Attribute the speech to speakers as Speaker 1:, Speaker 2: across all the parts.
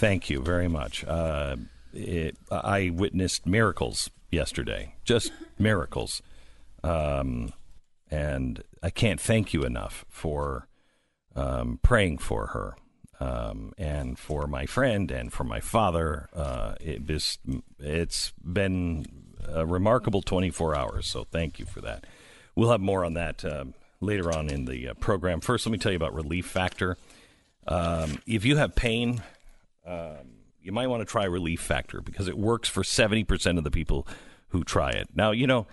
Speaker 1: thank you very much. Uh, it, I witnessed miracles yesterday, just miracles. Um, and I can't thank you enough for um, praying for her um, and for my friend and for my father. Uh, it just, it's been a remarkable 24 hours, so thank you for that. We'll have more on that uh, later on in the uh, program. First, let me tell you about Relief Factor. Um, if you have pain, um, you might want to try Relief Factor because it works for 70% of the people who try it. Now, you know,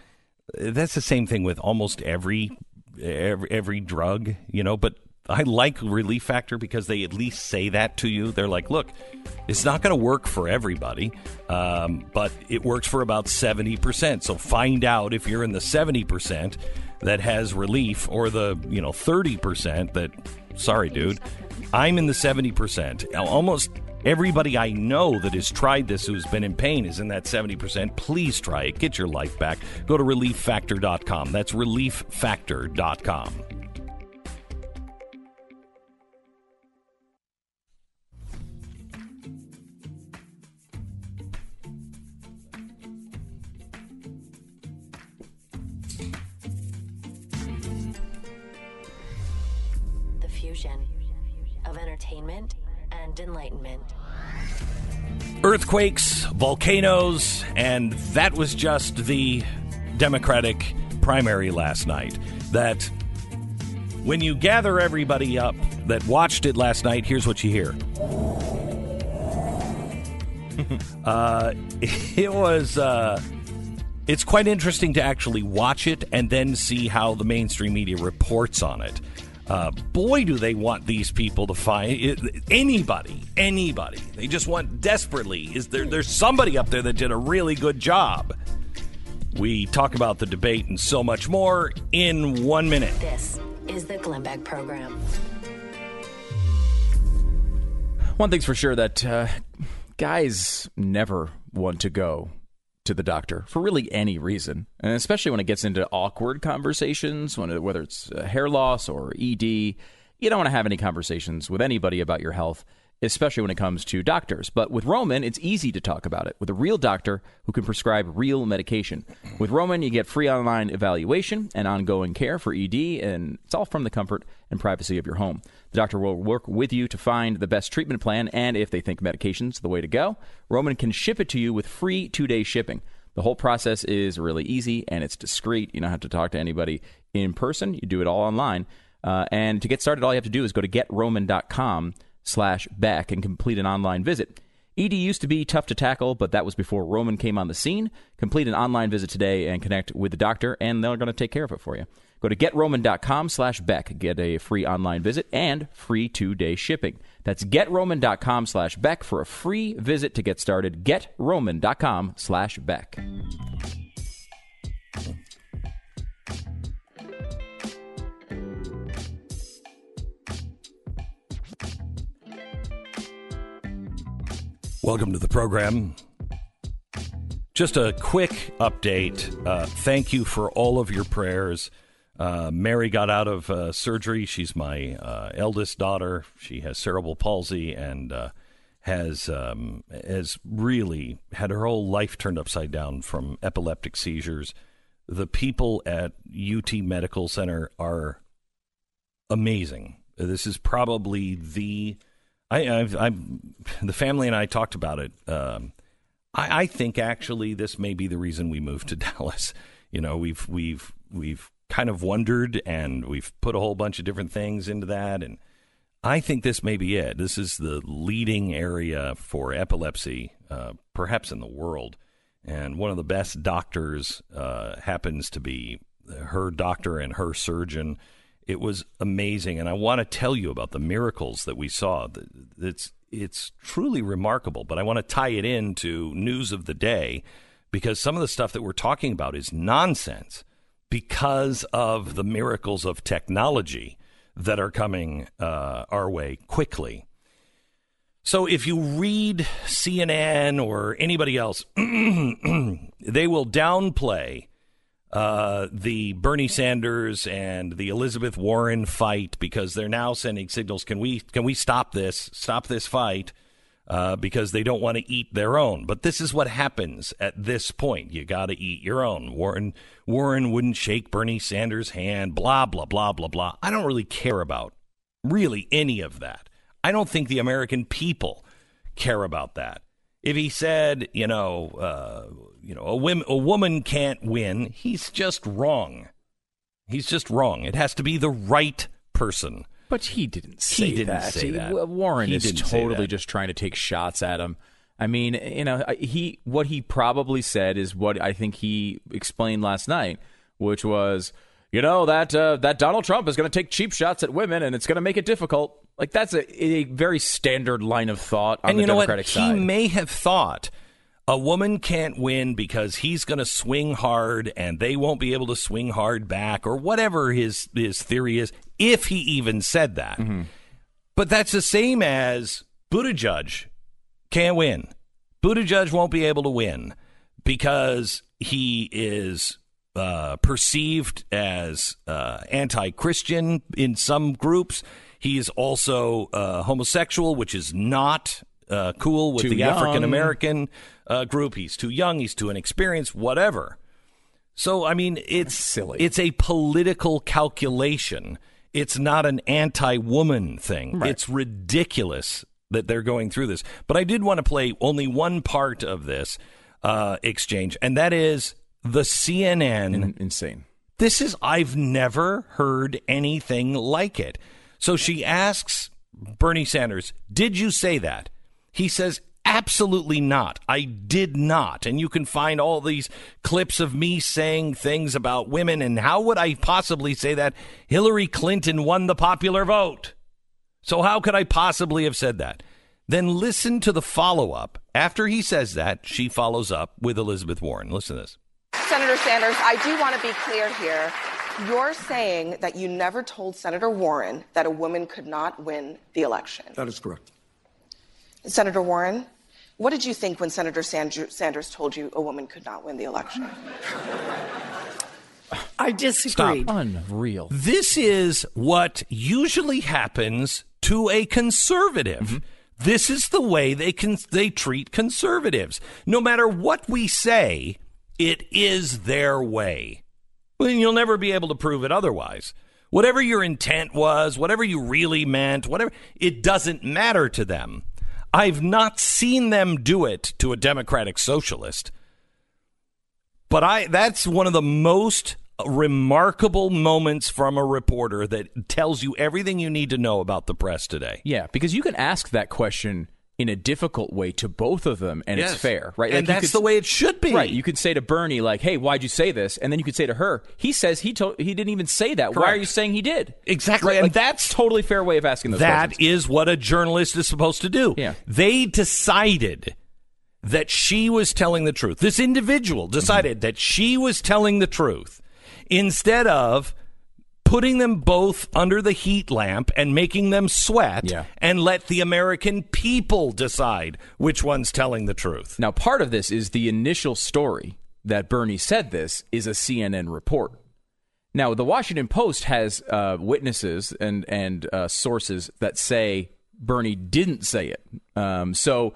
Speaker 1: that's the same thing with almost every every, every drug, you know, but I like Relief Factor because they at least say that to you. They're like, look, it's not going to work for everybody, um, but it works for about 70%. So find out if you're in the 70% that has relief or the, you know, 30% that, sorry, dude, I'm in the 70%. Almost Everybody I know that has tried this who's been in pain is in that 70%. Please try it. Get your life back. Go to relieffactor.com. That's relieffactor.com.
Speaker 2: The fusion of entertainment and enlightenment.
Speaker 1: Earthquakes, volcanoes, and that was just the Democratic primary last night. That when you gather everybody up that watched it last night, here's what you hear. uh, it was. Uh, it's quite interesting to actually watch it and then see how the mainstream media reports on it. Uh, boy, do they want these people to find it, anybody, anybody. They just want desperately. Is there? There's somebody up there that did a really good job. We talk about the debate and so much more in one minute.
Speaker 2: This is the Glenn Beck Program.
Speaker 3: One thing's for sure that uh, guys never want to go to the doctor for really any reason, and especially when it gets into awkward conversations, when it, whether it's uh, hair loss or ED, you don't want to have any conversations with anybody about your health, especially when it comes to doctors. But with Roman, it's easy to talk about it with a real doctor who can prescribe real medication. With Roman, you get free online evaluation and ongoing care for ED, and it's all from the comfort and privacy of your home. The doctor will work with you to find the best treatment plan, and if they think medication's the way to go, Roman can ship it to you with free two day shipping. The whole process is really easy and it's discreet. You don't have to talk to anybody in person. You do it all online. Uh, and to get started, all you have to do is go to getroman.com slash Beck and complete an online visit. ED used to be tough to tackle, but that was before Roman came on the scene. Complete an online visit today and connect with the doctor, and they're going to take care of it for you. Go to getroman.com slash Beck. Get a free online visit and free two-day shipping. That's getroman.com slash Beck for a free visit to get started. Getroman.com slash Beck.
Speaker 1: Welcome to the program. Just a quick update. Uh, thank you for all of your prayers. Uh, Mary got out of uh, surgery. She's my uh, eldest daughter. She has cerebral palsy and uh, has um, has really had her whole life turned upside down from epileptic seizures. The people at UT Medical Center are amazing. This is probably the I, I've, I'm the family and I talked about it. Um, I, I think actually this may be the reason we moved to Dallas. You know, we've we've we've kind of wondered and we've put a whole bunch of different things into that and I think this may be it. This is the leading area for epilepsy, uh, perhaps in the world. And one of the best doctors uh, happens to be her doctor and her surgeon. It was amazing, and I want to tell you about the miracles that we saw. It's it's truly remarkable. But I want to tie it into news of the day because some of the stuff that we're talking about is nonsense because of the miracles of technology that are coming uh, our way quickly. So if you read CNN or anybody else, they will downplay uh, the Bernie Sanders and the Elizabeth Warren fight because they're now sending signals. Can we can we stop this? Stop this fight? uh, because they don't want to eat their own. But this is what happens at this point. You got to eat your own. Warren Warren wouldn't shake Bernie Sanders' hand. Blah blah blah blah blah. I don't really care about really any of that. I don't think the American people care about that. If he said, you know, uh, you know, a, whim, a woman can't win, he's just wrong. He's just wrong. It has to be the right person.
Speaker 3: But he didn't say
Speaker 1: He didn't
Speaker 3: that.
Speaker 1: say
Speaker 3: He-
Speaker 1: that.
Speaker 3: Warren
Speaker 1: He
Speaker 3: is totally just trying to take shots at him. I mean, you know, he what he probably said is what I think he explained last night, which was, you know, that uh, that Donald Trump is going to take cheap shots at women and it's going to make it difficult. Like that's a, a very standard line of thought on
Speaker 1: and
Speaker 3: the
Speaker 1: you know
Speaker 3: Democratic
Speaker 1: what?
Speaker 3: side.
Speaker 1: He may have thought a woman can't win because he's going to swing hard and they won't be able to swing hard back or whatever his his theory is if he even said that.
Speaker 3: Mm-hmm.
Speaker 1: But that's the same as Buttigieg can't win. Buttigieg won't be able to win because he is uh, perceived as uh, anti-Christian in some groups. He is also uh, homosexual, which is not uh, cool with
Speaker 3: Too
Speaker 1: the. African American uh, group. He's too young. He's too inexperienced. Whatever. So I mean, it's
Speaker 3: silly.
Speaker 1: It's a political calculation. It's not an anti-woman thing.
Speaker 3: Right.
Speaker 1: It's ridiculous that they're going through this. But I did want to play only one part of this uh, exchange, and that is the CNN
Speaker 3: In- insane.
Speaker 1: this is I've never heard anything like it. So she asks Bernie Sanders, "Did you say that?" He says, "Absolutely not. I did not." And you can find all these clips of me saying things about women and how would I possibly say that? Hillary Clinton won the popular vote. So how could I possibly have said that? Then listen to the follow-up. After he says that, she follows up with Elizabeth Warren. Listen to this.
Speaker 4: Senator Sanders, I do want to be clear here. You're saying that you never told Senator Warren that a woman could not win the election.
Speaker 5: That is correct.
Speaker 4: Senator Warren, what did you think when Senator Sanders told you a woman could not win the election?
Speaker 5: I disagreed.
Speaker 3: Unreal.
Speaker 1: This is what usually happens to a conservative. Mm-hmm. This is the way they can they treat conservatives. No matter what we say, it is their way. Well, you'll never be able to prove it otherwise. Whatever your intent was, whatever you really meant, whatever, it doesn't matter to them. I've not seen them do it to a democratic socialist. But I that's one of the most remarkable moments from a reporter that tells you everything you need to know about the press today.
Speaker 3: Yeah, because you can ask that question in a difficult way to both of them, and
Speaker 1: Yes.
Speaker 3: it's fair, right?
Speaker 1: And
Speaker 3: you
Speaker 1: that's
Speaker 3: could-
Speaker 1: the way it should be.
Speaker 3: Right. You could say to Bernie, like, "Hey, why'd you say this?" And then you could say to her, "He says he told he didn't even say that. Why are you saying he did?"
Speaker 1: Exactly,
Speaker 3: Right,
Speaker 1: and
Speaker 3: like,
Speaker 1: that's-
Speaker 3: totally fair way of asking those
Speaker 1: That
Speaker 3: questions.
Speaker 1: is what a journalist is supposed to do.
Speaker 3: Yeah.
Speaker 1: They decided that she was telling the truth. This individual decided mm-hmm. that she was telling the truth instead of putting them both under the heat lamp and making them sweat
Speaker 3: Yeah.
Speaker 1: and let the American people decide which one's telling the truth.
Speaker 3: Now, part of this is the initial story that Bernie said this is a CNN report. Now, the Washington Post has uh, witnesses and and uh, sources that say Bernie didn't say it. Um, so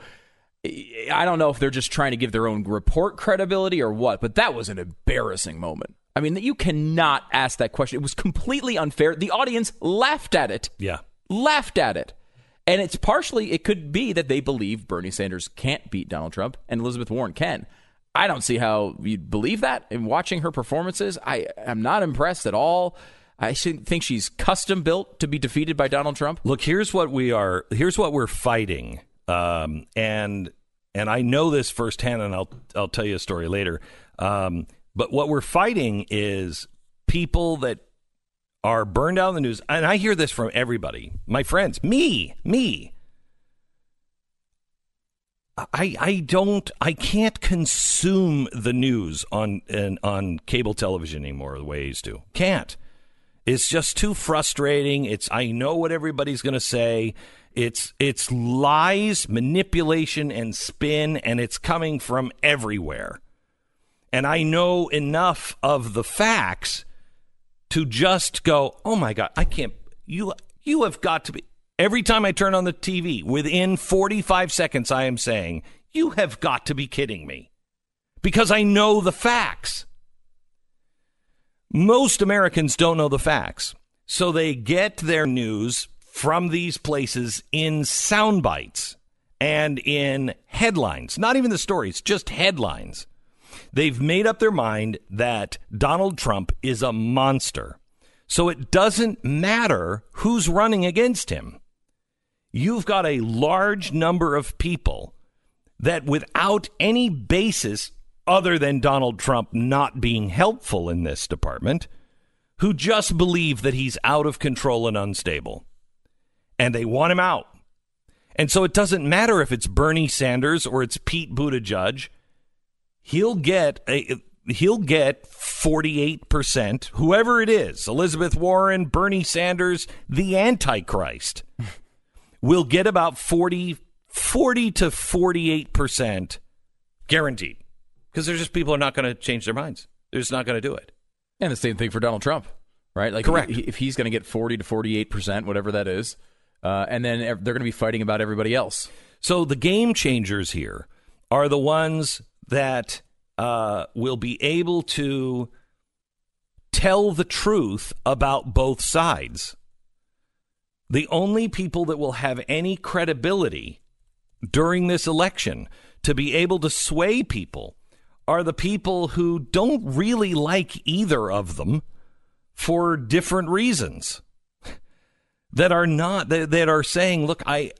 Speaker 3: I don't know if they're just trying to give their own report credibility or what, but that was an embarrassing moment. I mean, that you cannot ask that question. It was completely unfair. The audience laughed at it
Speaker 1: Yeah.
Speaker 3: laughed at it. And it's partially, it could be that they believe Bernie Sanders can't beat Donald Trump and Elizabeth Warren can. I don't see how you'd believe that. In watching her performances, I am not impressed at all. I think she's custom built to be defeated by Donald Trump.
Speaker 1: Look, here's what we are. Here's what we're fighting, um, and and I know this firsthand, and I'll I'll tell you a story later. Um, but what we're fighting is people that are burned out in the news, and I hear this from everybody, my friends, me, me. I I don't I can't consume the news on on cable television anymore the way I used to. Can't. It's just too frustrating. It's I know what everybody's going to say. It's it's lies, manipulation and spin and it's coming from everywhere. And I know enough of the facts to just go, "Oh my god, I can't you you have got to be Every time I turn on the TV, within 45 seconds, I am saying, You have got to be kidding me. Because I know the facts. Most Americans don't know the facts. So they get their news from these places in sound bites and in headlines. Not even the stories, just headlines. They've made up their mind that Donald Trump is a monster. So it doesn't matter who's running against him. You've got a large number of people that, without any basis other than Donald Trump not being helpful in this department, who just believe that he's out of control and unstable. And they want him out. And so it doesn't matter if it's Bernie Sanders or it's Pete Buttigieg. He'll get a he'll get 48%, whoever it is, Elizabeth Warren, Bernie Sanders, the antichrist. will get about 40 40 to 48% guaranteed because there's just people are not going to change their minds. They're just not going to do it.
Speaker 3: And the same thing for Donald Trump, right? Like,
Speaker 1: correct.
Speaker 3: If he's going to get forty to forty-eight percent, whatever that is, uh, and then they're going to be fighting about everybody else.
Speaker 1: So the game changers here are the ones that uh, will be able to tell the truth about both sides. The only people that will have any credibility during this election to be able to sway people are the people who don't really like either of them for different reasons that are not that, that are saying look i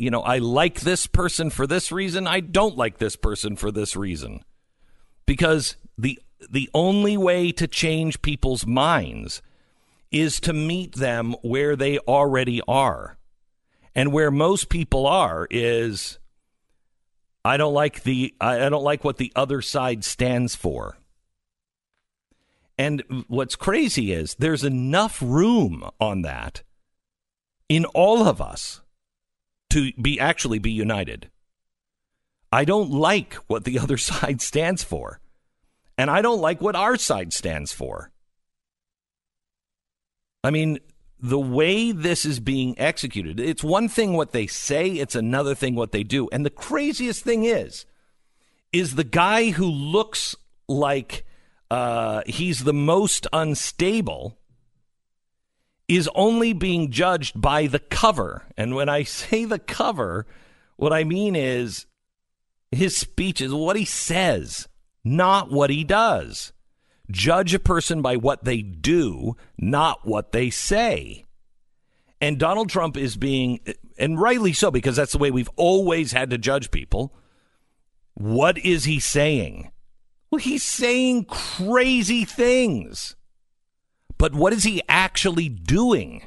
Speaker 1: you know i like this person for this reason. I don't like this person for this reason. Because the the only way to change people's minds is to meet them where they already are. And where most people are is I don't like the I don't like what the other side stands for. And what's crazy is there's enough room on that in all of us to be actually be united. I don't like what the other side stands for. And I don't like what our side stands for. I mean, the way this is being executed, it's one thing what they say, it's another thing what they do. And the craziest thing is, is the guy who looks like uh, he's the most unstable is only being judged by the cover. And when I say the cover, what I mean is his speech is what he says, not what he does judge a person by what they do, not what they say. And Donald Trump is being, and rightly so, because that's the way we've always had to judge people. What is he saying? Well, he's saying crazy things. But what is he actually doing?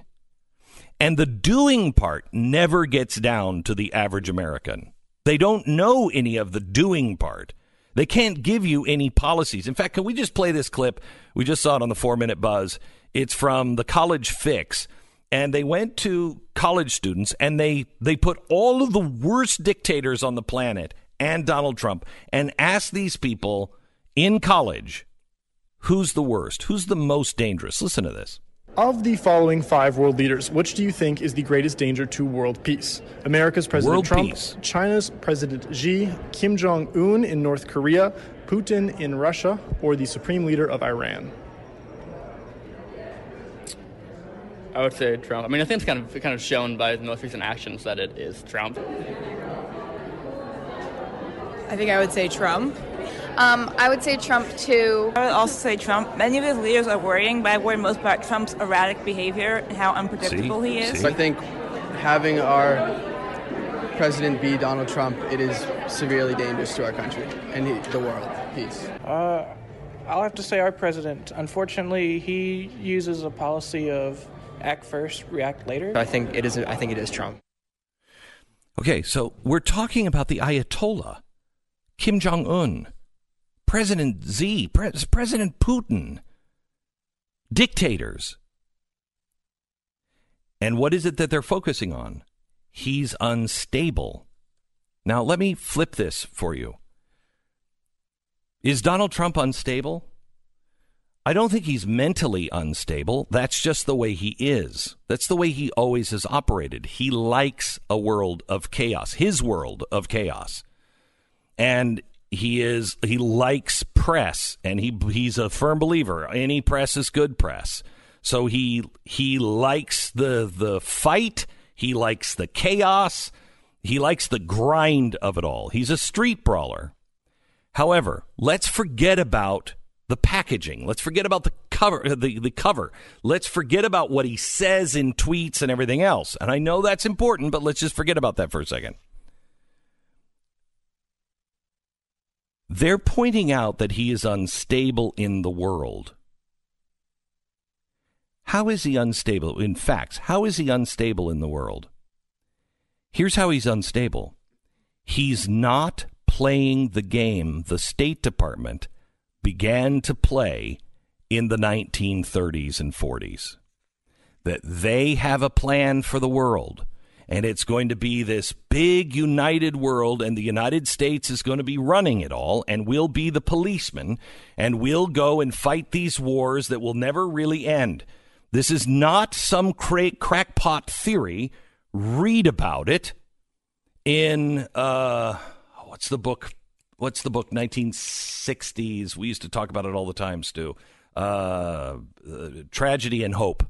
Speaker 1: And the doing part never gets down to the average American. They don't know any of the doing part. They can't give you any policies. In fact, can we just play this clip? We just saw it on the four minute buzz. It's from the College Fix. And they went to college students and they, they put all of the worst dictators on the planet and Donald Trump and asked these people in college who's the worst? Who's the most dangerous? Listen to this.
Speaker 5: Of the following five world leaders, which do you think is the greatest danger to world peace? America's President
Speaker 1: world
Speaker 5: Trump,
Speaker 1: peace.
Speaker 5: China's President Xi, Kim Jong un in North Korea, Putin in Russia, or the Supreme Leader of Iran?
Speaker 6: I would say Trump. I mean, I think it's kind of kind of shown by the most recent actions that it is Trump.
Speaker 7: I think I would say Trump.
Speaker 8: Um, I would say Trump too.
Speaker 9: I would also say Trump. Many of his leaders are worrying, but I worry most about Trump's erratic behavior and how unpredictable
Speaker 1: See?
Speaker 9: he is.
Speaker 1: See?
Speaker 10: I think having our president be Donald Trump, it is severely dangerous to our country and he, the world. Peace.
Speaker 11: Uh, I'll have to say our president. Unfortunately, he uses a policy of act first, react later.
Speaker 12: I think it is. I think it is Trump.
Speaker 1: Okay, so we're talking about the Ayatollah, Kim Jong Un, President Z, Pre- President Putin, dictators. And what is it that they're focusing on? He's unstable. Now, let me flip this for you. Is Donald Trump unstable? I don't think he's mentally unstable. That's just the way he is. That's the way he always has operated. He likes a world of chaos, his world of chaos. And he is he likes press and he he's a firm believer any press is good press. So he he likes the the fight, he likes the chaos, he likes the grind of it all. He's a street brawler. However, let's forget about the packaging. Let's forget about the cover uh, the, the cover. Let's forget about what he says in tweets and everything else. And I know that's important, but let's just forget about that for a second. They're pointing out that he is unstable in the world. How is he unstable? In fact, how is he unstable in the world? Here's how he's unstable he's not playing the game the State Department began to play in the 1930s and 40s. That they have a plan for the world, and it's going to be this big united world, and the United States is going to be running it all, and we'll be the policemen, and we'll go and fight these wars that will never really end. This is not some cra- crackpot theory. Read about it in uh, what's the book? What's the book? 1960s. We used to talk about it all the time, Stu. Uh, uh, Tragedy and Hope.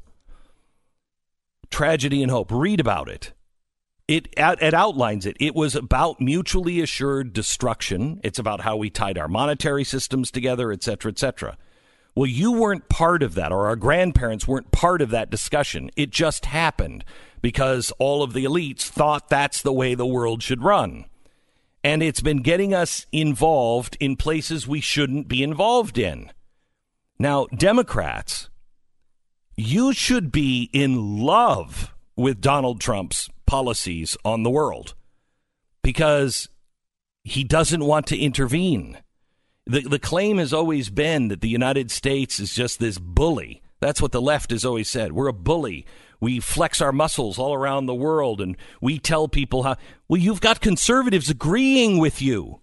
Speaker 1: Tragedy and Hope. Read about it. It, it outlines it. It was about mutually assured destruction. It's about how we tied our monetary systems together, et cetera, et cetera. Well, you weren't part of that, or our grandparents weren't part of that discussion. It just happened because all of the elites thought that's the way the world should run. And it's been getting us involved in places we shouldn't be involved in. Now, Democrats, you should be in love with Donald Trump's policies on the world because he doesn't want to intervene. The, the claim has always been that the United States is just this bully. That's what the left has always said. We're a bully. We flex our muscles all around the world and we tell people how. Well, you've got conservatives agreeing with you.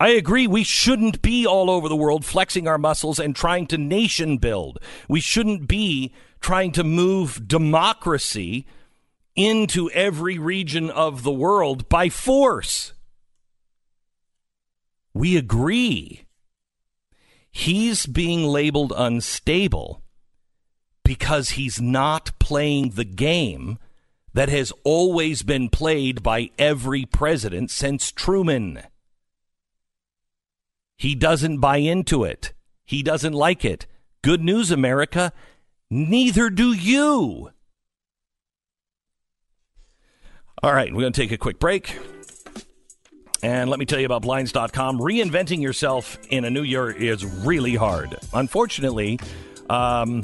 Speaker 1: I agree. We shouldn't be all over the world flexing our muscles and trying to nation build. We shouldn't be trying to move democracy into every region of the world by force. We agree. He's being labeled unstable because he's not playing the game that has always been played by every president since Truman. He doesn't buy into it. He doesn't like it. Good news, America. Neither do you. All right, we're going to take a quick break. And let me tell you about Blinds.com. Reinventing yourself in a new year is really hard. Unfortunately, um,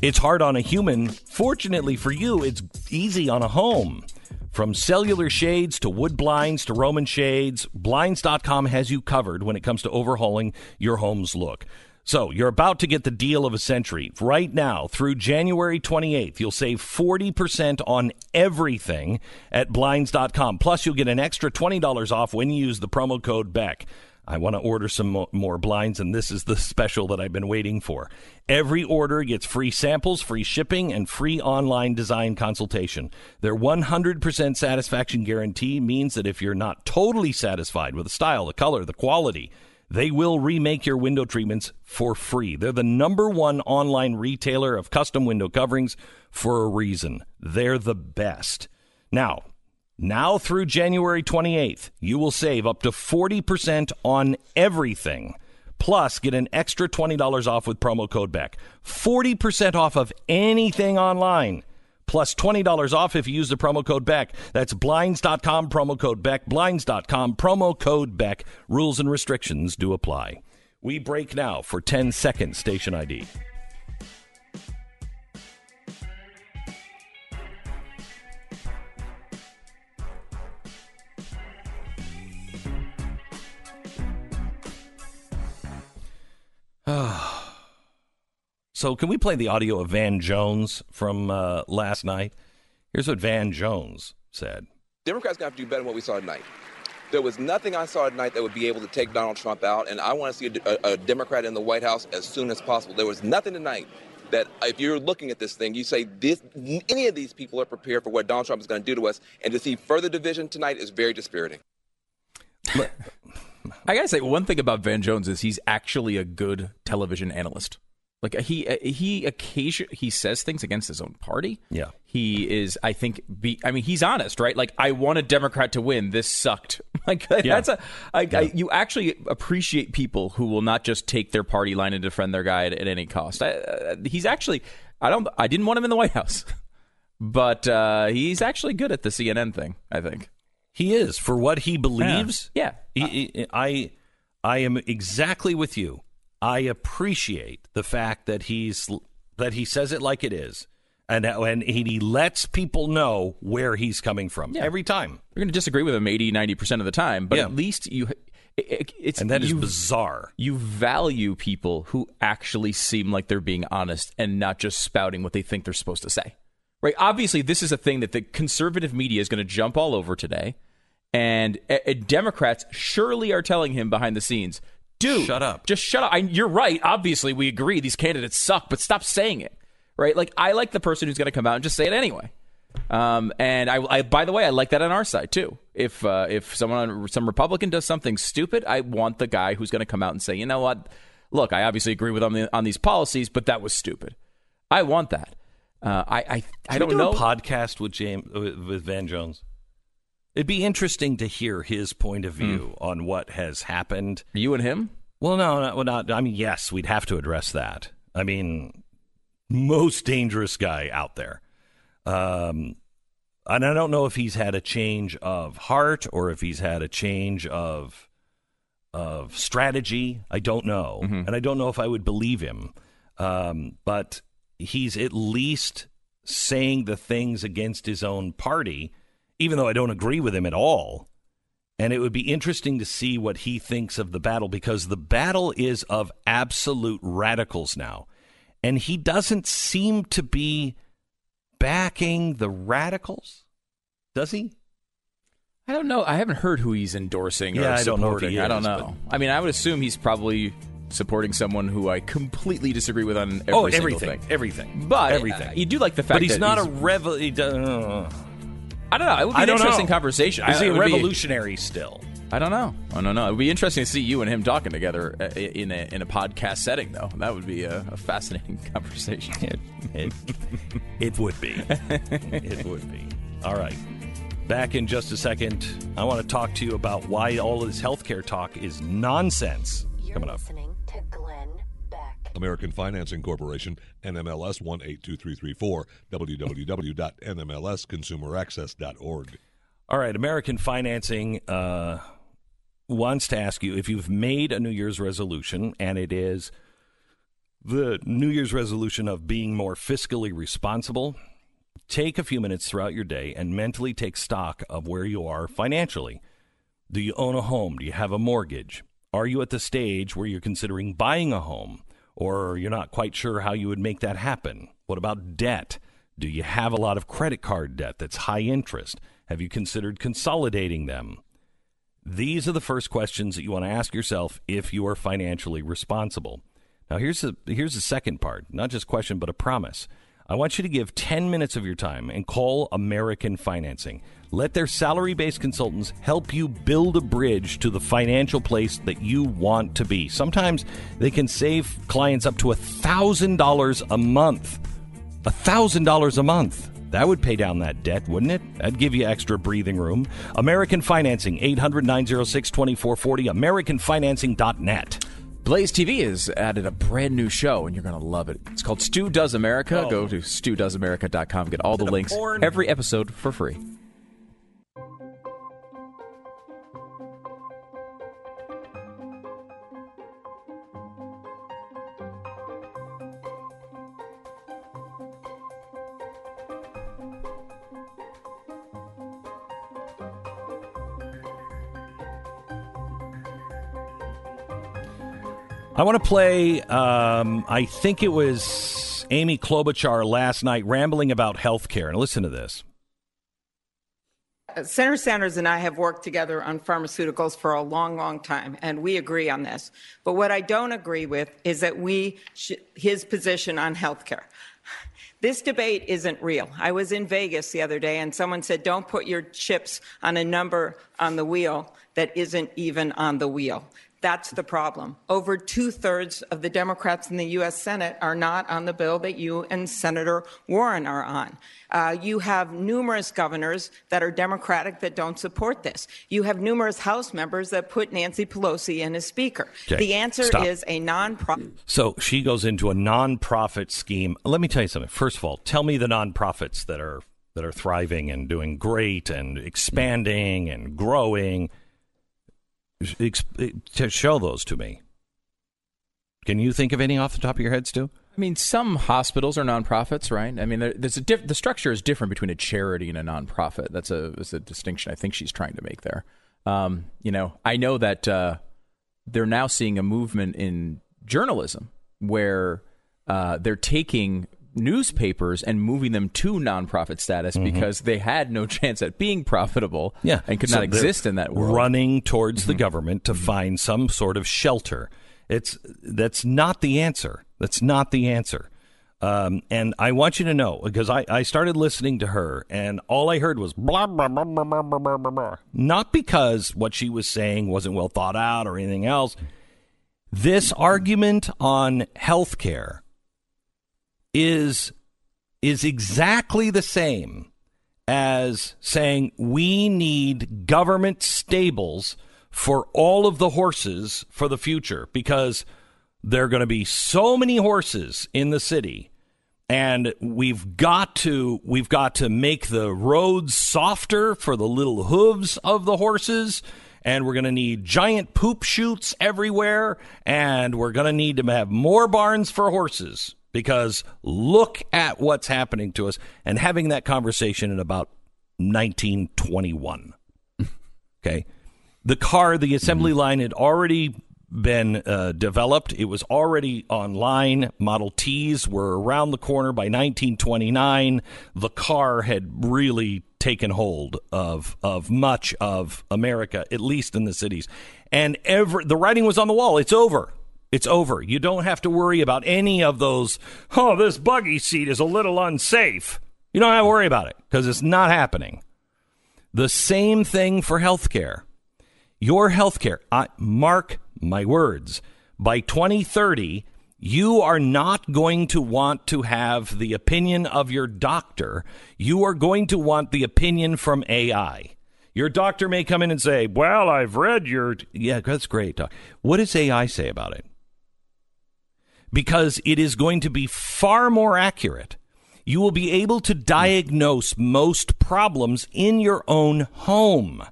Speaker 1: it's hard on a human. Fortunately for you, it's easy on a home. From cellular shades to wood blinds to Roman shades, Blinds.com has you covered when it comes to overhauling your home's look. So you're about to get the deal of a century. Right now, through January 28th, you'll save 40% on everything at Blinds.com. Plus, you'll get an extra $20 off when you use the promo code BECK. I want to order some more blinds, and this is the special that I've been waiting for. Every order gets free samples, free shipping, and free online design consultation. Their 100% satisfaction guarantee means that if you're not totally satisfied with the style, the color, the quality, they will remake your window treatments for free. They're the number one online retailer of custom window coverings for a reason. They're the best. Now, now through January 28th, you will save up to 40% on everything. Plus, get an extra $20 off with promo code BECK. 40% off of anything online. Plus $20 off if you use the promo code BECK. That's blinds.com, promo code BECK. Blinds.com, promo code BECK. Rules and restrictions do apply. We break now for 10 seconds station ID. so, can we play the audio of Van Jones from uh, last night? Here's what Van Jones said.
Speaker 13: Democrats going to have to do better than what we saw tonight. There was nothing I saw tonight that would be able to take Donald Trump out, and I want to see a, a, a Democrat in the White House as soon as possible. There was nothing tonight that if you're looking at this thing, you say this, any of these people are prepared for what Donald Trump is going to do to us, and to see further division tonight is very dispiriting.
Speaker 3: I gotta say, one thing about Van Jones is he's actually a good television analyst. Like he he occasion he says things against his own party.
Speaker 1: Yeah,
Speaker 3: he is. I think. Be, I mean, he's honest, right? Like I want a Democrat to win. This sucked. Like yeah. that's a. I, yeah. I, you actually appreciate people who will not just take their party line and defend their guy at, at any cost. I, uh, he's actually. I don't. I didn't want him in the White House, but uh, he's actually good at the CNN thing. I think
Speaker 1: he is for what he believes.
Speaker 3: Yeah,
Speaker 1: yeah. He, he, I I am exactly with you. I appreciate the fact that he's that he says it like it is, and and he lets people know where he's coming from yeah. every time.
Speaker 3: You're going to disagree with him 80, 90 percent of the time, but yeah. at least you. It, it's
Speaker 1: and that
Speaker 3: is
Speaker 1: you, bizarre.
Speaker 3: You value people who actually seem like they're being honest and not just spouting what they think they're supposed to say. Right? Obviously, this is a thing that the conservative media is going to jump all over today, and uh, Democrats surely are telling him behind the scenes dude,
Speaker 1: shut up.
Speaker 3: Just shut up. I, you're right. Obviously, we agree these candidates suck, but stop saying it. Right? Like, I like the person who's going to come out and just say it anyway. Um, and I, I, by the way, I like that on our side too. If uh, if someone, some Republican does something stupid, I want the guy who's going to come out and say, you know what? Look, I obviously agree with on, the, on these policies, but that was stupid. I want that. Uh, I I, I don't
Speaker 1: do
Speaker 3: know.
Speaker 1: A podcast with James with Van Jones. It'd be interesting to hear his point of view mm. on what has happened.
Speaker 3: You and him?
Speaker 1: Well, no, not, well, not. I mean, yes, we'd have to address that. I mean, most dangerous guy out there. Um, and I don't know if he's had a change of heart or if he's had a change of of strategy. I don't know, mm-hmm. and I don't know if I would believe him. Um, but he's at least saying the things against his own party even though I don't agree with him at all. And it would be interesting to see what he thinks of the battle because the battle is of absolute radicals now. And he doesn't seem to be backing the radicals, does he?
Speaker 3: I don't know. I haven't heard who he's endorsing
Speaker 1: yeah,
Speaker 3: or
Speaker 1: I don't know. Is,
Speaker 3: I don't know.
Speaker 1: But...
Speaker 3: I mean, I would assume he's probably supporting someone who I completely disagree with on every
Speaker 1: oh,
Speaker 3: everything,
Speaker 1: thing. everything.
Speaker 3: But
Speaker 1: everything. Uh,
Speaker 3: you do like the fact,
Speaker 1: but he's not
Speaker 3: he's,
Speaker 1: a revel. He does,
Speaker 3: I don't know. It would be an interesting
Speaker 1: know.
Speaker 3: conversation.
Speaker 1: Is he
Speaker 3: a
Speaker 1: revolutionary be, still?
Speaker 3: I don't know. I don't know. It would be interesting to see you and him talking together uh, in a in a podcast setting, though. That would be a, a fascinating conversation.
Speaker 1: It, it, it would be. it would be. All right. Back in just a second, I want to talk to you about why all of this healthcare talk is nonsense.
Speaker 2: You're
Speaker 1: coming up.
Speaker 14: American Financing Corporation, NMLS 182334, www.nmlsconsumeraccess.org.
Speaker 1: All right, American Financing uh, wants to ask you if you've made a New Year's resolution, and it is the New Year's resolution of being more fiscally responsible. Take a few minutes throughout your day and mentally take stock of where you are financially. Do you own a home? Do you have a mortgage? Are you at the stage where you're considering buying a home? Or you're not quite sure how you would make that happen? What about debt? Do you have a lot of credit card debt that's high interest? Have you considered consolidating them? These are the first questions that you want to ask yourself if you are financially responsible. Now, here's the, here's the second part not just question, but a promise. I want you to give 10 minutes of your time and call American Financing. Let their salary based consultants help you build a bridge to the financial place that you want to be. Sometimes they can save clients up to $1,000 a month. $1,000 a month. That would pay down that debt, wouldn't it? That'd give you extra breathing room. American Financing, 800 906 2440, AmericanFinancing.net.
Speaker 3: Blaze TV has added a brand new show, and you're going to love it. It's called Stu Does America. Oh. Go to StuDoesAmerica.com. Get all the links. Every episode for free.
Speaker 1: I want to play, um, I think it was Amy Klobuchar last night rambling about health care. And listen to this.
Speaker 15: Senator Sanders and I have worked together on pharmaceuticals for a long, long time, and we agree on this. But what I don't agree with is that we, sh- his position on health care. This debate isn't real. I was in Vegas the other day, and someone said, Don't put your chips on a number on the wheel that isn't even on the wheel. That's the problem. Over two thirds of the Democrats in the U.S. Senate are not on the bill that you and Senator Warren are on. Uh, you have numerous governors that are Democratic that don't support this. You have numerous House members that put Nancy Pelosi in as Speaker.
Speaker 1: Okay,
Speaker 15: The answer
Speaker 1: stop.
Speaker 15: is a nonprofit.
Speaker 1: So she goes into a nonprofit scheme. Let me tell you something. First of all, tell me the nonprofits that are that are thriving and doing great and expanding and growing. Ex- to show those to me. Can you think of any off the top of your head, Stu?
Speaker 3: I mean, some hospitals are nonprofits, right? I mean, there, there's a diff- the structure is different between a charity and a nonprofit. That's a that's a distinction I think she's trying to make there. Um, you know, I know that uh, they're now seeing a movement in journalism where uh, they're taking newspapers and moving them to nonprofit status
Speaker 1: Mhm.
Speaker 3: because they had no chance at being profitable
Speaker 1: Yeah,
Speaker 3: and could
Speaker 1: So
Speaker 3: not exist in that world. Mm-hmm.
Speaker 1: Running towards the government to find some sort of shelter. It's that's not the answer. That's not the answer. Um, and I want you to know because I, I started listening to her, and all I heard was blah blah blah blah blah blah blah blah. blah. Not because what she was saying wasn't well thought out or anything else. This argument on health care is is exactly the same as saying we need government stables for all of the horses for the future because there are going to be so many horses in the city and we've got to we've got to make the roads softer for the little hooves of the horses and we're going to need giant poop chutes everywhere and we're going to need to have more barns for horses because look at what's happening to us and having that conversation in about 1921 okay? The car the assembly line had already been uh, developed. It was already online. Model t's were around the corner by 1929 the car had really taken hold of of much of america at least in the cities. And every the writing was on the wall. It's over it's over you don't have to worry about any of those oh this buggy seat is a little unsafe you don't have to worry about it because it's not happening the same thing for healthcare your healthcare, I, mark my words, by 2030, you are not going to want to have the opinion of your doctor. You are going to want the opinion from AI. Your doctor may come in and say, Well, I've read your. Yeah, that's great. What does AI say about it? Because it is going to be far more accurate. You will be able to diagnose most problems in your own home.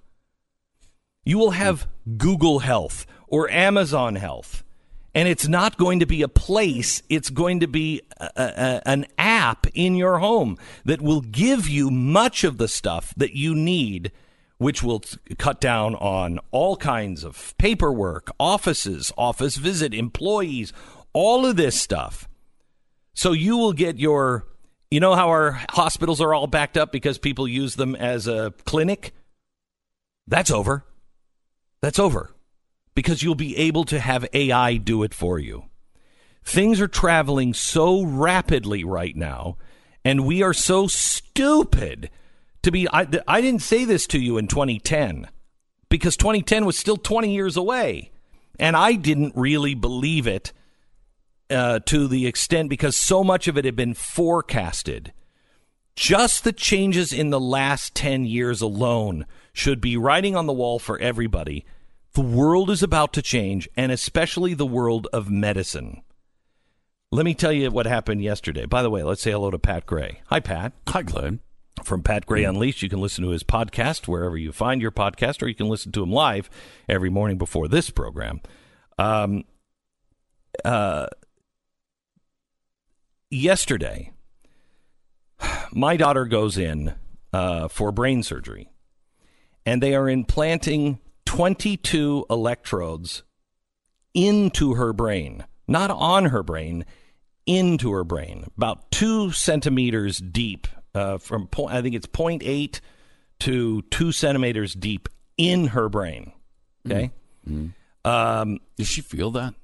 Speaker 1: You will have Google Health or Amazon Health. And it's not going to be a place, it's going to be a, a, an app in your home that will give you much of the stuff that you need, which will t- cut down on all kinds of paperwork, offices, office visit, employees, all of this stuff. So you will get your, you know how our hospitals are all backed up because people use them as a clinic? That's over. That's over because you'll be able to have AI do it for you. Things are traveling so rapidly right now, and we are so stupid to be. I, I didn't say this to you in 2010 because 2010 was still 20 years away, and I didn't really believe it uh, to the extent because so much of it had been forecasted. Just the changes in the last 10 years alone should be writing on the wall for everybody. The world is about to change, and especially the world of medicine. Let me tell you what happened yesterday. By the way, let's say hello to Pat Gray. Hi, Pat.
Speaker 16: Hi, Glenn.
Speaker 1: From Pat Gray Unleashed, you can listen to his podcast wherever you find your podcast, or you can listen to him live every morning before this program. Um, uh, yesterday, my daughter goes in uh, for brain surgery, and they are implanting 22 electrodes into her brain, not on her brain, into her brain, about two centimeters deep, uh, from point, I think it's 0.8 to two centimeters deep in her brain. Okay. Um,
Speaker 16: Does she feel that?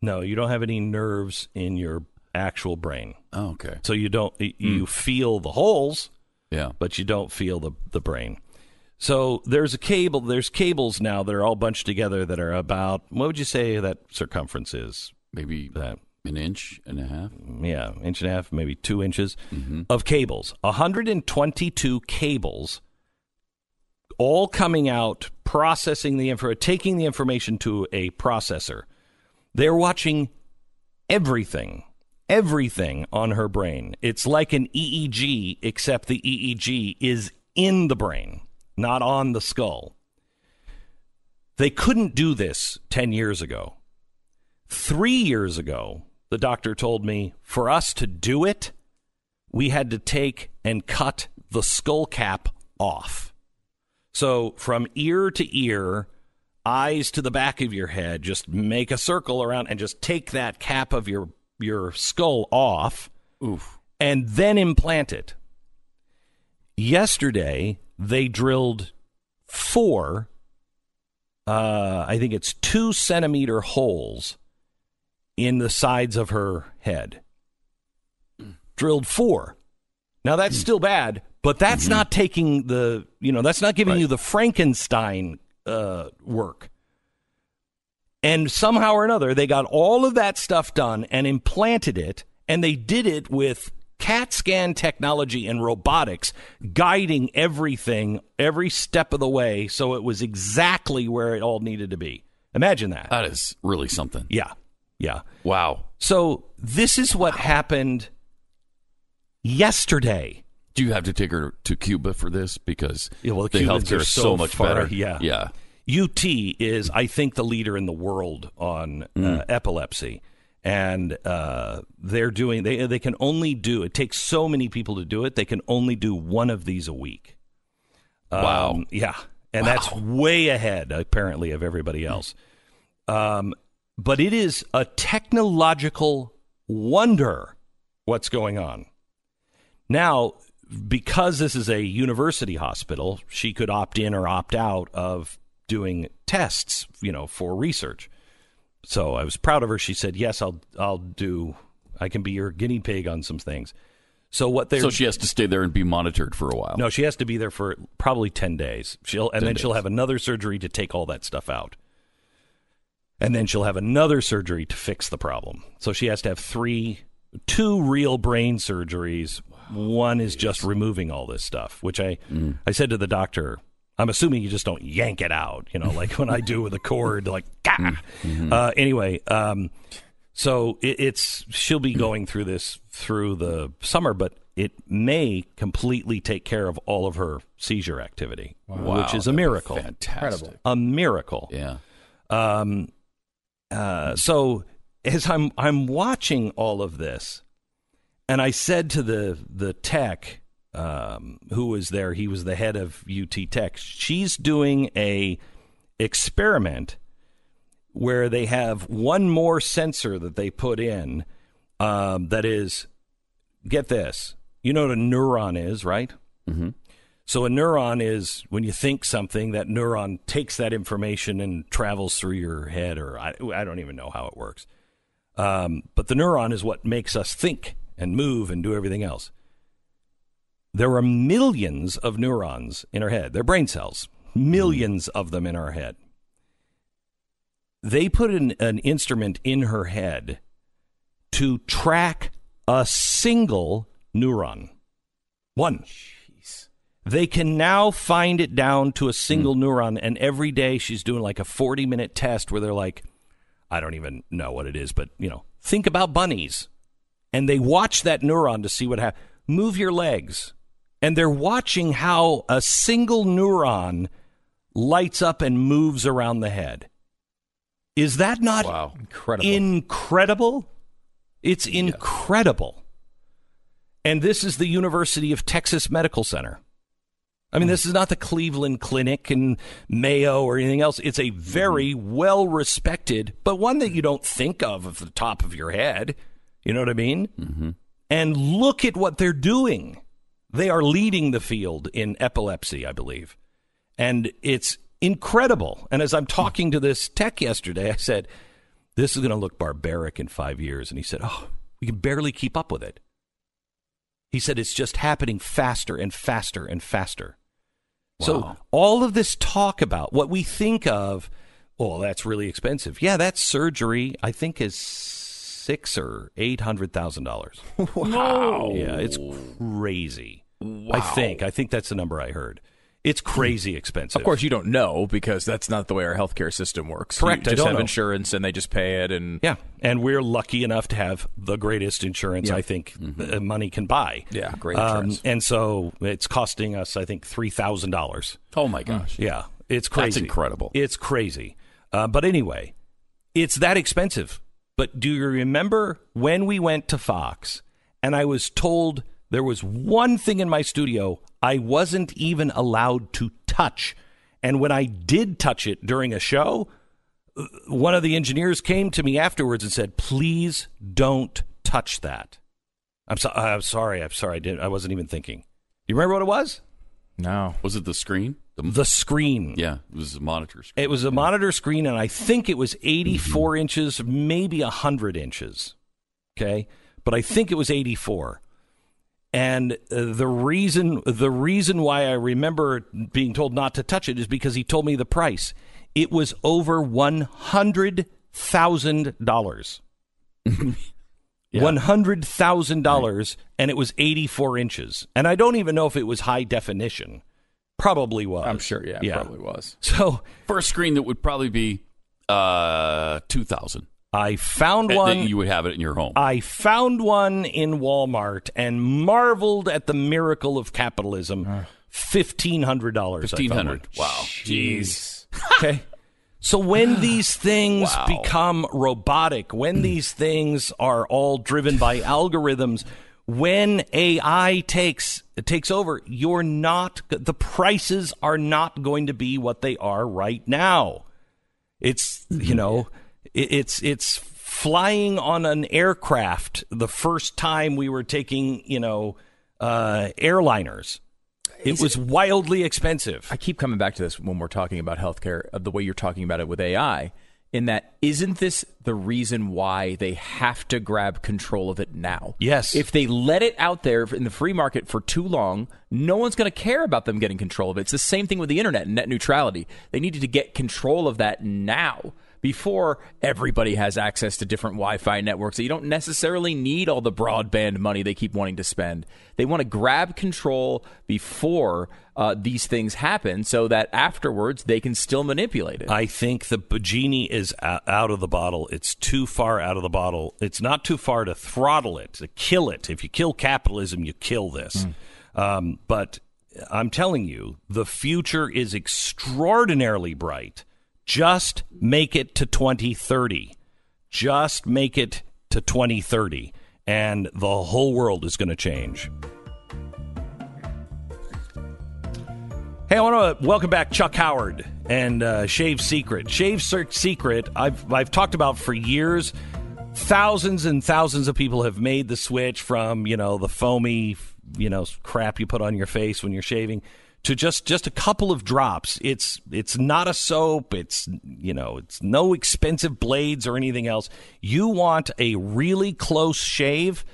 Speaker 1: no, you don't have any nerves in your actual brain.
Speaker 16: Oh, okay.
Speaker 1: So you don't you feel the holes,
Speaker 16: Yeah.
Speaker 1: but you don't feel the the brain. So there's a cable. There's cables now that are all bunched together that are about what would you say that circumference is?
Speaker 16: Maybe
Speaker 1: that
Speaker 16: an inch and a half.
Speaker 1: Yeah, inch and a half, maybe two inches
Speaker 16: Mm-hmm.
Speaker 1: of cables. 122 cables, all coming out, processing the info, taking the information to a processor. They're watching everything, everything on her brain. It's like an EEG, except the EEG is in the brain, not on the skull. They couldn't do this 10 years ago. Three years ago, the doctor told me for us to do it, we had to take and cut the skull cap off. So from ear to ear, eyes to the back of your head, just make a circle around and just take that cap of your your skull off.
Speaker 16: Oof.
Speaker 1: And then implant it. Yesterday, they drilled four uh, I think it's two centimeter holes in the sides of her head. Drilled four. Now that's still bad, but that's not taking the you know that's not giving you the Frankenstein uh, work. And somehow or another, they got all of that stuff done and implanted it, and they did it with CAT scan technology and robotics guiding everything every step of the way so it was exactly where it all needed to be. Imagine that.
Speaker 16: That is really something.
Speaker 1: Yeah. Yeah.
Speaker 16: Wow.
Speaker 1: So this is what happened yesterday.
Speaker 16: Do you have to take her to Cuba for this because
Speaker 1: Yeah, well, the
Speaker 16: the
Speaker 1: Cubans
Speaker 16: healthcare
Speaker 1: are
Speaker 16: is
Speaker 1: so
Speaker 16: so much
Speaker 1: far-
Speaker 16: better?
Speaker 1: yeah.
Speaker 16: Yeah.
Speaker 1: UT is, I think, the leader in the world on uh,
Speaker 16: Mm.
Speaker 1: epilepsy, and uh, they're doing. They they can only do. It takes so many people to do it. They can only do one of these a week.
Speaker 16: Wow.
Speaker 1: Um, yeah, and that's way ahead apparently of everybody else. Um, but it is a technological wonder what's going on. Now, because this is a university hospital, she could opt in or opt out of doing tests, you know, for research. So I was proud of her. She said, "Yes, I'll I'll do I can be your guinea pig on some things." So what they
Speaker 16: So she has to stay there and be monitored for a while.
Speaker 1: no, she has to be there for probably 10 days. She'll and
Speaker 16: 10
Speaker 1: then she'll have another surgery to take all that stuff out. And then she'll have another surgery to fix the problem. So she has to have 3 two real brain surgeries. One is just removing all this stuff, which I
Speaker 16: Mm.
Speaker 1: I said to the doctor, I'm assuming you just don't yank it out, you know, like when I do with a cord like.
Speaker 16: Mm-hmm.
Speaker 1: Uh, anyway, um, so it, it's she'll be going through this through the summer, but it may completely take care of all of her seizure activity,
Speaker 16: Wow,
Speaker 1: which is a miracle.
Speaker 16: fantastic.
Speaker 1: A miracle.
Speaker 16: Yeah.
Speaker 1: Um. Uh. So as I'm I'm watching all of this, and I said to the the tech um, who was there, he was the head of UT Tech. She's doing a experiment where they have one more sensor that they put in um, that is, get this, you know what a neuron is, right?
Speaker 16: Mm-hmm.
Speaker 1: So a neuron is when you think something, that neuron takes that information and travels through your head, or I, I don't even know how it works. Um, but the neuron is what makes us think and move and do everything else. There are millions of neurons in our head. They're brain cells, 1000000s of them in our head. They put an, an instrument in her head to track a single neuron. One. Jeez. They can now find it down to a single hmm. neuron, and every day she's doing like a 40 minute test where they're like, I don't even know what it is, but you know, think about bunnies. And they watch that neuron to see what happens. Move your legs. And they're watching how a single neuron lights up and moves around the head. Is that not
Speaker 3: incredible?
Speaker 1: incredible? It's incredible. And this is the University of Texas Medical Center. I mean, this is not the Cleveland Clinic and Mayo or anything else. It's a very well respected, but one that you don't think of at the top of your head. You know what I mean? Mm-hmm. And look at what they're doing. They are leading the field in epilepsy, I believe. And it's incredible. And as I'm talking to this tech yesterday, I said, This is going to look barbaric in five years. And he said, Oh, we can barely keep up with it. He said, It's just happening faster and faster and faster. So all of this talk about what we think of, oh, that's really expensive. Yeah, that surgery I think is six or eight hundred thousand dollars.
Speaker 16: Wow.
Speaker 1: Yeah, it's crazy. Wow. I think. I think that's the number I heard. It's crazy expensive.
Speaker 3: Of course, you don't know because that's not the way our healthcare system works.
Speaker 1: Correct,
Speaker 3: You
Speaker 1: I don't
Speaker 3: have
Speaker 1: know.
Speaker 3: insurance and they just pay it. And
Speaker 1: Yeah, and we're lucky enough to have the greatest insurance
Speaker 3: Yeah.
Speaker 1: I think uh, money can buy.
Speaker 3: Yeah, great
Speaker 1: Um, and so it's costing us, I think, three thousand dollars.
Speaker 16: Oh my gosh.
Speaker 1: Yeah, it's
Speaker 16: That's
Speaker 1: crazy.
Speaker 16: incredible.
Speaker 1: It's crazy. Uh, but anyway, it's that expensive. But do you remember when we went to Fox and I was told there was one thing in my studio I wasn't even allowed to touch? And when I did touch it during a show, uh, one of the engineers came to me afterwards and said, "Please don't touch that." I'm, so- I'm sorry. I'm sorry. I didn't. I wasn't even thinking. You remember what it was?
Speaker 3: no.
Speaker 16: Was it the screen?
Speaker 1: The screen.
Speaker 16: Yeah, it was a monitor screen.
Speaker 1: It was a monitor screen, and I think it was 84 inches, maybe 100 inches. Okay, but I think it was 84. And uh, the reason the reason why I remember being told not to touch it is because he told me the price. It was over one hundred thousand dollars. One hundred thousand dollars, and it was eighty-four inches. And I don't even know if it was high definition. Probably was.
Speaker 3: I'm sure, yeah, it probably was.
Speaker 1: So
Speaker 16: For a screen that would probably be uh, 2000
Speaker 1: I found one.
Speaker 16: you would have it in your home.
Speaker 1: I found one in Walmart and marveled at the miracle of capitalism. Fifteen hundred dollars.
Speaker 16: Fifteen hundred. Wow.
Speaker 3: Jeez.
Speaker 1: Okay. So when these things
Speaker 16: Wow.
Speaker 1: become robotic, when these things are all driven by algorithms, when AI takes takes over, you're not the prices are not going to be what they are right now. It's you know, it, it's it's flying on an aircraft the first time we were taking you know uh, airliners. It was wildly expensive.
Speaker 3: I keep coming back to this when we're talking about healthcare, of the way you're talking about it with AI. In that, isn't this the reason why they have to grab control of it now?
Speaker 1: Yes.
Speaker 3: If they let it out there in the free market for too long, no one's going to care about them getting control of it. It's the same thing with the internet and net neutrality. They needed to get control of that now before everybody has access to different Wi-Fi networks. So you don't necessarily need all the broadband money they keep wanting to spend. They want to grab control before uh, these things happen, so that afterwards they can still manipulate it.
Speaker 1: I think the genie is out of the bottle. It's too far out of the bottle. It's not too far to throttle it, to kill it. If you kill capitalism, you kill this. Um, but I'm telling you, the future is extraordinarily bright. Just make it to 2030. Just make it to 2030, and the whole world is going to change. Hey, I want to welcome back Chuck Howard and uh, Shave Secret. Shave Secret, I've I've talked about for years. Thousands and thousands of people have made the switch from you know the foamy you know crap you put on your face when you're shaving to just just a couple of drops. It's it's not a soap. It's you know it's no expensive blades or anything else. You want a really close shave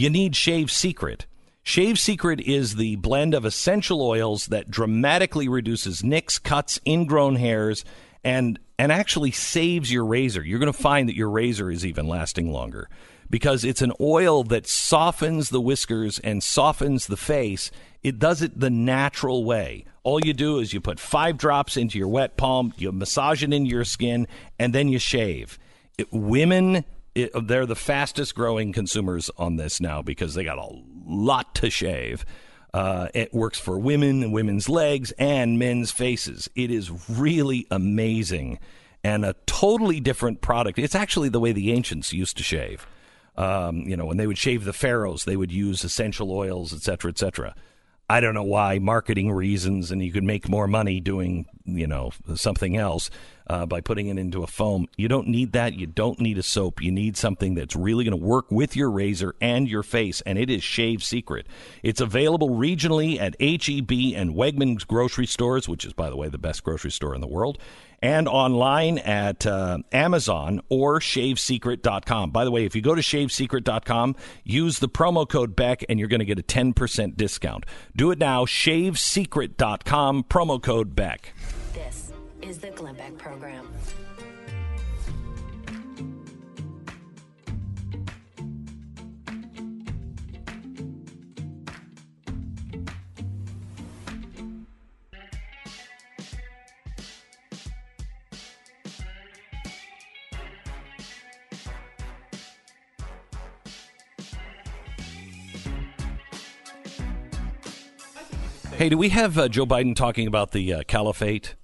Speaker 1: you need Shave Secret. Shave Secret is the blend of essential oils that dramatically reduces nicks, cuts, ingrown hairs, and and actually saves your razor. You're going to find that your razor is even lasting longer because it's an oil that softens the whiskers and softens the face. It does it the natural way. All you do is you put five drops into your wet palm, you massage it into your skin, and then you shave. It, women it, they're the fastest growing consumers on this now because they got a lot to shave. Uh, it works for women women's legs and men's faces. It is really amazing and a totally different product. It's actually the way the ancients used to shave. Um, you know, when they would shave the pharaohs, they would use essential oils, et cetera, et cetera. I don't know why, marketing reasons, and you could make more money doing, you know, something else. uh, by putting it into a foam. You don't need that. You don't need a soap. You need something that's really going to work with your razor and your face, and it is Shave Secret. It's available regionally at HEB and Wegmans grocery stores, which is, by the way, the best grocery store in the world, and online at uh, Amazon or shavesecret.com. By the way, if you go to shavesecret.com, use the promo code Beck and you're going to get a 10% discount. Do it now, shavesecret.com, promo code Beck.
Speaker 2: This is the Glenn Beck Program.
Speaker 1: Hey, do we have uh, Joe Biden talking about the uh, caliphate?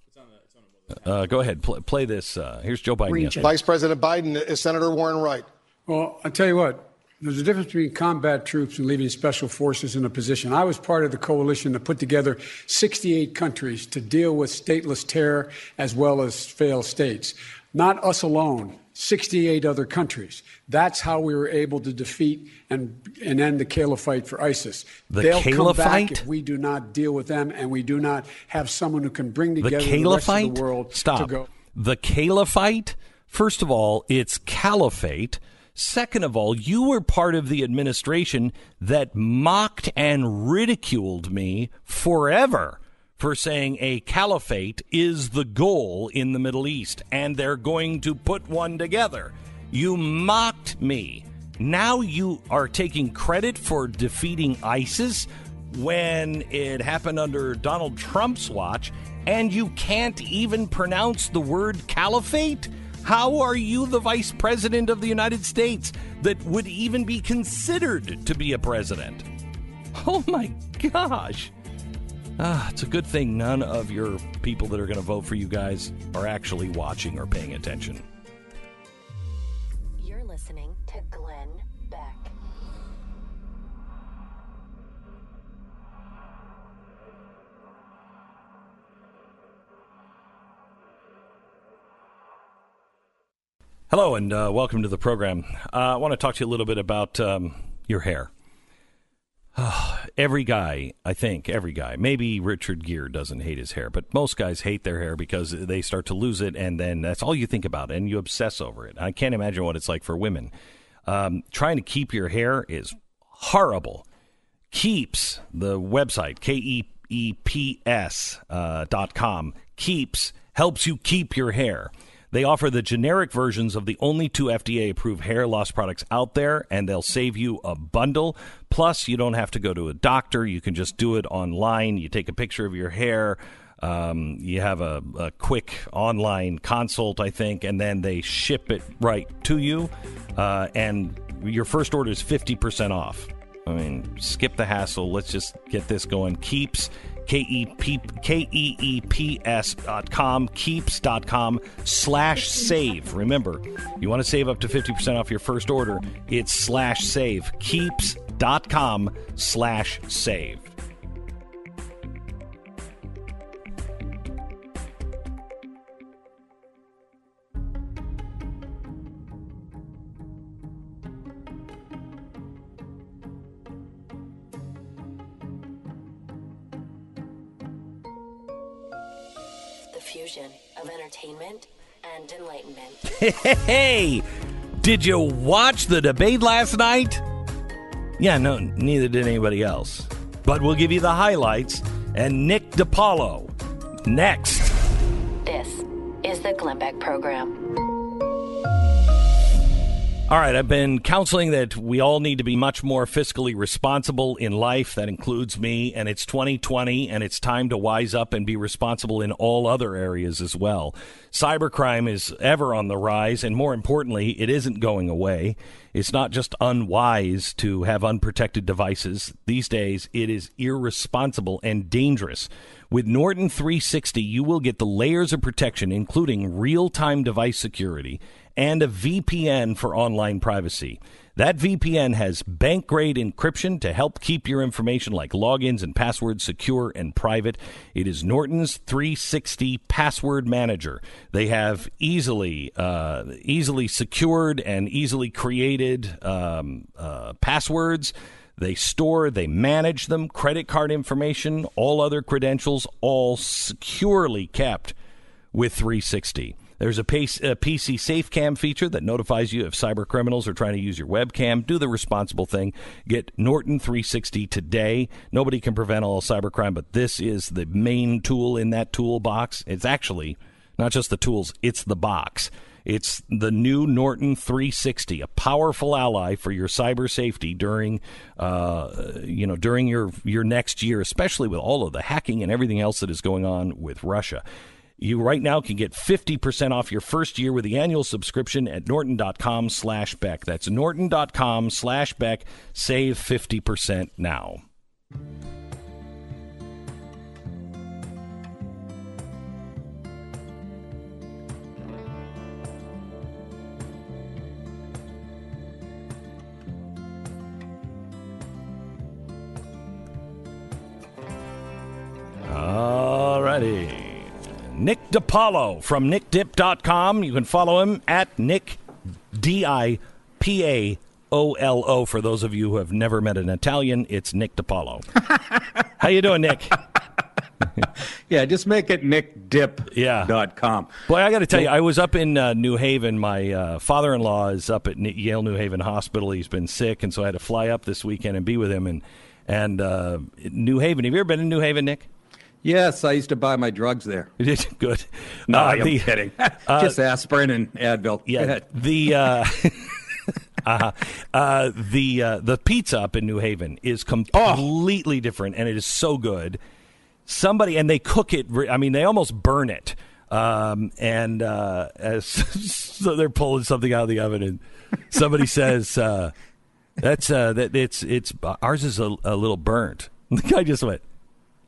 Speaker 1: Uh, go ahead, pl- play this. Uh, here's Joe Biden. yesterday.
Speaker 17: Vice President Biden, is Senator Warren right?
Speaker 18: Well, I tell you what, there's a difference between combat troops and leaving special forces in a position. I was part of the coalition that put together 68 countries to deal with stateless terror as well as failed states. Not us alone, 68 other countries. That's how we were able to defeat and, and end the caliphate for ISIS.
Speaker 1: The
Speaker 18: They'll come back
Speaker 1: caliphate?
Speaker 18: if we do not deal with them and we do not have someone who can bring
Speaker 1: The
Speaker 18: together the, rest of
Speaker 1: caliphate?
Speaker 18: the world
Speaker 1: Stop.
Speaker 18: to go.
Speaker 1: The caliphate? First of all, it's caliphate. Second of all, you were part of the administration that mocked and ridiculed me forever for saying a caliphate is the goal in the Middle East and they're going to put one together. You mocked me. Now you are taking credit for defeating ISIS when it happened under Donald Trump's watch, and you can't even pronounce the word caliphate? How are you the vice president of the United States that would even be considered to be a president? Oh my gosh. Ah, it's a good thing none of your people that are going to vote for you guys are actually watching or paying attention.
Speaker 2: You're listening to Glenn Beck.
Speaker 1: Hello and uh, welcome to the program. Uh, I want to talk to you a little bit about um, your hair. every guy, I think, every guy, maybe Richard Gere doesn't hate his hair, but most guys hate their hair because they start to lose it and then that's all you think about and you obsess over it. I can't imagine what it's like for women. Um, trying to keep your hair is horrible. Keeps, the website, K E E P S uh, dot com, Keeps helps you keep your hair. They offer the generic versions of the only two FDA approved hair loss products out there, and they'll save you a bundle. Plus, you don't have to go to a doctor. You can just do it online. You take a picture of your hair. Um, you have a, a quick online consult, I think, and then they ship it right to you. Uh, and your first order is 50% off. I mean, skip the hassle. Let's just get this going. Keeps, K E P K E E P S dot com, keeps dot com slash save. Remember, you want to save up to 50% off your first order. It's slash save. Keeps dot com slash save. Hey, did you watch the debate last night? Yeah, no, neither did anybody else. But we'll give you the highlights and Nick DiPaolo next.
Speaker 2: This is the Glenn Beck Program.
Speaker 1: All right, I've been counseling that we all need to be much more fiscally responsible in life. That includes me, and it's 2020, and it's time to wise up and be responsible in all other areas as well. Cybercrime is ever on the rise, and more importantly, it isn't going away. It's not just unwise to have unprotected devices. These days, it is irresponsible and dangerous With Norton 360, you will get the layers of protection, including real time device security and a VPN for online privacy. That VPN has bank grade encryption to help keep your information like logins and passwords secure and private. It is Norton's 360 Password Manager. They have easily, uh, easily secured and easily created um, uh, passwords. They store, they manage them, credit card information, all other credentials, all securely kept with 360. There's a, PC SafeCam feature that notifies you if cyber criminals are trying to use your webcam. Do the responsible thing. Get Norton 360 today. Nobody can prevent all cybercrime, but this is the main tool in that toolbox. It's actually not just the tools, it's the box. It's the new Norton 360, a powerful ally for your cyber safety during, uh, you know, during your your next year, especially with all of the hacking and everything else that is going on with Russia. You right now can get 50% off your first year with the annual subscription at norton.com slash Beck. That's norton.com slash Beck. Save 50% now. All righty. Nick DiPaolo from nickdip.com. You can follow him at Nick D I P A O L O. For those of you who have never met an Italian, it's Nick DiPaolo. How you doing, Nick?
Speaker 19: yeah, just make it nickdip.com.
Speaker 1: Yeah. Boy, I got to tell you, I was up in uh, New Haven. My uh, father in law is up at Yale New Haven Hospital. He's been sick, and so I had to fly up this weekend and be with him. And, and uh, New Haven, have you ever been in New Haven, Nick?
Speaker 19: Yes, I used to buy my drugs there.
Speaker 1: Good.
Speaker 19: No, uh, I'm the, kidding. Uh, Just aspirin and Advil.
Speaker 1: Yeah. The uh, uh, uh, the uh, the pizza up in New Haven is completely oh. different, and it is so good. Somebody and they cook it. I mean, they almost burn it. Um, and uh, as, so they're pulling something out of the oven, and somebody says, uh, "That's uh, that it's it's ours is a, a little burnt." The guy just went,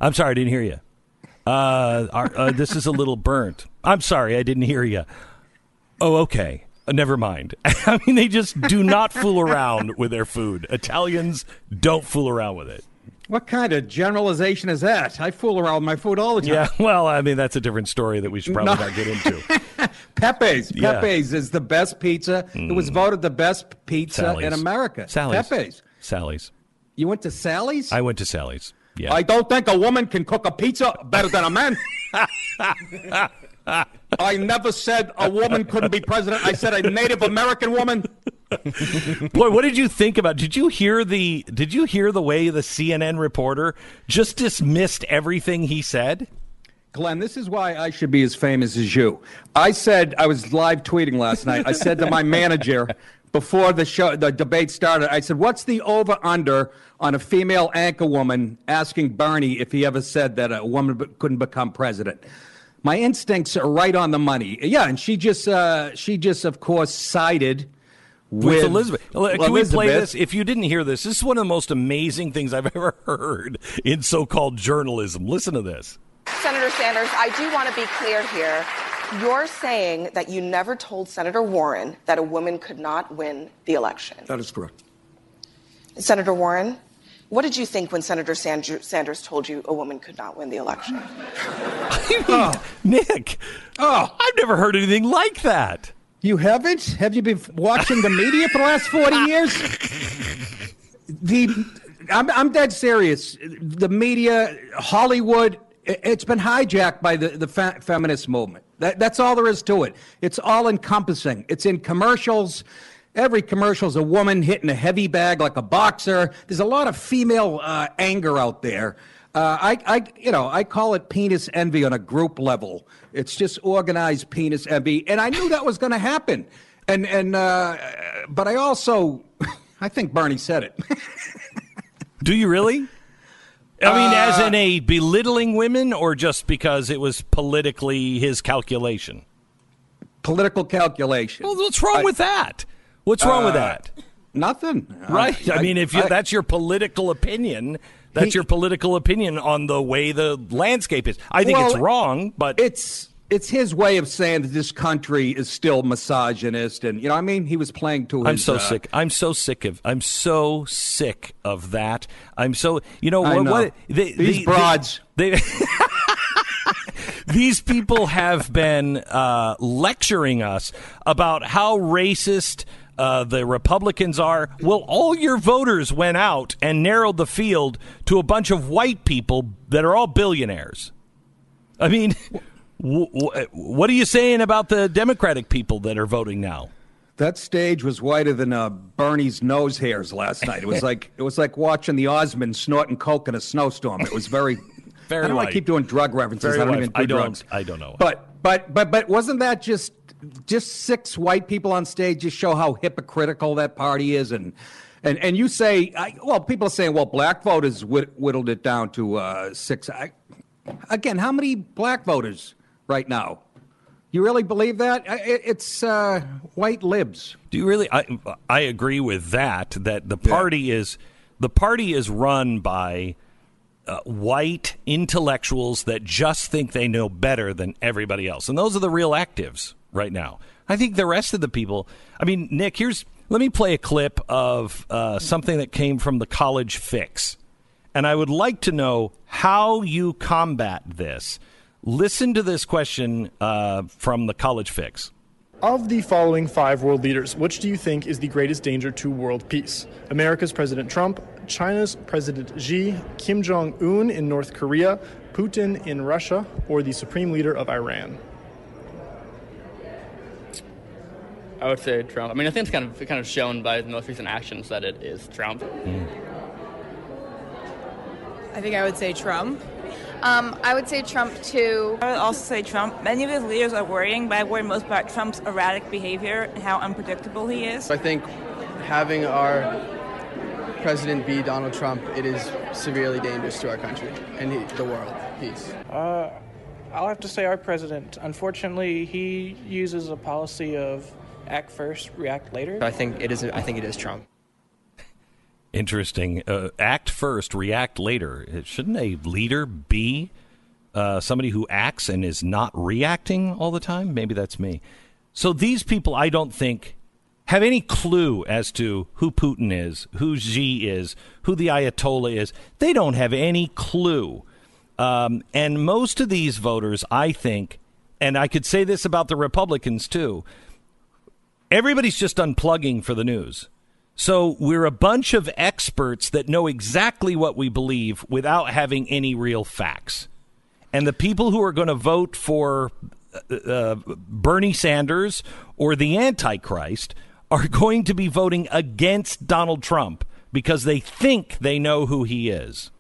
Speaker 1: "I'm sorry, I didn't hear you." Uh, our, uh, this is a little burnt. I'm sorry, I didn't hear you. Oh, okay. Uh, never mind. I mean, they just do not fool around with their food. Italians don't fool around with it.
Speaker 19: What kind of generalization is that? I fool around with my food all the time.
Speaker 1: Yeah, well, I mean, that's a different story that we should probably no. not get into.
Speaker 19: Pepe's. Yeah. Pepe's is the best pizza. Mm. It was mm. voted the best pizza Sally's. in America.
Speaker 1: Sally's.
Speaker 19: Pepe's.
Speaker 1: Sally's.
Speaker 19: You went to Sally's?
Speaker 1: I went to Sally's. Yeah.
Speaker 19: I don't think a woman can cook a pizza better than a man. I never said a woman couldn't be president. I said a Native American woman.
Speaker 1: Boy, what did you think about? Did you hear the? Did you hear the way the CNN reporter just dismissed everything he said?
Speaker 19: Glenn, this is why I should be as famous as you. I said I was live tweeting last night. I said to my manager, before the show, the debate started, I said, "What's the over/under on a female anchor woman asking Bernie if he ever said that a woman couldn't become president?" My instincts are right on the money. Yeah, and she just, uh, she just, of course, sided with,
Speaker 1: with Elizabeth. Can Elizabeth. we play this? If you didn't hear this, this is one of the most amazing things I've ever heard in so-called journalism. Listen to this.
Speaker 4: Senator Sanders, I do want to be clear here. You're saying that you never told Senator Warren that a woman could not win the election.
Speaker 19: That is correct.
Speaker 4: Senator Warren, what did you think when Senator Sanders told you a woman could not win the election?
Speaker 1: oh. Nick, oh. I've never heard anything like that.
Speaker 19: You haven't? Have you been watching the media for the last 40 years? The, I'm, I'm dead serious. The media, Hollywood, it's been hijacked by the, the fe- feminist movement. That, that's all there is to it. It's all encompassing. It's in commercials. Every commercial is a woman hitting a heavy bag like a boxer. There's a lot of female uh, anger out there. Uh, I, I, you know, I call it penis envy on a group level. It's just organized penis envy, and I knew that was going to happen. And and uh, but I also, I think Bernie said it.
Speaker 1: Do you really? I mean, uh, as in a belittling women, or just because it was politically his calculation?
Speaker 19: Political calculation.
Speaker 1: Well, what's wrong I, with that? What's wrong uh, with that?
Speaker 19: Nothing.
Speaker 1: Right. I, I mean, if you, that's your political opinion, That's
Speaker 19: He-
Speaker 1: your political opinion on the way the landscape is. I think it's wrong, but
Speaker 19: it's it's his way of saying that this country is still misogynist, and you know, I mean, he was playing to his.
Speaker 1: I'm so
Speaker 19: uh,
Speaker 1: sick. I'm so sick of. I'm so sick of that. I'm so. You know what?
Speaker 19: know.
Speaker 1: what they,
Speaker 19: These
Speaker 1: they-
Speaker 19: broads.
Speaker 1: They. these people have been uh, lecturing us about how racist. Uh, the Republicans are. Well, all your voters went out and narrowed the field to a bunch of white people that are all billionaires. I mean, what are you saying about the Democratic people that are voting now?
Speaker 19: That stage was whiter than uh, Bernie's nose hairs last night. It was like it was like watching the Osmonds snorting coke in a snowstorm. It was very.
Speaker 1: Very
Speaker 19: I don't want
Speaker 1: white.
Speaker 19: to keep doing drug references.
Speaker 1: Very
Speaker 19: I don't even do
Speaker 1: I don't-
Speaker 19: drugs.
Speaker 1: I don't know.
Speaker 19: But but but but wasn't that just just six white people on stage just show how hypocritical that party is and. And, and you say, I, well, people are saying, well, black voters whitt- whittled it down to uh, six. I, again, how many black voters right now? You really believe that? It's uh, white libs.
Speaker 1: Do you really? I I agree with that. That the party is the party is run by uh, white intellectuals that just think they know better than everybody else, and those are the real actives right now. I think the rest of the people. I mean, Nick, here's let me play a clip of uh, something that came from the College Fix, and I would like to know how you combat this. Listen to this question uh, from the College Fix.
Speaker 5: Of the following five world leaders, which do you think is the greatest danger to world peace? America's President Trump, China's President Xi, Kim Jong un in North Korea, Putin in Russia, or the Supreme Leader of Iran?
Speaker 6: I would say Trump. I mean, I think it's kind of kind of shown by the most recent actions that it is Trump.
Speaker 7: I think I would say Trump.
Speaker 8: Um, I would say Trump too.
Speaker 9: I would also say Trump. Many of his leaders are worrying, but I worry most about Trump's erratic behavior and how unpredictable he is.
Speaker 10: I think having our president be Donald Trump, it is severely dangerous to our country and he, the world. Peace.
Speaker 11: Uh, I'll have to say our president. Unfortunately, he uses a policy of act first, react later.
Speaker 12: I think it is. I think it is Trump.
Speaker 1: Interesting. Uh, act first, react later. Uh, Shouldn't a leader be uh, somebody who acts and is not reacting all the time? Maybe that's me. So these people, I don't think, have any clue as to who Putin is, who Xi is, who the Ayatollah is. They don't have any clue. Um, and most of these voters, I think, and I could say this about the Republicans too, everybody's just unplugging for the news. So we're a bunch of experts that know exactly what we believe without having any real facts. And the people who are going to vote for uh, uh, Bernie Sanders or the Antichrist are going to be voting against Donald Trump because they think they know who he is.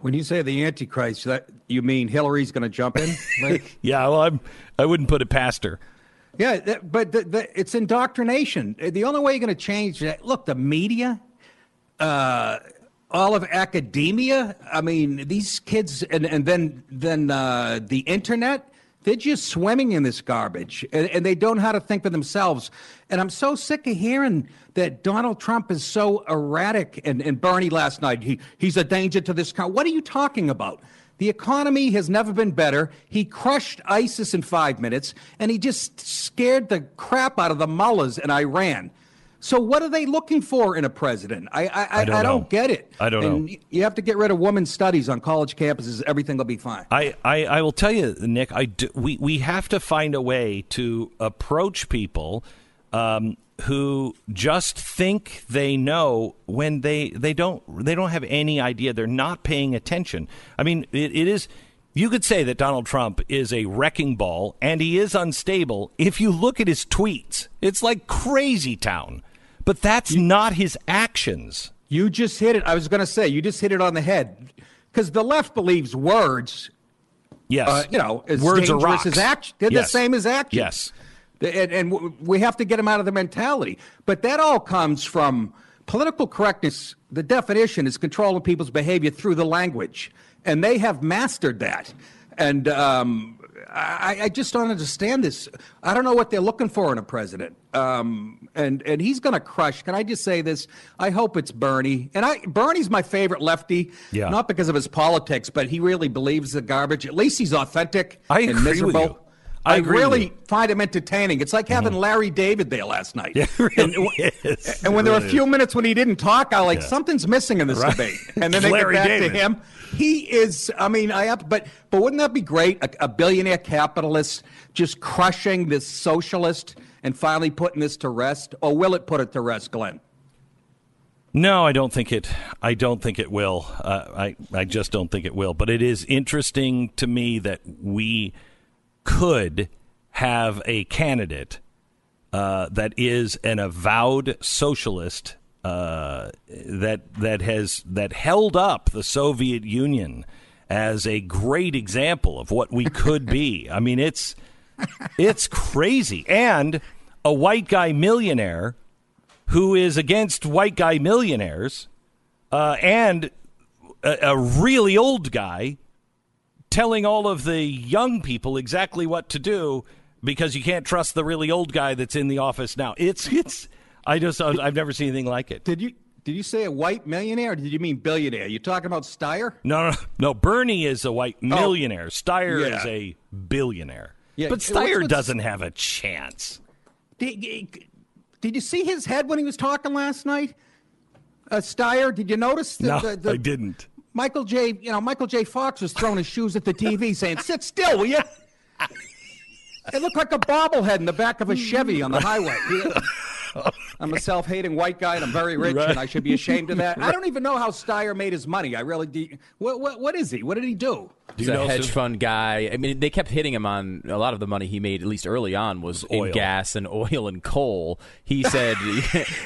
Speaker 19: When you say the Antichrist, that you mean Hillary's going to jump in? Like-
Speaker 1: Yeah, well, I'm, I wouldn't put it past her.
Speaker 19: Yeah, that, but the, the, it's indoctrination. The only way you're going to change that, look, the media, uh, all of academia. I mean, these kids, and, and then then uh, the internet. They're just swimming in this garbage, and, and they don't know how to think for themselves. And I'm so sick of hearing that Donald Trump is so erratic. And, and Bernie last night, he, he's a danger to this country. What are you talking about? The economy has never been better. He crushed ISIS in five minutes, and he just scared the crap out of the mullahs in Iran. So, what are they looking for in a president? I I, I,
Speaker 1: don't
Speaker 19: I don't get it.
Speaker 1: I don't
Speaker 19: and
Speaker 1: know.
Speaker 19: You have to get rid of women's studies on college campuses. Everything will be fine.
Speaker 1: I, I, I will tell you, Nick. I do, we we have to find a way to approach people um, who just think they know when they they don't they don't have any idea. They're not paying attention. I mean, it, it is. You could say that Donald Trump is a wrecking ball, and he is unstable. If you look at his tweets, it's like crazy town. But that's not his actions.
Speaker 19: You just hit it. I was going to say you just hit it on the head because the left believes words.
Speaker 1: Yes,
Speaker 19: uh, you know, as
Speaker 1: Words are
Speaker 19: dangerous
Speaker 1: rocks.
Speaker 19: as action. They're
Speaker 1: Yes.
Speaker 19: the same as action.
Speaker 1: Yes.
Speaker 19: And, and we have to get them out of the mentality. But that all comes from political correctness. The definition is controlling people's behavior through the language, and they have mastered that. And um, I, I just don't understand this. I don't know what they're looking for in a president. Um, and and he's going to crush. Can I just say this? I hope it's Bernie. And I Bernie's my favorite lefty.
Speaker 1: Yeah.
Speaker 19: Not because of his politics, but he really believes the garbage. At least he's authentic
Speaker 1: I
Speaker 19: and miserable.
Speaker 1: I with
Speaker 19: really.
Speaker 1: Mm-hmm.
Speaker 19: find him entertaining. It's like having Larry David there last night.
Speaker 1: Yeah, it
Speaker 19: and,
Speaker 1: is.
Speaker 19: and when there were a few
Speaker 1: is.
Speaker 19: minutes when he didn't talk, I like
Speaker 1: Yeah.
Speaker 19: something's missing in this
Speaker 1: Right.
Speaker 19: debate. And then they
Speaker 1: Larry
Speaker 19: get back
Speaker 1: David.
Speaker 19: to him. He is. I mean, I have, but but wouldn't that be great? A, a billionaire capitalist just crushing this socialist and finally putting this to rest, or will it put it to rest, Glenn?
Speaker 1: No, I don't think it. I don't think it will. Uh, I I just don't think it will. But it is interesting to me that we could have a candidate uh, that is an avowed socialist uh, that that has that held up the Soviet Union as a great example of what we could be. I mean, it's it's crazy, and a white guy millionaire who is against white guy millionaires, uh, and a, a really old guy telling all of the young people exactly what to do because you can't trust the really old guy that's in the office now. It's it's. I just I've never seen anything like it.
Speaker 19: Did you did you say a white millionaire? or Did you mean billionaire? You talking about Steyer?
Speaker 1: No, no, no. Bernie is a white millionaire. Steyer
Speaker 19: Oh. Yeah.
Speaker 1: is a billionaire.
Speaker 19: Yeah,
Speaker 1: but
Speaker 19: what's-
Speaker 1: Steyer
Speaker 19: what's-
Speaker 1: doesn't have a chance.
Speaker 19: Did, did you see his head when he was talking last night? Uh, Steyer, did you notice? The,
Speaker 1: No,
Speaker 19: the, the-
Speaker 1: I didn't.
Speaker 19: Michael J. You know, Michael J. Fox was throwing his shoes at the TV, saying, "Sit still, will you?" It looked like a bobblehead in the back of a Chevy on the highway. I'm a self-hating white guy, and I'm very rich,
Speaker 1: Right.
Speaker 19: and I should be ashamed of that. I don't even know how Steyer made his money. I really do. What, what, what is he? What did he do?
Speaker 3: He's a hedge fund guy. I mean, they kept hitting him on a lot of the money he made, at least early on, was
Speaker 1: Oil.
Speaker 3: in gas and oil and coal. He said,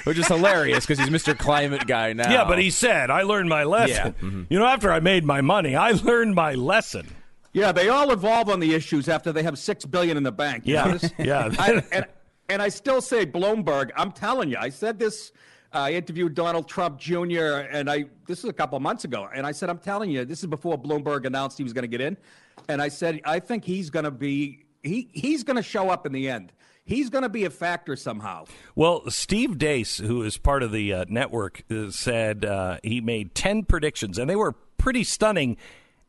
Speaker 3: which is hilarious because he's Mr. Climate guy now.
Speaker 1: Yeah, but he said, "I learned my lesson."
Speaker 3: Yeah. Mhm.
Speaker 1: You know, after I made my money, I learned my lesson.
Speaker 19: Yeah, they all evolve on the issues after they have six billion in the bank. You
Speaker 1: Yeah, yeah.
Speaker 19: I, and, and I still say Bloomberg. I'm telling you, I said this. uh, I interviewed Donald Trump Jr. and I this is a couple months ago, and I said, I'm telling you, this is before Bloomberg announced he was going to get in, and I said, I think he's going to be he he's going to show up in the end. He's going to be a factor somehow.
Speaker 1: Well, Steve Deace, who is part of the uh, network, uh, said uh, he made 10 predictions, and they were pretty stunning,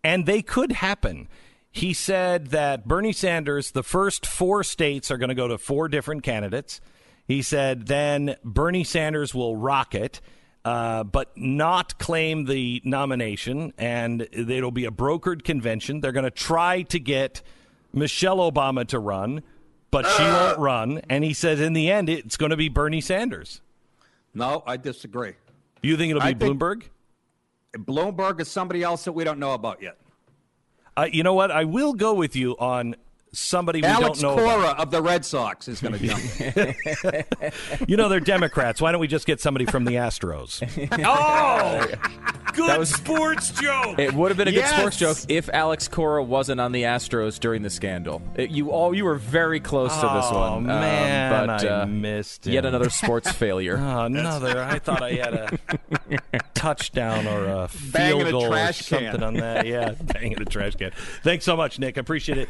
Speaker 1: and they could happen. He said that Bernie Sanders, the first four states are going to go to four different candidates. He said then Bernie Sanders will rock it, uh, but not claim the nomination, and it'll be a brokered convention. They're going to try to get Michelle Obama to run, but she won't run. And he says in the end, it's going to be Bernie Sanders.
Speaker 19: No, I disagree.
Speaker 1: You think it'll be
Speaker 19: I
Speaker 1: Bloomberg?
Speaker 19: Bloomberg is somebody else that we don't know about yet.
Speaker 1: Uh, you know what? I will go with you on somebody we
Speaker 19: Alex
Speaker 1: don't know.
Speaker 19: Cora
Speaker 1: about.
Speaker 19: of the Red Sox is going to jump.
Speaker 1: You know they're Democrats. Why don't we just get somebody from the Astros? oh, good
Speaker 3: was-
Speaker 1: sports joke.
Speaker 3: It would have been a good sports joke if Alex Cora wasn't on the Astros during the scandal. It- you all you were very close to this
Speaker 1: Oh,
Speaker 3: one. Um,
Speaker 1: man,
Speaker 3: but,
Speaker 1: I
Speaker 3: uh,
Speaker 1: missed
Speaker 3: Yet another sports failure.
Speaker 1: Oh, another. I thought I had a touchdown or a
Speaker 19: Banging
Speaker 1: field
Speaker 19: a
Speaker 1: goal or
Speaker 19: trash can.
Speaker 1: something on that. Yeah, banging a trash can. Thanks so much, Nick. I appreciate it.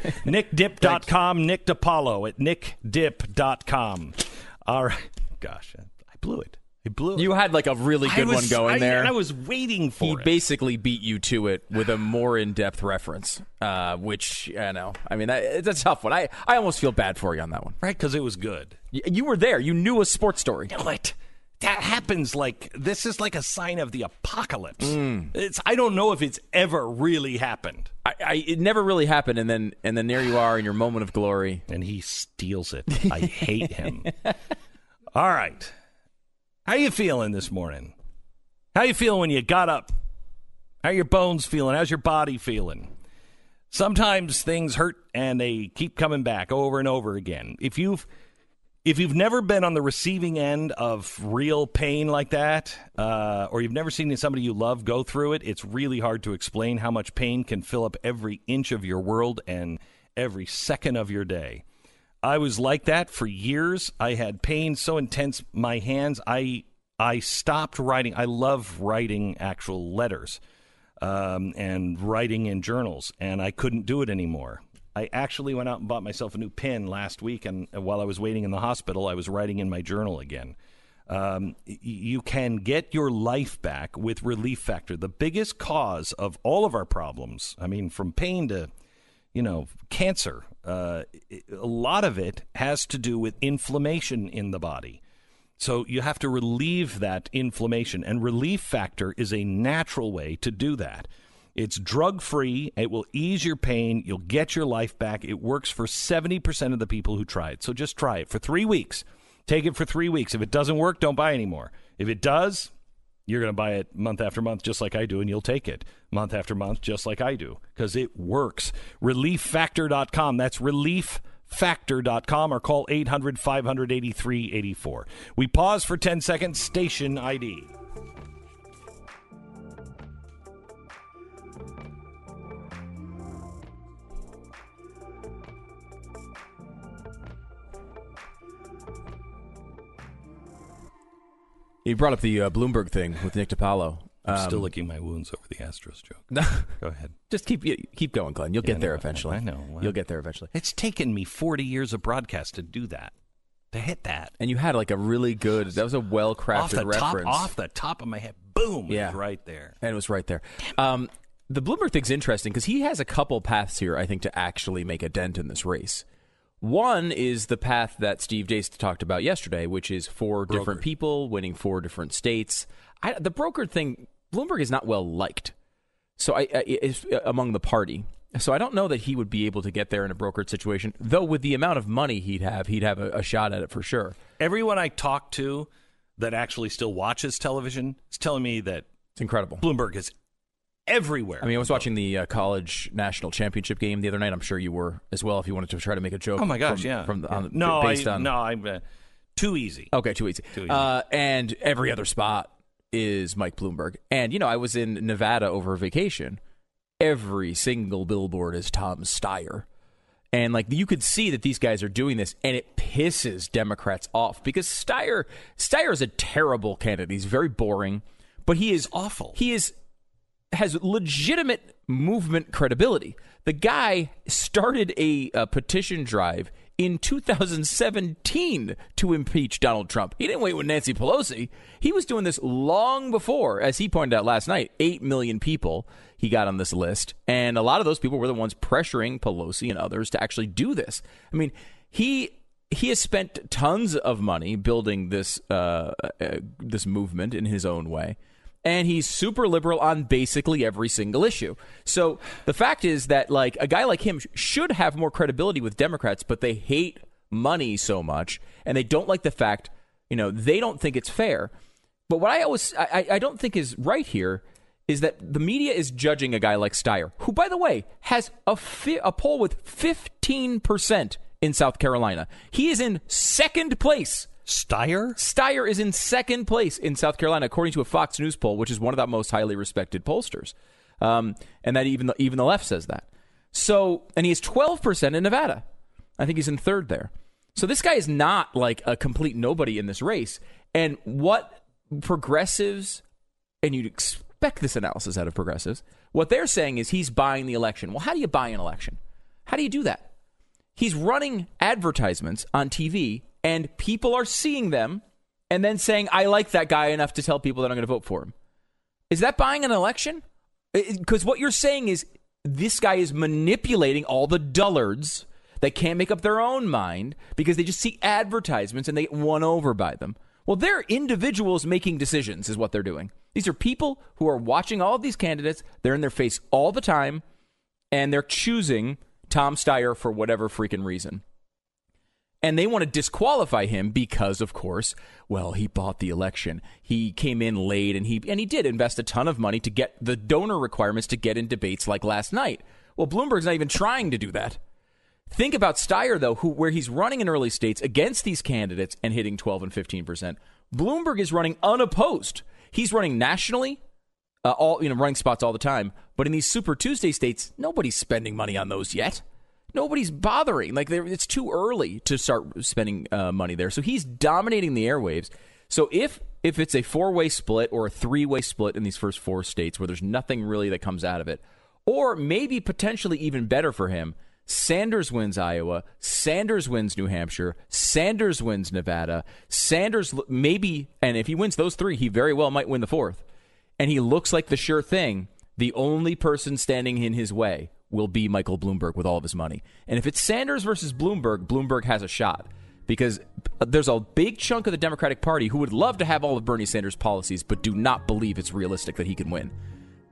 Speaker 1: NickDip.com, Nick DiPaolo at NickDip.com. All right. Gosh, I blew it. I blew it.
Speaker 3: You had like a really good
Speaker 1: was-
Speaker 3: one going
Speaker 1: I-
Speaker 3: there.
Speaker 1: I was waiting for
Speaker 3: he
Speaker 1: it.
Speaker 3: basically beat you to it with a more in-depth reference, uh, which I know. I mean, that, it's a tough one. I, I almost feel bad for you on that one.
Speaker 1: Right, because it was good.
Speaker 3: Y- You were there. You knew a sports story.
Speaker 1: What? That happens like this is like a sign of the apocalypse.
Speaker 3: Mm.
Speaker 1: It's I don't know if it's ever really happened.
Speaker 3: I, I, it never really happened, and then and then there you are in your moment of glory,
Speaker 1: and he steals it. I hate him. All right, how you feeling this morning? How you feeling when you got up? How your bones feeling? How's your body feeling? Sometimes things hurt and they keep coming back over and over again. If you've if you've never been on the receiving end of real pain like that, uh, or you've never seen somebody you love go through it, it's really hard to explain how much pain can fill up every inch of your world and every second of your day. I was like that for years. I had pain so intense my hands I I stopped writing. I love writing actual letters um, and writing in journals, and I couldn't do it anymore. I actually went out and bought myself a new pen last week, and while I was waiting in the hospital, I was writing in my journal again. Um, you can get your life back with Relief Factor, the biggest cause of all of our problems. I mean, from pain to you know, cancer. Uh, a lot of it has to do with inflammation in the body. So you have to relieve that inflammation, and Relief Factor is a natural way to do that. It's drug free. It will ease your pain. You'll get your life back. It works for 70% of the people who try it. So just try it for three weeks. Take it for three weeks. If it doesn't work, don't buy anymore. If it does, you're going to buy it month after month just like I do, and you'll take it month after month just like I do because it works. ReliefFactor.com. That's ReliefFactor.com or call 800 583 84. We pause for 10 seconds. Station ID.
Speaker 3: You brought up the uh, Bloomberg thing with Nick DiPaolo.
Speaker 1: I'm still
Speaker 3: Um,
Speaker 1: licking my wounds over the Astros joke. Go ahead.
Speaker 3: Just keep keep going, Glenn. You'll
Speaker 1: Yeah,
Speaker 3: get there
Speaker 1: no,
Speaker 3: eventually.
Speaker 1: I know. Well,
Speaker 3: You'll get there eventually.
Speaker 1: It's taken me 40 years of broadcast to do that, to hit that.
Speaker 3: And you had like a really good. That was a well crafted reference.
Speaker 1: top, off the top of my head. Boom.
Speaker 3: Yeah.
Speaker 1: Right there.
Speaker 3: And it was right there. Um, the Bloomberg thing's interesting because he has a couple paths here, I think, to actually make a dent in this race. One is the path that Steve Deace talked about yesterday, which is four different people winning four different states. I, the brokered thing, Bloomberg is not well liked, so I, I is uh, among the party. So I don't know that he would be able to get there in a brokered situation. Though with the amount of money he'd have, he'd have a, a shot at it for sure.
Speaker 1: Everyone I talk to that actually still watches television is telling me that
Speaker 3: It's incredible.
Speaker 1: Bloomberg is everywhere.
Speaker 3: I mean, I was watching the uh, college national championship game the other night. I'm sure you were as well. If you wanted to try to make a joke.
Speaker 1: oh my gosh,
Speaker 3: from,
Speaker 1: yeah.
Speaker 3: From the, on,
Speaker 1: no,
Speaker 3: based
Speaker 1: I,
Speaker 3: on
Speaker 1: no, I'm uh, too easy.
Speaker 3: Okay, too easy.
Speaker 1: Too easy.
Speaker 3: Uh, and every other spot is Mike Bloomberg. And you know, I was in Nevada over vacation. Every single billboard is Tom Steyer. And like you could see that these guys are doing this, and it pisses Democrats off because Steyer Steyer is a terrible candidate. He's very boring, but he is
Speaker 1: awful.
Speaker 3: He is has legitimate movement credibility. The guy started a, a petition drive in 2017 to impeach Donald Trump. He didn't wait with Nancy Pelosi. He was doing this long before, as he pointed out last night, 8 million people he got on this list. And a lot of those people were the ones pressuring Pelosi and others to actually do this. I mean, he he has spent tons of money building this uh, uh, this movement in his own way and he's super liberal on basically every single issue. So the fact is that like a guy like him should have more credibility with Democrats, but they hate money so much, and they don't like the fact, you know, they don't think it's fair. But what I always I, I don't think is right here is that the media is judging a guy like Steyer, who, by the way, has a fi- a poll with fifteen percent in South Carolina. He is in second place.
Speaker 1: Steyer?
Speaker 3: Steyer is in second place in South Carolina, according to a Fox News poll, which is one of the most highly respected pollsters. Um, and that even the, even the left says that. So, and he has 12% in Nevada. I think he's in third there. So this guy is not like a complete nobody in this race. And what progressives, and you'd expect this analysis out of progressives, what they're saying is he's buying the election. Well, how do you buy an election? How do you do that? He's running advertisements on TV, and people are seeing them and then saying, I like that guy enough to tell people that I'm going to vote for him. Is that buying an election? Because what you're saying is this guy is manipulating all the dullards that can't make up their own mind because they just see advertisements and they get won over by them. Well, they're individuals making decisions, is what they're doing. These are people who are watching all of these candidates. They're in their face all the time, and they're choosing Tom Steyer for whatever freaking reason. And they want to disqualify him because, of course, well, he bought the election. He came in late, and he and he did invest a ton of money to get the donor requirements to get in debates like last night. Well, Bloomberg's not even trying to do that. Think about Steyer though, who where he's running in early states against these candidates and hitting 12 and 15 percent. Bloomberg is running unopposed. He's running nationally, uh, all you know, running spots all the time. But in these Super Tuesday states, nobody's spending money on those yet. Nobody's bothering. Like it's too early to start spending uh, money there. So he's dominating the airwaves. So if if it's a four way split or a three way split in these first four states where there's nothing really that comes out of it, or maybe potentially even better for him, Sanders wins Iowa. Sanders wins New Hampshire. Sanders wins Nevada. Sanders maybe, and if he wins those three, he very well might win the fourth. And he looks like the sure thing. The only person standing in his way will be Michael Bloomberg with all of his money. And if it's Sanders versus Bloomberg, Bloomberg has a shot because there's a big chunk of the Democratic Party who would love to have all of Bernie Sanders' policies, but do not believe it's realistic that he can win.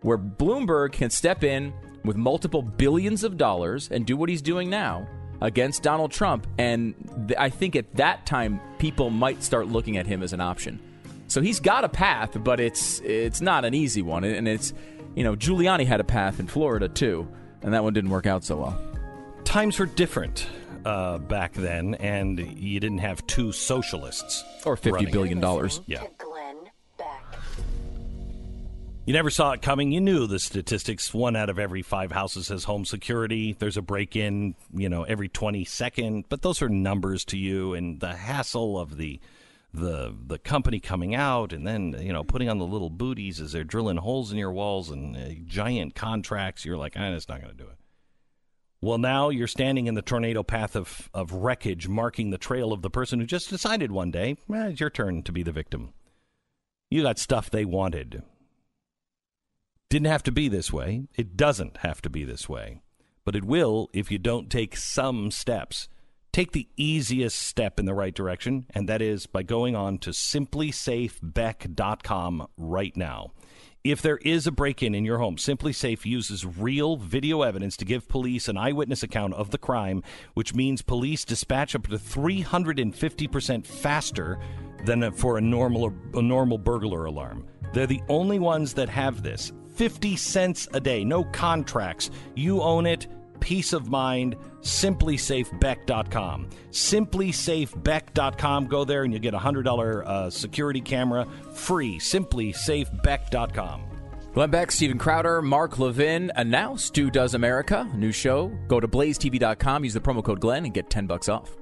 Speaker 3: Where Bloomberg can step in with multiple billions of dollars and do what he's doing now against Donald Trump. And th- I think at that time, people might start looking at him as an option. So he's got a path, but it's it's not an easy one. And it's, you know, Giuliani had a path in Florida too, and that one didn't work out so well.
Speaker 1: Times were different uh, back then, and you didn't have two socialists
Speaker 3: Or fifty
Speaker 1: running
Speaker 3: billion dollars.
Speaker 1: Yeah. You never saw it coming. You knew the statistics. One out of every five houses has home security. There's a break in, you know, every 22nd. But those are numbers to you, and the hassle of the the the company coming out and then you know putting on the little booties as they're drilling holes in your walls and uh, giant contracts. You're like, ah, it's not going to do it. Well, now you're standing in the tornado path of, of wreckage, marking the trail of the person who just decided one day, eh, it's your turn to be the victim. You got stuff they wanted. Didn't have to be this way. It doesn't have to be this way. But it will if you don't take some steps. Take the easiest step in the right direction, and that is by going on to simplisafebeck.com right now. If there is a break in in your home, SimpliSafe uses real video evidence to give police an eyewitness account of the crime, which means police dispatch up to 350% faster than for a normal, a normal burglar alarm. They're the only ones that have this. 50 cents a day, no contracts. You own it, peace of mind. SimpliSafeBeck.com. SimpliSafeBeck.com. Go there and you get a $100 uh, security camera free. SimpliSafeBeck.com.
Speaker 3: Glenn Beck, Stephen Crowder, Mark Levin and now Stu Does America, new show. Go to blazetv.com, use the promo code Glenn, and get 10 bucks off.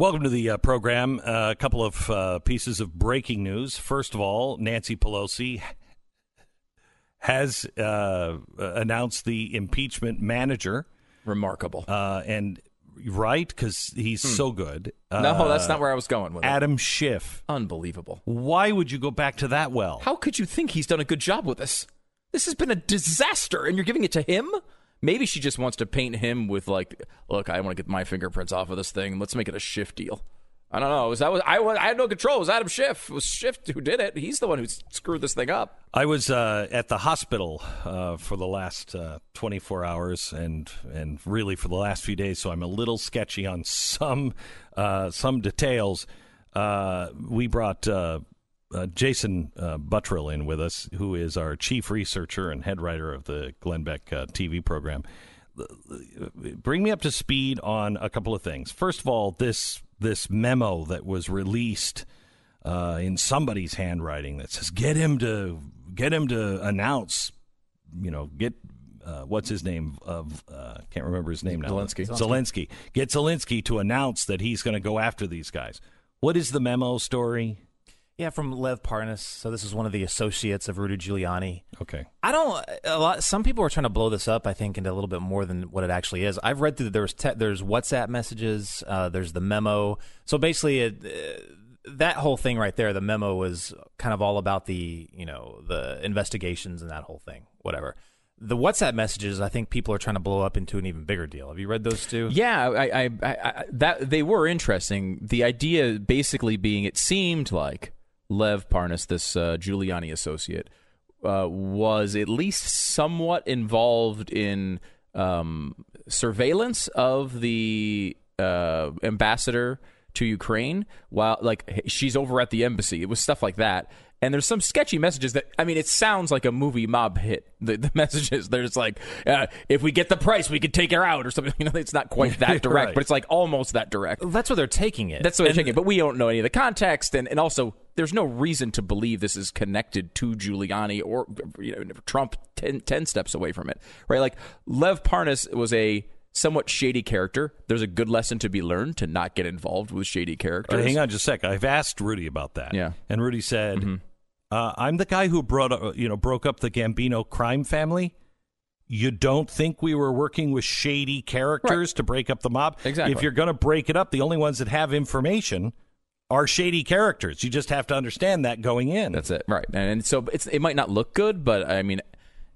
Speaker 1: Welcome to the uh, program. Uh, a couple of uh, pieces of breaking news. First of all, Nancy Pelosi has uh, announced the impeachment manager.
Speaker 3: Remarkable.
Speaker 1: Uh, and right, because he's so good.
Speaker 3: Hmm. No, that's not where I was going with it.
Speaker 1: Adam Schiff.
Speaker 3: Unbelievable.
Speaker 1: Why would you go back to that well?
Speaker 3: How could you think he's done a good job with this? This has been a disaster, and you're giving it to him? Maybe she just wants to paint him with like, look, I want to get my fingerprints off of this thing. Let's make it a shift deal. I don't know. Was that was I? Was, I had no control. It was Adam Schiff? It was Schiff who did it? He's the one who screwed this thing up.
Speaker 1: I was uh, at the hospital uh, for the last uh, 24 hours, and and really for the last few days. So I'm a little sketchy on some uh, some details. Uh, we brought uh, Jason uh, Buttrill in with us, who is our chief researcher and head writer of the Glenn Beck uh, TV program. Bring me up to speed on a couple of things. First of all, this this memo that was released uh, in somebody's handwriting that says get him to get him to announce, you know, get uh, what's his name of uh, can't remember his name now.
Speaker 3: Zelensky.
Speaker 1: Zelensky. Get Zelensky to announce that he's going to go after these guys. What is the memo story?
Speaker 20: Yeah, from Lev Parnas. So this is one of the associates of Rudy Giuliani.
Speaker 1: Okay.
Speaker 20: I don't. A lot. Some people are trying to blow this up. I think into a little bit more than what it actually is. I've read through. There's te- there's WhatsApp messages. Uh, there's the memo. So basically, it, uh, that whole thing right there. The memo was kind of all about the you know the investigations and that whole thing. Whatever. The WhatsApp messages, I think people are trying to blow up into an even bigger deal. Have you read those two?
Speaker 3: Yeah, I, I, I, I that they were interesting. The idea basically being, it seemed like Lev Parnas, this uh, Giuliani associate, uh, was at least somewhat involved in um, surveillance of the uh, ambassador to Ukraine while like she's over at the embassy. It was stuff like that. And there's some sketchy messages that I mean, it sounds like a movie mob hit. The, the messages there's like, uh, if we get the price, we could take her out or something. You know, it's not quite that direct,
Speaker 20: Right.
Speaker 3: but it's like almost that direct.
Speaker 20: That's where they're taking it.
Speaker 3: That's what they're taking. it. But we don't know any of the context, and, and also there's no reason to believe this is connected to Giuliani or you know Trump 10, 10 steps away from it, right? Like Lev Parnas was a somewhat shady character. There's a good lesson to be learned to not get involved with shady characters.
Speaker 1: hang on just a sec. I've asked Rudy about that.
Speaker 3: Yeah.
Speaker 1: And Rudy said,
Speaker 3: Mm-hmm.
Speaker 1: Uh, "I'm the guy who brought, uh, you know, broke up the Gambino crime family. You don't think we were working with shady characters to break up the mob?
Speaker 3: Exactly.
Speaker 1: If you're going to break it up, the only ones that have information are shady characters. You just have to understand that going in.
Speaker 3: That's it, right? And so it's it might not look good, but I mean,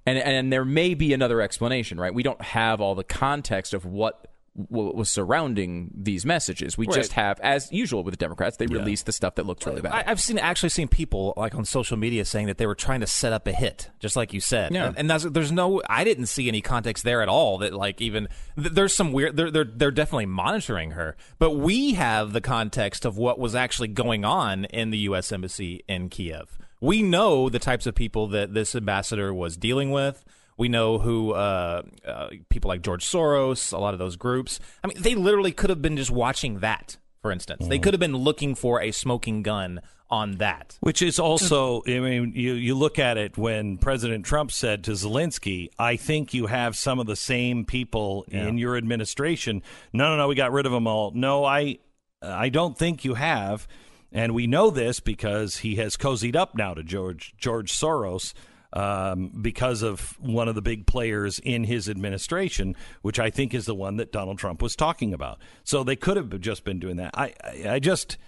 Speaker 3: and and there may be another explanation, right? We don't have all the context of what what was surrounding these messages. We
Speaker 20: Right.
Speaker 3: just have, as usual with the Democrats, they
Speaker 20: Yeah.
Speaker 3: release the stuff that looks really bad.
Speaker 20: I, I've seen actually seen people like on social media saying that they were trying to set up a hit, just like you said.
Speaker 3: Yeah.
Speaker 20: And, and that's, there's no, I didn't see any context there at all. That like even th- there's some weird. They're they're they're definitely monitoring her, but we have the context of what was actually going on in the U.S. embassy in Kiev. We know the types of people that this ambassador was dealing with. We know who uh, uh, people like George Soros, a lot of those groups. I mean, they literally could have been just watching that. For instance, they could have been looking for a smoking gun on that.
Speaker 1: Which is also, I mean, you, you look at it when President Trump said to Zelensky, I think you have some of the same people in your administration. No, no, no, we got rid of them all. No, I, I don't think you have. And we know this because he has cozied up now to George, George Soros. Um, because of one of the big players in his administration, which I think is the one that Donald Trump was talking about. So they could have just been doing that. I, I, I just,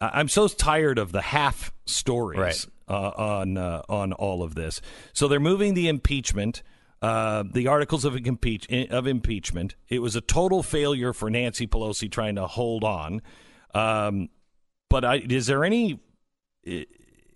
Speaker 1: I'm so tired of the half stories
Speaker 20: Right.
Speaker 1: uh, on uh, on all of this. So they're moving the impeachment, uh, the articles of impeach of impeachment. It was a total failure for Nancy Pelosi trying to hold on. Um, but I, is there any?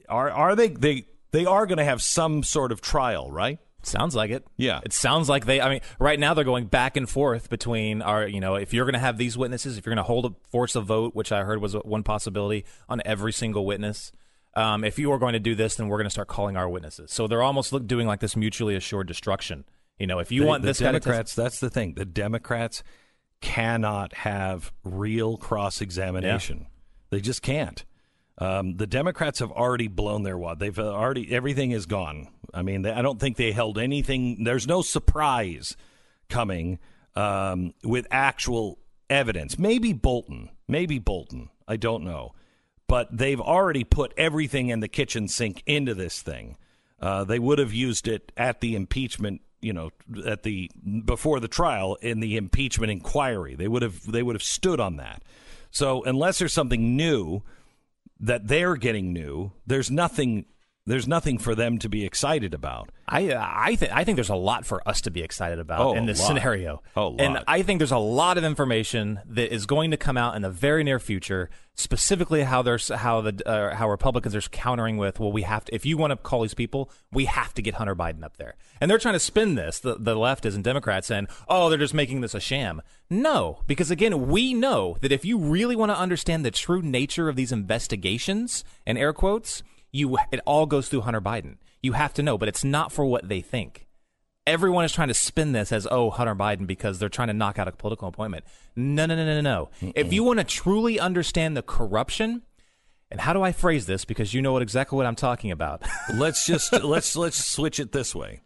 Speaker 1: Are are they they they are going to have some sort of trial, right?
Speaker 20: Sounds like it.
Speaker 1: Yeah.
Speaker 20: It sounds like they I mean, right now they're going back and forth between our, you know, if you're going to have these witnesses, if you're going to hold a force a vote, which I heard was one possibility on every single witness. Um, if you are going to do this, then we're going to start calling our witnesses. So they're almost look, doing like this mutually assured destruction. You know, if you
Speaker 1: The-
Speaker 20: want
Speaker 1: the
Speaker 20: this
Speaker 1: Democrats, that's the thing. The Democrats cannot have real cross examination. They just can't. Um, the Democrats have already blown their wad. They've uh, already everything is gone. I mean, they, I don't think they held anything. There's no surprise coming um, with actual evidence. Maybe Bolton. Maybe Bolton. I don't know. But they've already put everything in the kitchen sink into this thing. Uh, they would have used it at the impeachment, you know, at the before the trial in the impeachment inquiry. They would have they would have stood on that. So unless there's something new that they're getting new, there's nothing there's nothing for them to be excited about.
Speaker 20: I uh, I think I think there's a lot for us to be excited about
Speaker 1: Oh,
Speaker 20: in this scenario.
Speaker 1: Oh,
Speaker 20: and. I think there's a lot of information that is going to come out in the very near future, specifically how there's how the uh, how Republicans are countering with. Well, we have to if you want to call these people, we have to get Hunter Biden up there, and they're trying to spin this. The the left is and Democrats saying, oh, they're just making this a sham. No, because again, we know that if you really want to understand the true nature of these investigations, and air quotes you it all goes through Hunter Biden. You have to know, but it's not for what they think. Everyone is trying to spin this as oh Hunter Biden because they're trying to knock out a political appointment. No, no, no, no, no. If you want to truly understand the corruption, and how do I phrase this because you know what exactly what I'm talking about.
Speaker 1: let's just let's let's switch it this way.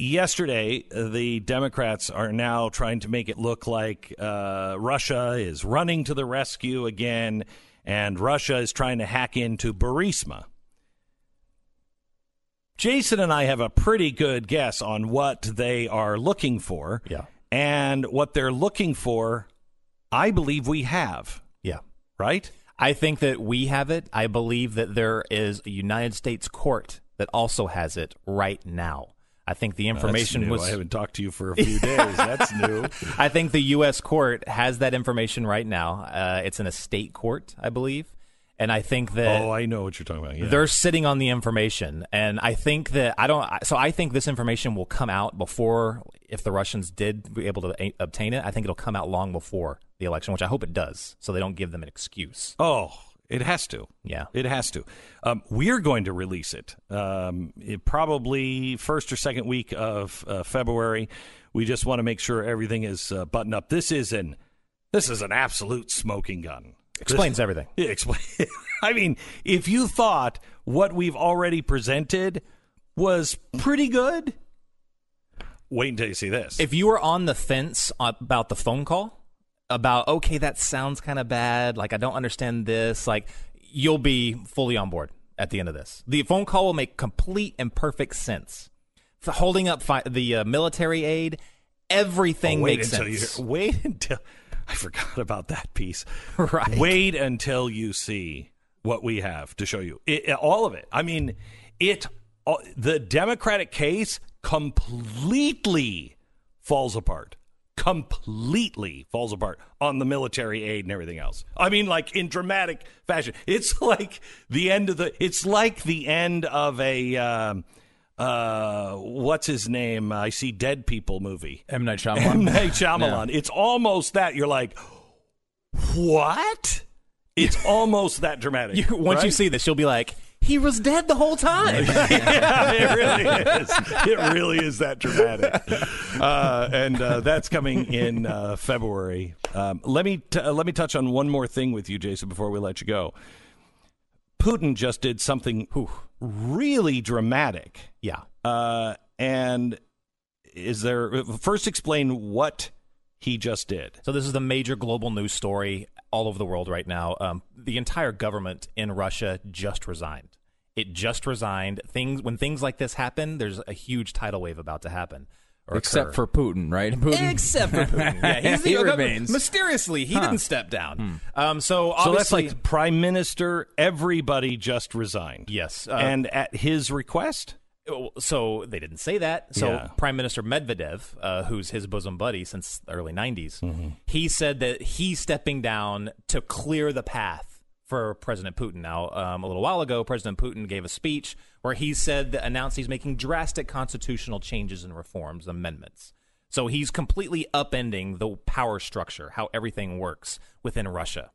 Speaker 1: Yesterday, the Democrats are now trying to make it look like uh, Russia is running to the rescue again, and Russia is trying to hack into Burisma. Jason and I have a pretty good guess on what they are looking for.
Speaker 20: Yeah.
Speaker 1: And what they're looking for, I believe we have.
Speaker 20: Yeah.
Speaker 1: Right?
Speaker 20: I think that we have it. I believe that there is a United States court that also has it right now. I think the information was
Speaker 1: I haven't talked to you for a few days. That's new.
Speaker 20: I think the U.S. court has that information right now. Uh, it's in a state court, I believe, and I think that
Speaker 1: Oh, I know what you're talking about. Yeah.
Speaker 20: they're sitting on the information, and I think that I don't. So I think this information will come out before if the Russians did be able to a- obtain it. I think it'll come out long before the election, which I hope it does, so they don't give them an excuse.
Speaker 1: Oh, it has to.
Speaker 20: Yeah.
Speaker 1: It has to. Um, we're going to release it, um, it probably first or second week of uh, February. We just want to make sure everything is uh, buttoned up. This is an this is an absolute smoking gun.
Speaker 20: Explains
Speaker 1: This-
Speaker 20: everything.
Speaker 1: Yeah, explain. I mean, if you thought what we've already presented was pretty good, wait until you see this.
Speaker 20: If you were on the fence about the phone call, about okay, that sounds kind of bad, like I don't understand this, like you'll be fully on board at the end of this. The phone call will make complete and perfect sense. For holding up fi- the uh, military aid, everything
Speaker 1: Oh, wait
Speaker 20: makes
Speaker 1: until
Speaker 20: sense.
Speaker 1: You, wait until I forgot about that piece.
Speaker 20: Right.
Speaker 1: Wait until you see what we have to show you. It, all of it. I mean, it. all- The Democratic case completely falls apart. Completely falls apart on the military aid and everything else. I mean, like in dramatic fashion. It's like the end of the. It's like the end of a. Um, uh, what's his name? I see dead people movie.
Speaker 3: M Night Shyamalan.
Speaker 1: M Night Shyamalan. It's almost that. You're like, what? It's almost that dramatic.
Speaker 20: You, once you see this, you'll be like, he was dead the whole time.
Speaker 1: yeah, it really is. It really is that dramatic. Uh, and uh, that's coming in uh, February. Um, let me t- uh, let me touch on one more thing with you, Jason, before we let you go. Putin just did something really dramatic.
Speaker 20: Yeah.
Speaker 1: Uh, and is there first explain what he just did?
Speaker 20: So this is the major global news story all over the world right now. Um, the entire government in Russia just resigned. It just resigned. Things when things like this happen, there's a huge tidal wave about to happen. Or
Speaker 3: Except
Speaker 20: occur.
Speaker 3: for Putin, right? Putin.
Speaker 20: Except for Putin. Yeah, he's the
Speaker 3: he
Speaker 20: government-
Speaker 3: remains.
Speaker 20: Mysteriously, he
Speaker 3: Huh.
Speaker 20: didn't step down. Um, so
Speaker 1: So
Speaker 20: obviously,
Speaker 1: that's like prime minister. Everybody just resigned.
Speaker 20: Yes, uh,
Speaker 1: and at his request.
Speaker 20: so they didn't say that. So
Speaker 1: Yeah.
Speaker 20: Prime Minister Medvedev, uh, who's his bosom buddy since the early '90s,
Speaker 1: Mm-hmm.
Speaker 20: he said that he's stepping down to clear the path for President Putin. Now, um, a little while ago, President Putin gave a speech where he said that announced he's making drastic constitutional changes and reforms, amendments. So he's completely upending the power structure, how everything works within Russia.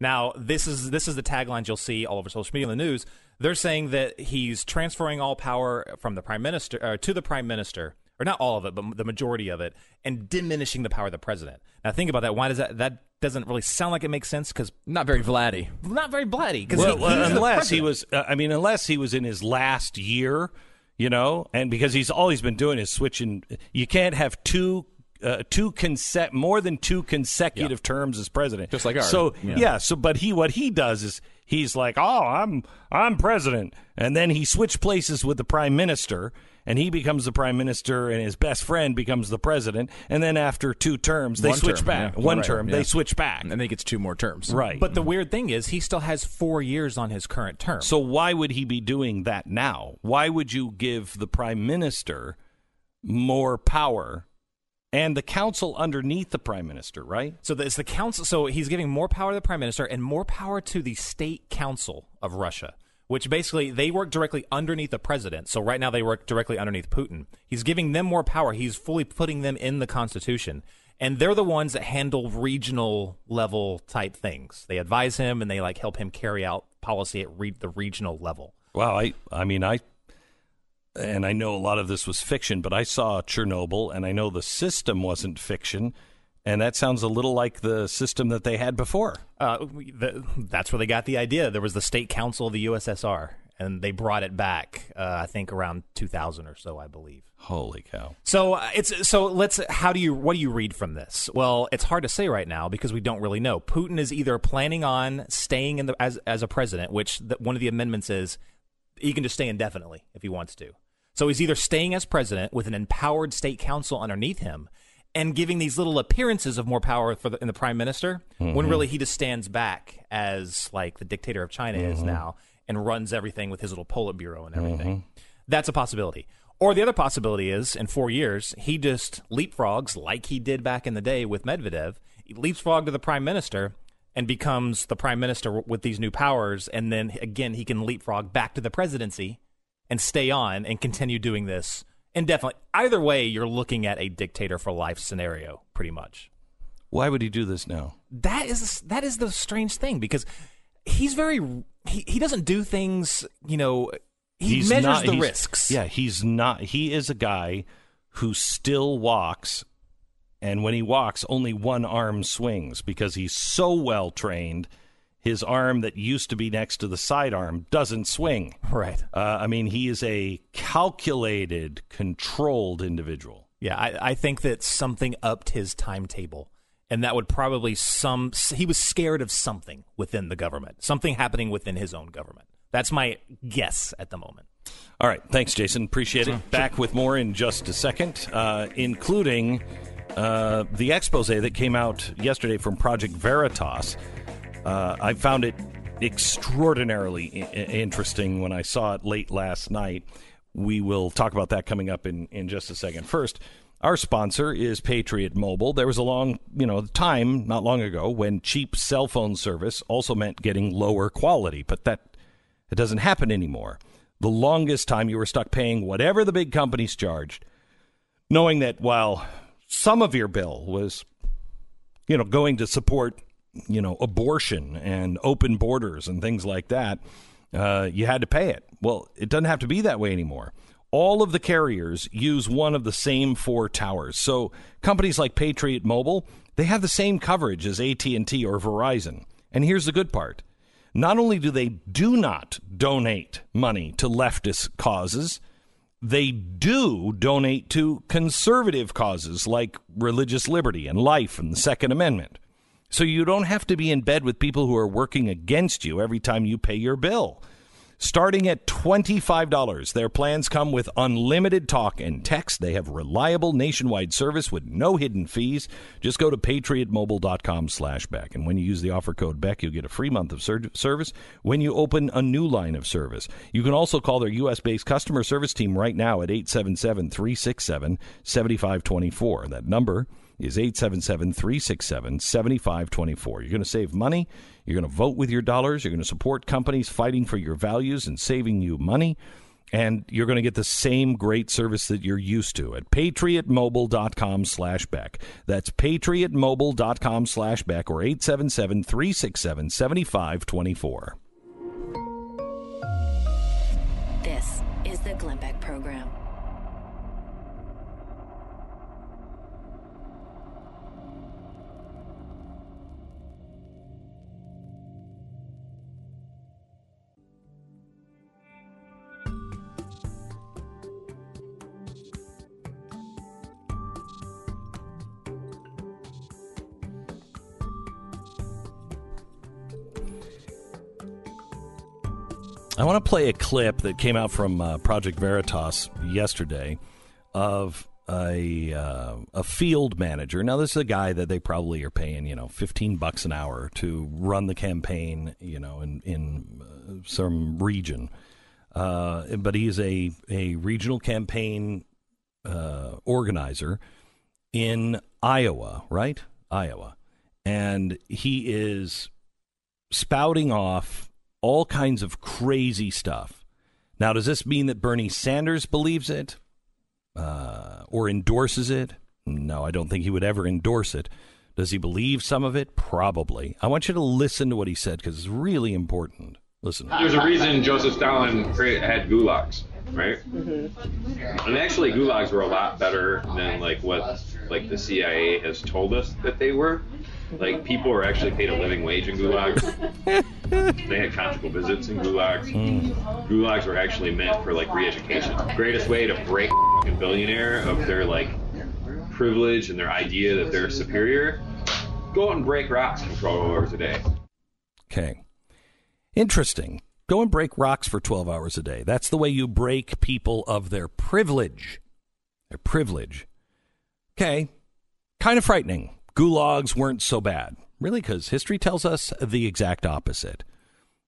Speaker 20: Now, this is this is the taglines you'll see all over social media and the news. They're saying that he's transferring all power from the prime minister uh, to the prime minister, or not all of it, but the majority of it, and diminishing the power of the president. Now, think about that. Why does that? That doesn't really sound like it makes sense because
Speaker 3: not very Vladdy.
Speaker 20: Not very Vladdy. Because
Speaker 1: Well, well, unless he was, uh, I mean, unless he was in his last year, you know, and because he's all he's been doing is switching. You can't have two. Uh, two conse- more than two consecutive terms as president,
Speaker 3: Just like ours.
Speaker 1: So
Speaker 3: Yeah.
Speaker 1: yeah. so but he what he does is he's like, oh, I'm I'm president, and then he switched places with the prime minister, and he becomes the prime minister, and his best friend becomes the president, and then after two terms they
Speaker 3: One
Speaker 1: switch
Speaker 3: term,
Speaker 1: back.
Speaker 3: yeah.
Speaker 1: One
Speaker 3: Right,
Speaker 1: term
Speaker 3: yeah.
Speaker 1: they switch back,
Speaker 3: and then he gets two more terms.
Speaker 1: right?
Speaker 20: But the weird thing is, he still has four years on his current term.
Speaker 1: So why would he be doing that now? Why would you give the prime minister more power and the council underneath the prime minister, right?
Speaker 20: So it's the council. So he's giving more power to the prime minister and more power to the state council of Russia, which basically they work directly underneath the president. So right now they work directly underneath Putin. He's giving them more power. He's fully putting them in the constitution. And they're the ones that handle regional level type things. They advise him and they like help him carry out policy at re- the regional level.
Speaker 1: Wow, I I mean I and I know a lot of this was fiction, but I saw Chernobyl and I know the system wasn't fiction. And that sounds a little like the system that they had before.
Speaker 20: Uh, the, that's where they got the idea. There was the state council of the USSR, and they brought it back. Uh, I think around 2000 or so, I believe.
Speaker 1: Holy cow!
Speaker 20: So uh, it's so let's. How do you what do you read from this? Well, it's hard to say right now because we don't really know. Putin is either planning on staying in the as as a president, which the, one of the amendments is he can just stay indefinitely if he wants to. So he's either staying as president with an empowered state council underneath him and giving these little appearances of more power for the, in the prime minister when
Speaker 1: Mhm.
Speaker 20: really he just stands back as like the dictator of China is
Speaker 1: Mhm.
Speaker 20: now and runs everything with his little Politburo and everything.
Speaker 1: Mhm.
Speaker 20: That's a possibility. Or the other possibility is in four years, he just leapfrogs like he did back in the day with Medvedev, he leapfrog to the prime minister and becomes the prime minister with these new powers. And then again, he can leapfrog back to the presidency and stay on and continue doing this indefinitely. Either way, you're looking at a dictator for life scenario, pretty much.
Speaker 1: Why would he do this now?
Speaker 20: That is that is the strange thing because he's very he, he doesn't do things, you know, he
Speaker 1: He's
Speaker 20: measures
Speaker 1: not-
Speaker 20: the risks.
Speaker 1: Yeah, he's not. He is a guy who still walks, and when he walks, only one arm swings because he's so well trained. His arm that used to be next to the sidearm doesn't swing.
Speaker 20: Right.
Speaker 1: Uh, I mean, he is a calculated, controlled individual.
Speaker 20: Yeah, I, I think that something upped his timetable, and that would probably some. He was scared of something within the government, something happening within his own government. That's my guess at the moment.
Speaker 1: All right. Thanks, Jason. Appreciate it. Back with more in just a second, uh, including uh, the expose that came out yesterday from Project Veritas. Uh, I found it extraordinarily I- interesting when I saw it late last night. We will talk about that coming up in, in just a second. First, our sponsor is Patriot Mobile. There was a long, you know, time not long ago when cheap cell phone service also meant getting lower quality, but that it doesn't happen anymore. The longest time you were stuck paying whatever the big companies charged, knowing that while some of your bill was, you know, going to support, you know, abortion and open borders and things like that, uh, you had to pay it. Well, it doesn't have to be that way anymore. All of the carriers use one of the same four towers. So companies like Patriot Mobile, they have the same coverage as AT&T or Verizon. And here's the good part. Not only do they do not donate money to leftist causes, they do donate to conservative causes like religious liberty and life and the Second Amendment. So you don't have to be in bed with people who are working against you every time you pay your bill. Starting at $25, their plans come with unlimited talk and text. They have reliable nationwide service with no hidden fees. Just go to patriotmobile.com slash Beck. And when you use the offer code Beck, you'll get a free month of ser- service when you open a new line of service. You can also call their U.S.-based customer service team right now at 877-367-7524. That number is 877-367-7524. You're going to save money. You're going to vote with your dollars. You're going to support companies fighting for your values and saving you money. And you're going to get the same great service that you're used to at patriotmobile.com slash back. That's patriotmobile.com slash back or 877-367-7524.
Speaker 2: This is the Glenn Beck Program.
Speaker 1: I want to play a clip that came out from uh, Project Veritas yesterday of a uh, a field manager. Now, this is a guy that they probably are paying, you know, fifteen bucks an hour to run the campaign, you know, in in uh, some region. Uh, but he's a a regional campaign uh, organizer in Iowa, right? Iowa, and he is spouting off all kinds of crazy stuff. Now, does this mean that Bernie Sanders believes it uh, or endorses it? No, I don't think he would ever endorse it. Does he believe some of it? Probably. I want you to listen to what he said because it's really important. Listen.
Speaker 21: There's a reason Joseph Stalin had gulags, right? And actually, gulags were a lot better than like what like the CIA has told us that they were. Like people were actually paid a living wage in gulags. they had conjugal visits in gulags. Gulags were actually meant for like re-education. Greatest way to break a billionaire of their like privilege and their idea that they're superior. Go out and break rocks for 12 hours a day.
Speaker 1: Okay. Interesting. Go and break rocks for 12 hours a day. That's the way you break people of their privilege. Their privilege. Okay. Kind of frightening. Gulags weren't so bad. Really, because history tells us the exact opposite.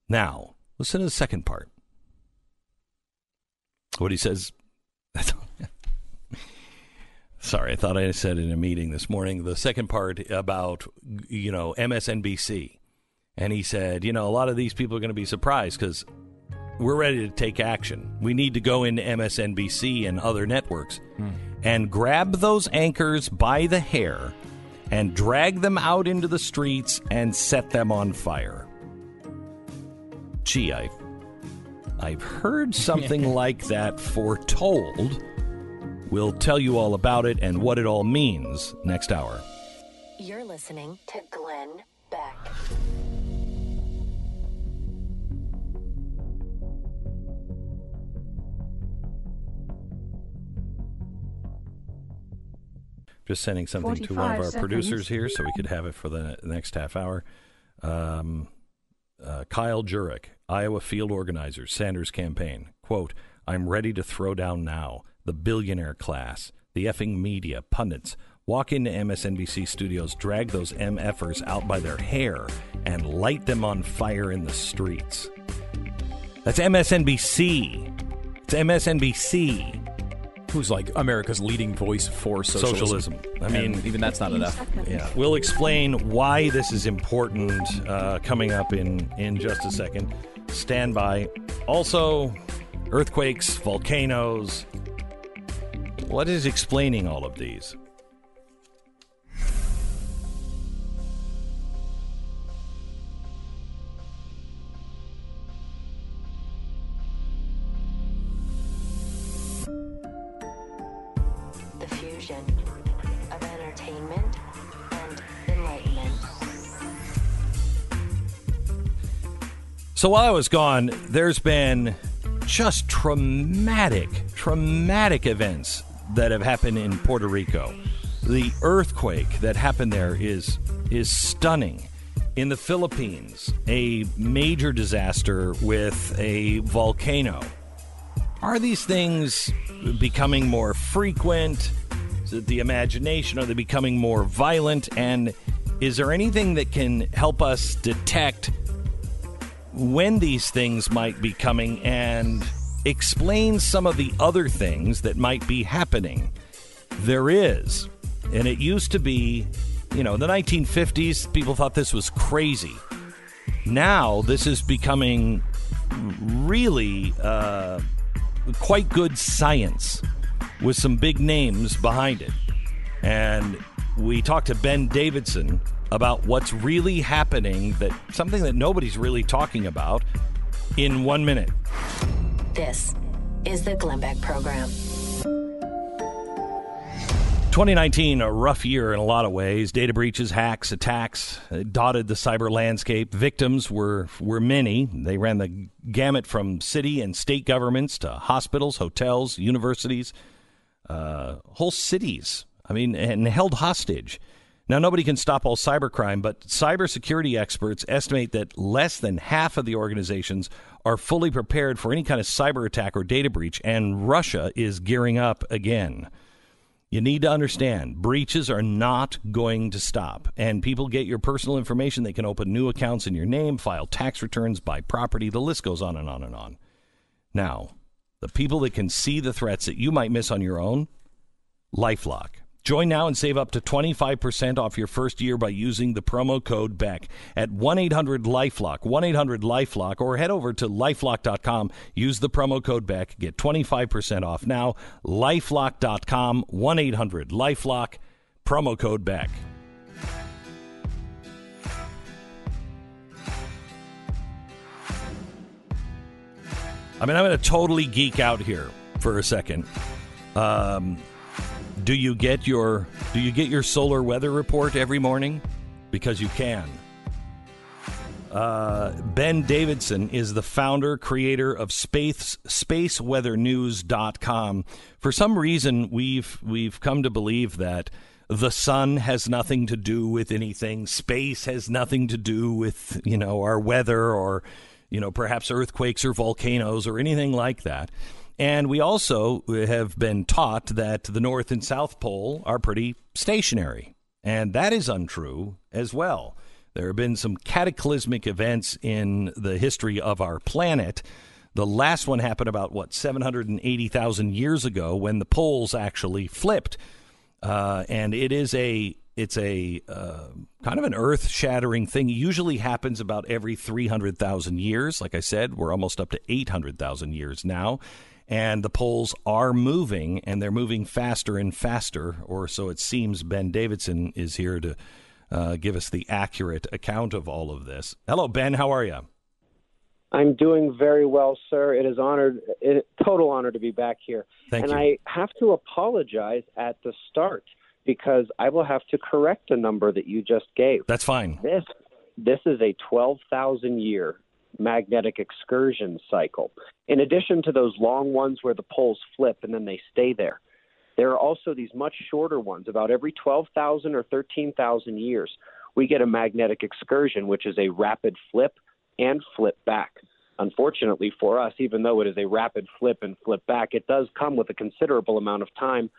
Speaker 1: Now, listen to the second part. What he says. Sorry, I thought I said in a meeting this morning. The second part about, you know, MSNBC. And he said, you know, a lot of these people are going to be surprised because we're ready to take action. We need to go into MSNBC and other networks hmm. and grab those anchors by the hair and drag them out into the streets and set them on fire. Gee, I, I've heard something like that foretold. We'll tell you all about it and what it all means next hour.
Speaker 2: You're listening to Glenn
Speaker 1: Just sending something to one of our
Speaker 22: seconds.
Speaker 1: producers here so we could have it for the next half hour. Um, uh, Kyle Jurek, Iowa field organizer, Sanders campaign. Quote, I'm ready to throw down now. The billionaire class, the effing media, pundits, walk into MSNBC studios, drag those MFers out by their hair, and light them on fire in the streets. That's MSNBC. It's MSNBC.
Speaker 3: Who's like America's leading voice for socialism?
Speaker 1: Socialism. I mean,
Speaker 3: And even that's not enough.
Speaker 1: Yeah, we'll explain why this is important uh, coming up in in just a second. Stand by. Also, earthquakes, volcanoes. What is explaining all of these? So while I was gone, there's been just traumatic, traumatic events that have happened in Puerto Rico. The earthquake that happened there is is stunning. In the Philippines, a major disaster with a volcano. Are these things becoming more frequent? Is it the imagination? Are they becoming more violent? And is there anything that can help us detect when these things might be coming and explain some of the other things that might be happening. There is. And it used to be, you know, in the 1950s, people thought this was crazy. Now, this is becoming really uh, quite good science with some big names behind it. And we talked to Ben Davidson about what's really happening that something that nobody's really talking about in one minute.
Speaker 2: This is the Glenn Beck Program.
Speaker 1: 2019, a rough year in a lot of ways. Data breaches, hacks, attacks dotted the cyber landscape. Victims were were many. They ran the gamut from city and state governments to hospitals, hotels, universities, uh, whole cities. I mean, and held hostage. Now, nobody can stop all cybercrime, but cybersecurity experts estimate that less than half of the organizations are fully prepared for any kind of cyber attack or data breach, and Russia is gearing up again. You need to understand breaches are not going to stop. And people get your personal information. They can open new accounts in your name, file tax returns, buy property. The list goes on and on and on. Now, the people that can see the threats that you might miss on your own, Lifelock. Join now and save up to 25% off your first year by using the promo code BECK at 1 800 Lifelock, 1 800 Lifelock, or head over to lifelock.com. Use the promo code BECK. Get 25% off now. Lifelock.com, 1 800 Lifelock, promo code BECK. I mean, I'm going to totally geek out here for a second. Um, do you get your do you get your solar weather report every morning? Because you can. Uh, ben Davidson is the founder, creator of space, spaceweathernews.com. For some reason, we've we've come to believe that the sun has nothing to do with anything. Space has nothing to do with you know our weather or you know perhaps earthquakes or volcanoes or anything like that. And we also have been taught that the North and South Pole are pretty stationary. And that is untrue as well. There have been some cataclysmic events in the history of our planet. The last one happened about, what, 780,000 years ago when the poles actually flipped. Uh, and it is a it's a uh, kind of an earth shattering thing. It usually happens about every 300,000 years. Like I said, we're almost up to 800,000 years now. And the poles are moving, and they're moving faster and faster, or so it seems. Ben Davidson is here to uh, give us the accurate account of all of this. Hello, Ben. How are you?
Speaker 22: I'm doing very well, sir. It is honored, it, total honor to be back here.
Speaker 1: Thank
Speaker 22: and
Speaker 1: you.
Speaker 22: I have to apologize at the start because I will have to correct a number that you just gave.
Speaker 1: That's fine.
Speaker 22: This this is a 12,000 year magnetic excursion cycle. In addition to those long ones where the poles flip and then they stay there, there are also these much shorter ones. About every 12,000 or 13,000 years, we get a magnetic excursion, which is a rapid flip and flip back. Unfortunately for us, even though it is a rapid flip and flip back, it does come with a considerable amount of time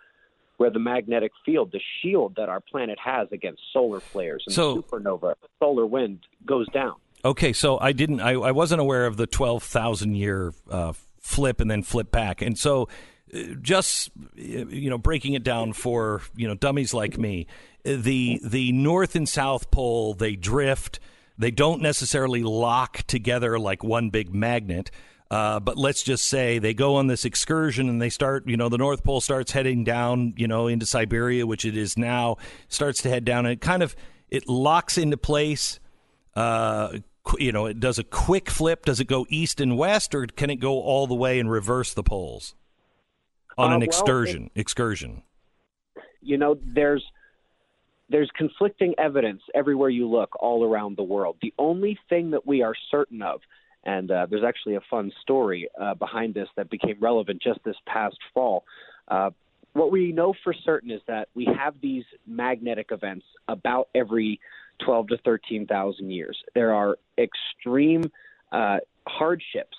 Speaker 22: where the magnetic field, the shield that our planet has against solar flares and
Speaker 1: So-
Speaker 22: supernova, solar wind, goes down.
Speaker 1: Okay, so I didn't, I, I wasn't aware of the 12,000 year uh, flip and then flip back. And so uh, just, you know, breaking it down for, you know, dummies like me, the, the North and South Pole, they drift. They don't necessarily lock together like one big magnet. Uh, but let's just say they go on this excursion and they start, you know, the North Pole starts heading down, you know, into Siberia, which it is now, starts to head down, and it kind of it locks into place. Uh, you know, it does a quick flip. Does it go east and west, or can it go all the way and reverse the poles on
Speaker 22: Uh,
Speaker 1: an
Speaker 22: well,
Speaker 1: excursion? excursion.
Speaker 22: you know there's there's conflicting evidence everywhere you look all around the world the only thing that we are certain of and uh, there's actually a fun story uh, behind this that became relevant just this past fall uh, what we know for certain is that we have these magnetic events about every 12 to 13,000 years. There are extreme uh, hardships,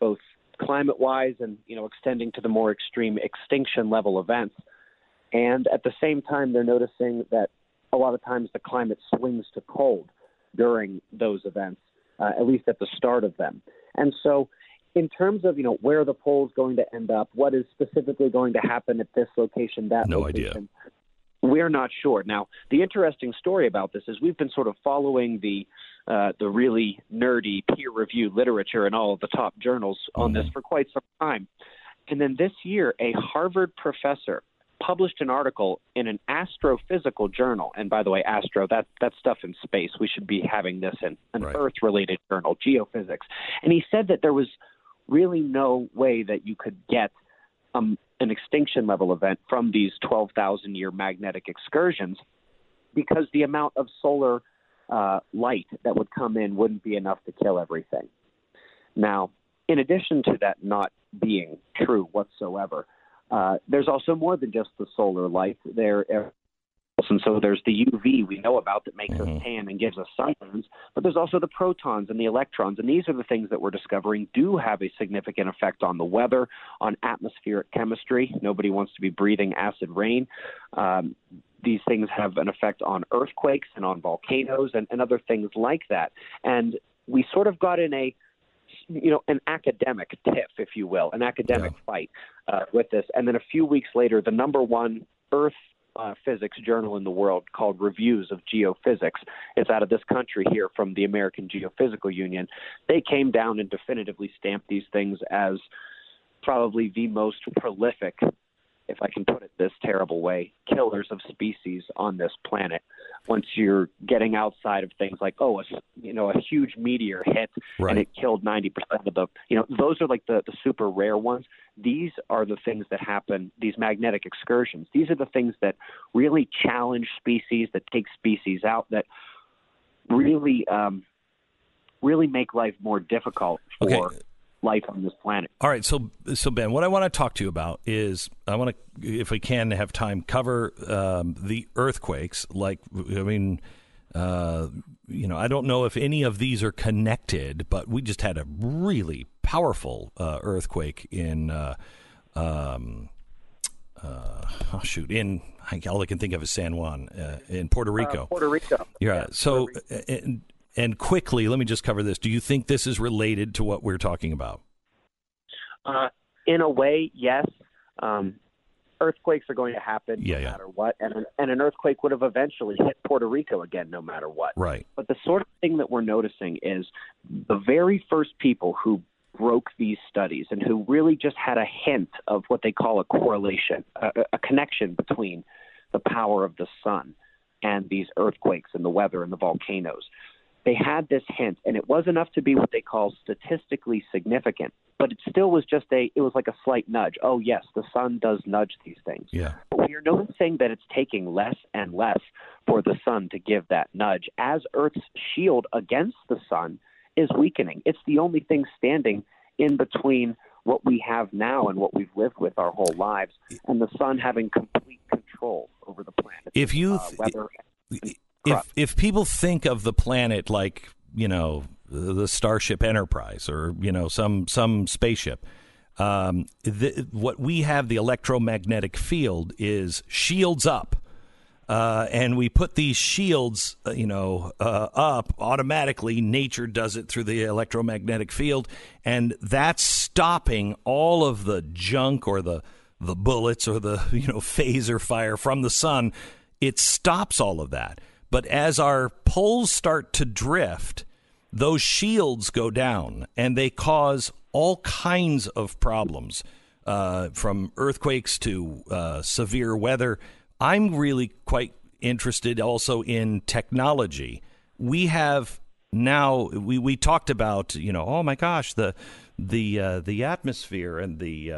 Speaker 22: both climate-wise and you know extending to the more extreme extinction level events. And at the same time, they're noticing that a lot of times the climate swings to cold during those events, uh, at least at the start of them. And so, in terms of you know where the pole is going to end up, what is specifically going to happen at this location, that
Speaker 1: No
Speaker 22: location, we're not sure. Now, the interesting story about this is we've been sort of following the uh, the really nerdy peer-reviewed literature in all of the top journals on this for quite some time. And then this year, a Harvard professor published an article in an astrophysical journal. And by the way, astro that that's stuff in space. We should be having this in an Earth-related journal, geophysics. And he said that there was really no way that you could get um, an extinction level event from these 12,000 year magnetic excursions because the amount of solar uh, light that would come in wouldn't be enough to kill everything. Now, in addition to that not being true whatsoever, uh, there's also more than just the solar light. There, and so there's the UV we know about that makes us tan and gives us sunburns, but there's also the protons and the electrons, and these are the things that we're discovering do have a significant effect on the weather, on atmospheric chemistry. Nobody wants to be breathing acid rain. Um, these things have an effect on earthquakes and on volcanoes and, and other things like that. And we sort of got in a you know, an academic tiff, if you will, an academic fight uh, with this. And then a few weeks later, the number one Earth uh, physics journal in the world called Reviews of Geophysics, it's out of this country here from the American Geophysical Union. They came down and definitively stamped these things as probably the most prolific, if I can put it this terrible way, killers of species on this planet. Once you're getting outside of things like, oh, a, you know, a huge meteor hit and it killed 90% of the, you know, those are like the, the super rare ones. These are the things that happen, these magnetic excursions. These are the things that really challenge species, that take species out, that really, um, really make life more difficult for life on this planet.
Speaker 1: All right, so so Ben, what I want to talk to you about is I want to, if we can have time, cover um, the earthquakes. Like, I mean, uh, you know, I don't know if any of these are connected, but we just had a really powerful uh, earthquake in. Uh, um, uh, oh shoot! In all I can think of is San Juan uh, in Puerto Rico.
Speaker 22: Puerto Rico.
Speaker 1: Yeah. So, and, and quickly, let me just cover this. Do you think this is related to what we're talking about?
Speaker 22: Uh, in a way, yes. Um, earthquakes are going to happen
Speaker 1: Yeah,
Speaker 22: no
Speaker 1: yeah.
Speaker 22: matter what, and an, and an earthquake would have eventually hit Puerto Rico again, no matter what.
Speaker 1: Right.
Speaker 22: But the sort of thing that we're noticing is the very first people who broke these studies and who really just had a hint of what they call a correlation, a, a connection between the power of the sun and these earthquakes and the weather and the volcanoes. They had this hint, and it was enough to be what they call statistically significant, but it still was just a, it was like a slight nudge. Oh, yes, the sun does nudge these things.
Speaker 1: Yeah.
Speaker 22: But we are noticing that it's taking less and less for the sun to give that nudge as Earth's shield against the sun is weakening. It's the only thing standing in between what we have now and what we've lived with our whole lives, and the sun having complete control over the planet.
Speaker 1: If you
Speaker 22: uh, weather,
Speaker 1: if if people think of the planet like you know the Starship Enterprise or you know some some spaceship, um, the, what we have the electromagnetic field is shields up. Uh, and we put these shields, uh, you know, uh, up automatically. Nature does it through the electromagnetic field, and that's stopping all of the junk or the the bullets or the you know phaser fire from the sun. It stops all of that. But as our poles start to drift, those shields go down, and they cause all kinds of problems, uh, from earthquakes to uh, severe weather. I'm really quite interested also in technology. We have now we, we talked about you know oh my gosh the the uh, the atmosphere and the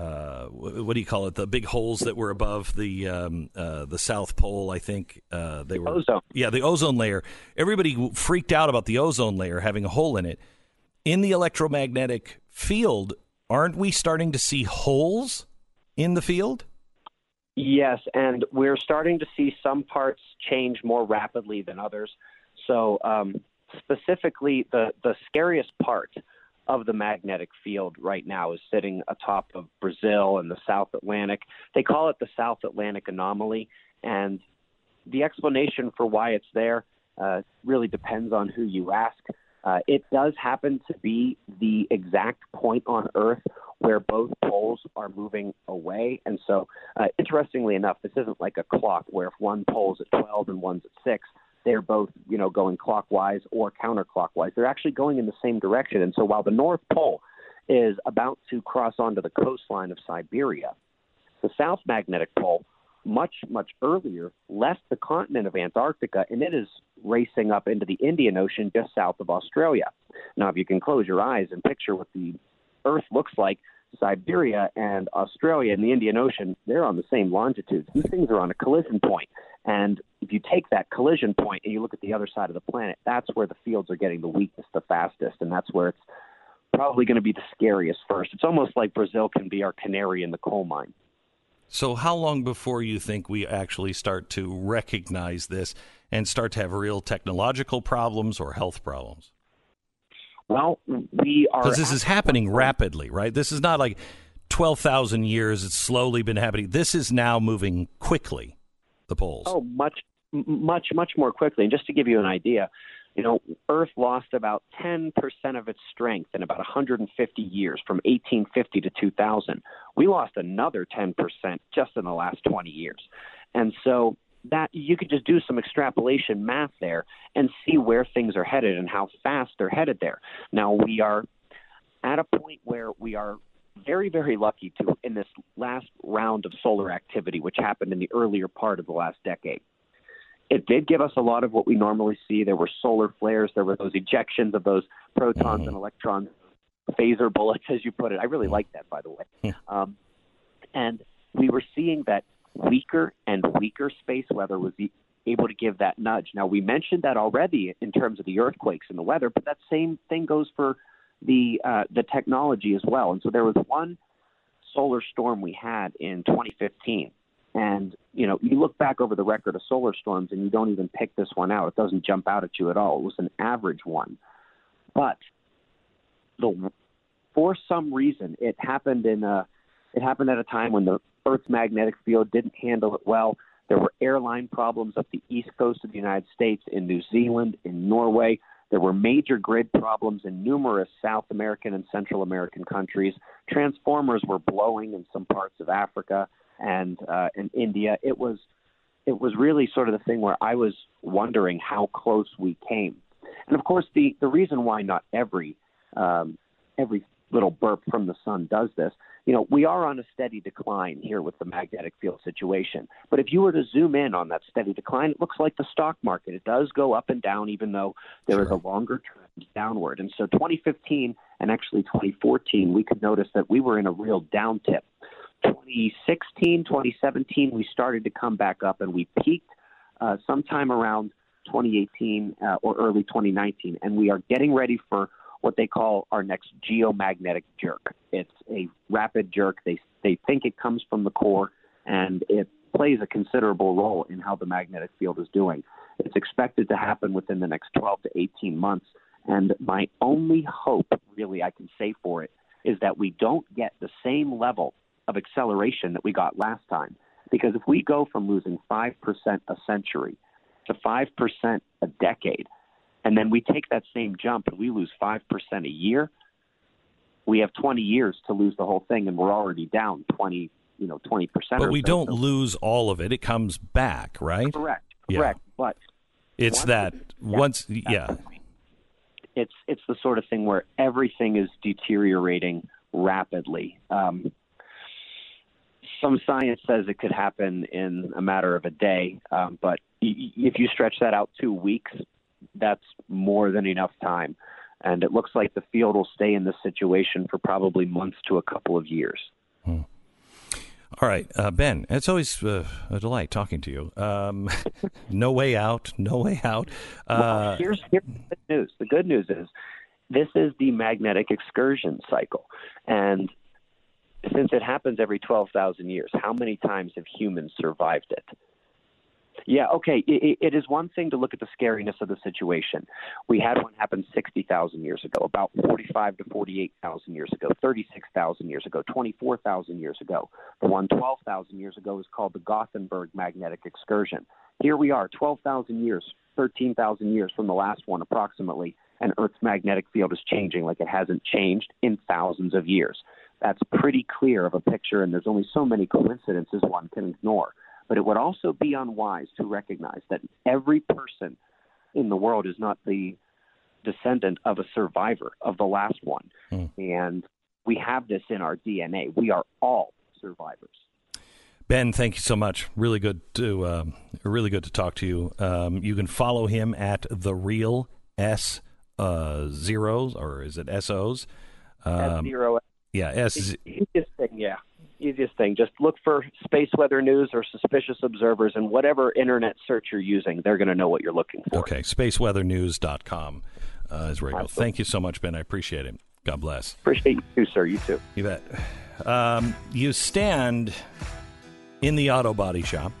Speaker 1: uh, what do you call it the big holes that were above the um, uh, the South Pole I think uh, they were
Speaker 22: ozone.
Speaker 1: yeah the ozone layer everybody freaked out about the ozone layer having a hole in it in the electromagnetic field aren't we starting to see holes in the field
Speaker 22: Yes, and we're starting to see some parts change more rapidly than others. So, um, specifically, the, the scariest part of the magnetic field right now is sitting atop of Brazil and the South Atlantic. They call it the South Atlantic anomaly, and the explanation for why it's there uh, really depends on who you ask. Uh, it does happen to be the exact point on Earth where both poles are moving away. And so, uh, interestingly enough, this isn't like a clock where if one pole's at 12 and one's at 6, they're both, you know, going clockwise or counterclockwise. They're actually going in the same direction. And so, while the North Pole is about to cross onto the coastline of Siberia, the South Magnetic Pole much, much earlier left the continent of Antarctica and it is racing up into the Indian Ocean just south of Australia. Now, if you can close your eyes and picture what the Earth looks like, Siberia and Australia and the Indian Ocean, they're on the same longitudes. These things are on a collision point. And if you take that collision point and you look at the other side of the planet, that's where the fields are getting the weakest, the fastest, and that's where it's probably going to be the scariest first. It's almost like Brazil can be our canary in the coal mine.
Speaker 1: So, how long before you think we actually start to recognize this and start to have real technological problems or health problems?
Speaker 22: Well, we are.
Speaker 1: Because this is happening rapidly, right? This is not like 12,000 years. It's slowly been happening. This is now moving quickly, the poles.
Speaker 22: Oh, much, much, much more quickly. And just to give you an idea, you know, Earth lost about 10% of its strength in about 150 years, from 1850 to 2000. We lost another 10% just in the last 20 years. And so that you could just do some extrapolation math there and see where things are headed and how fast they're headed there. Now we are at a point where we are very, very lucky to in this last round of solar activity, which happened in the earlier part of the last decade. It did give us a lot of what we normally see. There were solar flares, there were those ejections of those protons and electrons, phaser bullets, as you put it. I really like that, by the way. Um, and we were seeing that weaker and weaker space weather was e- able to give that nudge. Now, we mentioned that already in terms of the earthquakes and the weather, but that same thing goes for the uh, the technology as well. And so there was one solar storm we had in 2015. And you know, you look back over the record of solar storms, and you don't even pick this one out. It doesn't jump out at you at all. It was an average one, but the for some reason it happened in a it happened at a time when the Earth's magnetic field didn't handle it well. There were airline problems up the east coast of the United States, in New Zealand, in Norway. There were major grid problems in numerous South American and Central American countries. Transformers were blowing in some parts of Africa. and uh, in India. It was it was really sort of the thing where I was wondering how close we came. And of course, the the reason why not every um, every little burp from the sun does this. You know, we are on a steady decline here with the magnetic field situation. But if you were to zoom in on that steady decline, it looks like the stock market. It does go up and down, even though there sure. is a longer trend downward. And so 2015 and actually 2014, we could notice that we were in a real down tip. 2016, 2017, we started to come back up and we peaked uh, sometime around 2018 uh, or early 2019. And we are getting ready for what they call our next geomagnetic jerk. It's a rapid jerk. They, they think it comes from the core and it plays a considerable role in how the magnetic field is doing. It's expected to happen within the next 12 to 18 months. And my only hope, really, I can say for it, is that we don't get the same level of acceleration that we got last time. Because if we go from losing 5% a century to 5% a decade, and then we take that same jump and we lose 5% a year, we have 20 years to lose the whole thing, and we're already down 20, you know, 20%.
Speaker 1: But we
Speaker 22: so.
Speaker 1: don't lose all of it. It comes back, right?
Speaker 22: Correct. Correct. Yeah. But
Speaker 1: it's that
Speaker 22: it,
Speaker 1: once, yeah.
Speaker 22: It's it's the sort of thing where everything is deteriorating rapidly. Um, some science says it could happen in a matter of a day, um, but y- if you stretch that out two weeks, that's more than enough time. And it looks like the field will stay in this situation for probably months to a couple of years.
Speaker 1: Hmm. All right, uh, Ben, it's always uh, a delight talking to you. Um, no way out, no way out. Uh,
Speaker 22: well, here's, here's the good news. The good news is this is the magnetic excursion cycle. And since it happens every 12,000 years, how many times have humans survived it? Yeah, okay. It, it is one thing to look at the scariness of the situation. We had one happen 60,000 years ago, about 45 to 48,000 years ago, 36,000 years ago, 24,000 years ago. The one 12,000 years ago is called the Gothenburg magnetic excursion. Here we are, 12,000 years, 13,000 years from the last one approximately, and Earth's magnetic field is changing like it hasn't changed in thousands of years. That's pretty clear of a picture, and there's only so many coincidences one can ignore. But it would also be unwise to recognize that every person in the world is not the descendant of a survivor of the last one.
Speaker 1: Mm.
Speaker 22: And we have this in our DNA. We are all survivors.
Speaker 1: Ben, thank you so much. Really good to um, really good to talk to you. Um, you can follow him at the real S uh, zeros or is it SOs?
Speaker 22: Um, zero.
Speaker 1: Yeah, S.
Speaker 22: Thing, yeah easiest thing. Just look for space weather news or suspicious observers, and whatever internet search you're using, they're going to know what you're looking for.
Speaker 1: Okay, spaceweathernews.com uh, is where you go. Thank you so much, Ben. I appreciate it. God bless.
Speaker 22: Appreciate you too, sir. You too.
Speaker 1: You bet. Um, you stand in the auto body shop,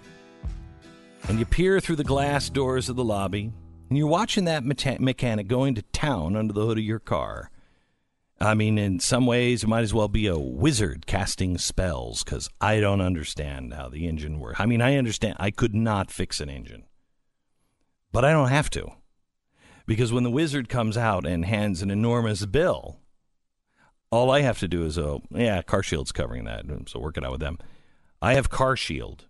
Speaker 1: and you peer through the glass doors of the lobby, and you're watching that mechanic going to town under the hood of your car. I mean, in some ways, it might as well be a wizard casting spells because I don't understand how the engine works. I mean, I understand I could not fix an engine, but I don't have to because when the wizard comes out and hands an enormous bill, all I have to do is, oh, yeah, CarShield's covering that, so work it out with them. I have Car Shield,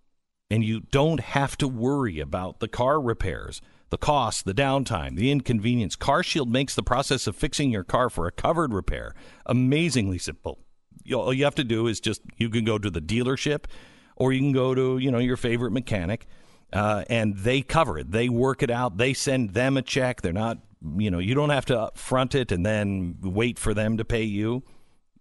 Speaker 1: and you don't have to worry about the car repairs the cost, the downtime, the inconvenience. CarShield makes the process of fixing your car for a covered repair amazingly simple. All you have to do is just you can go to the dealership, or you can go to you know your favorite mechanic, uh, and they cover it. They work it out. They send them a check. They're not you know you don't have to front it and then wait for them to pay you.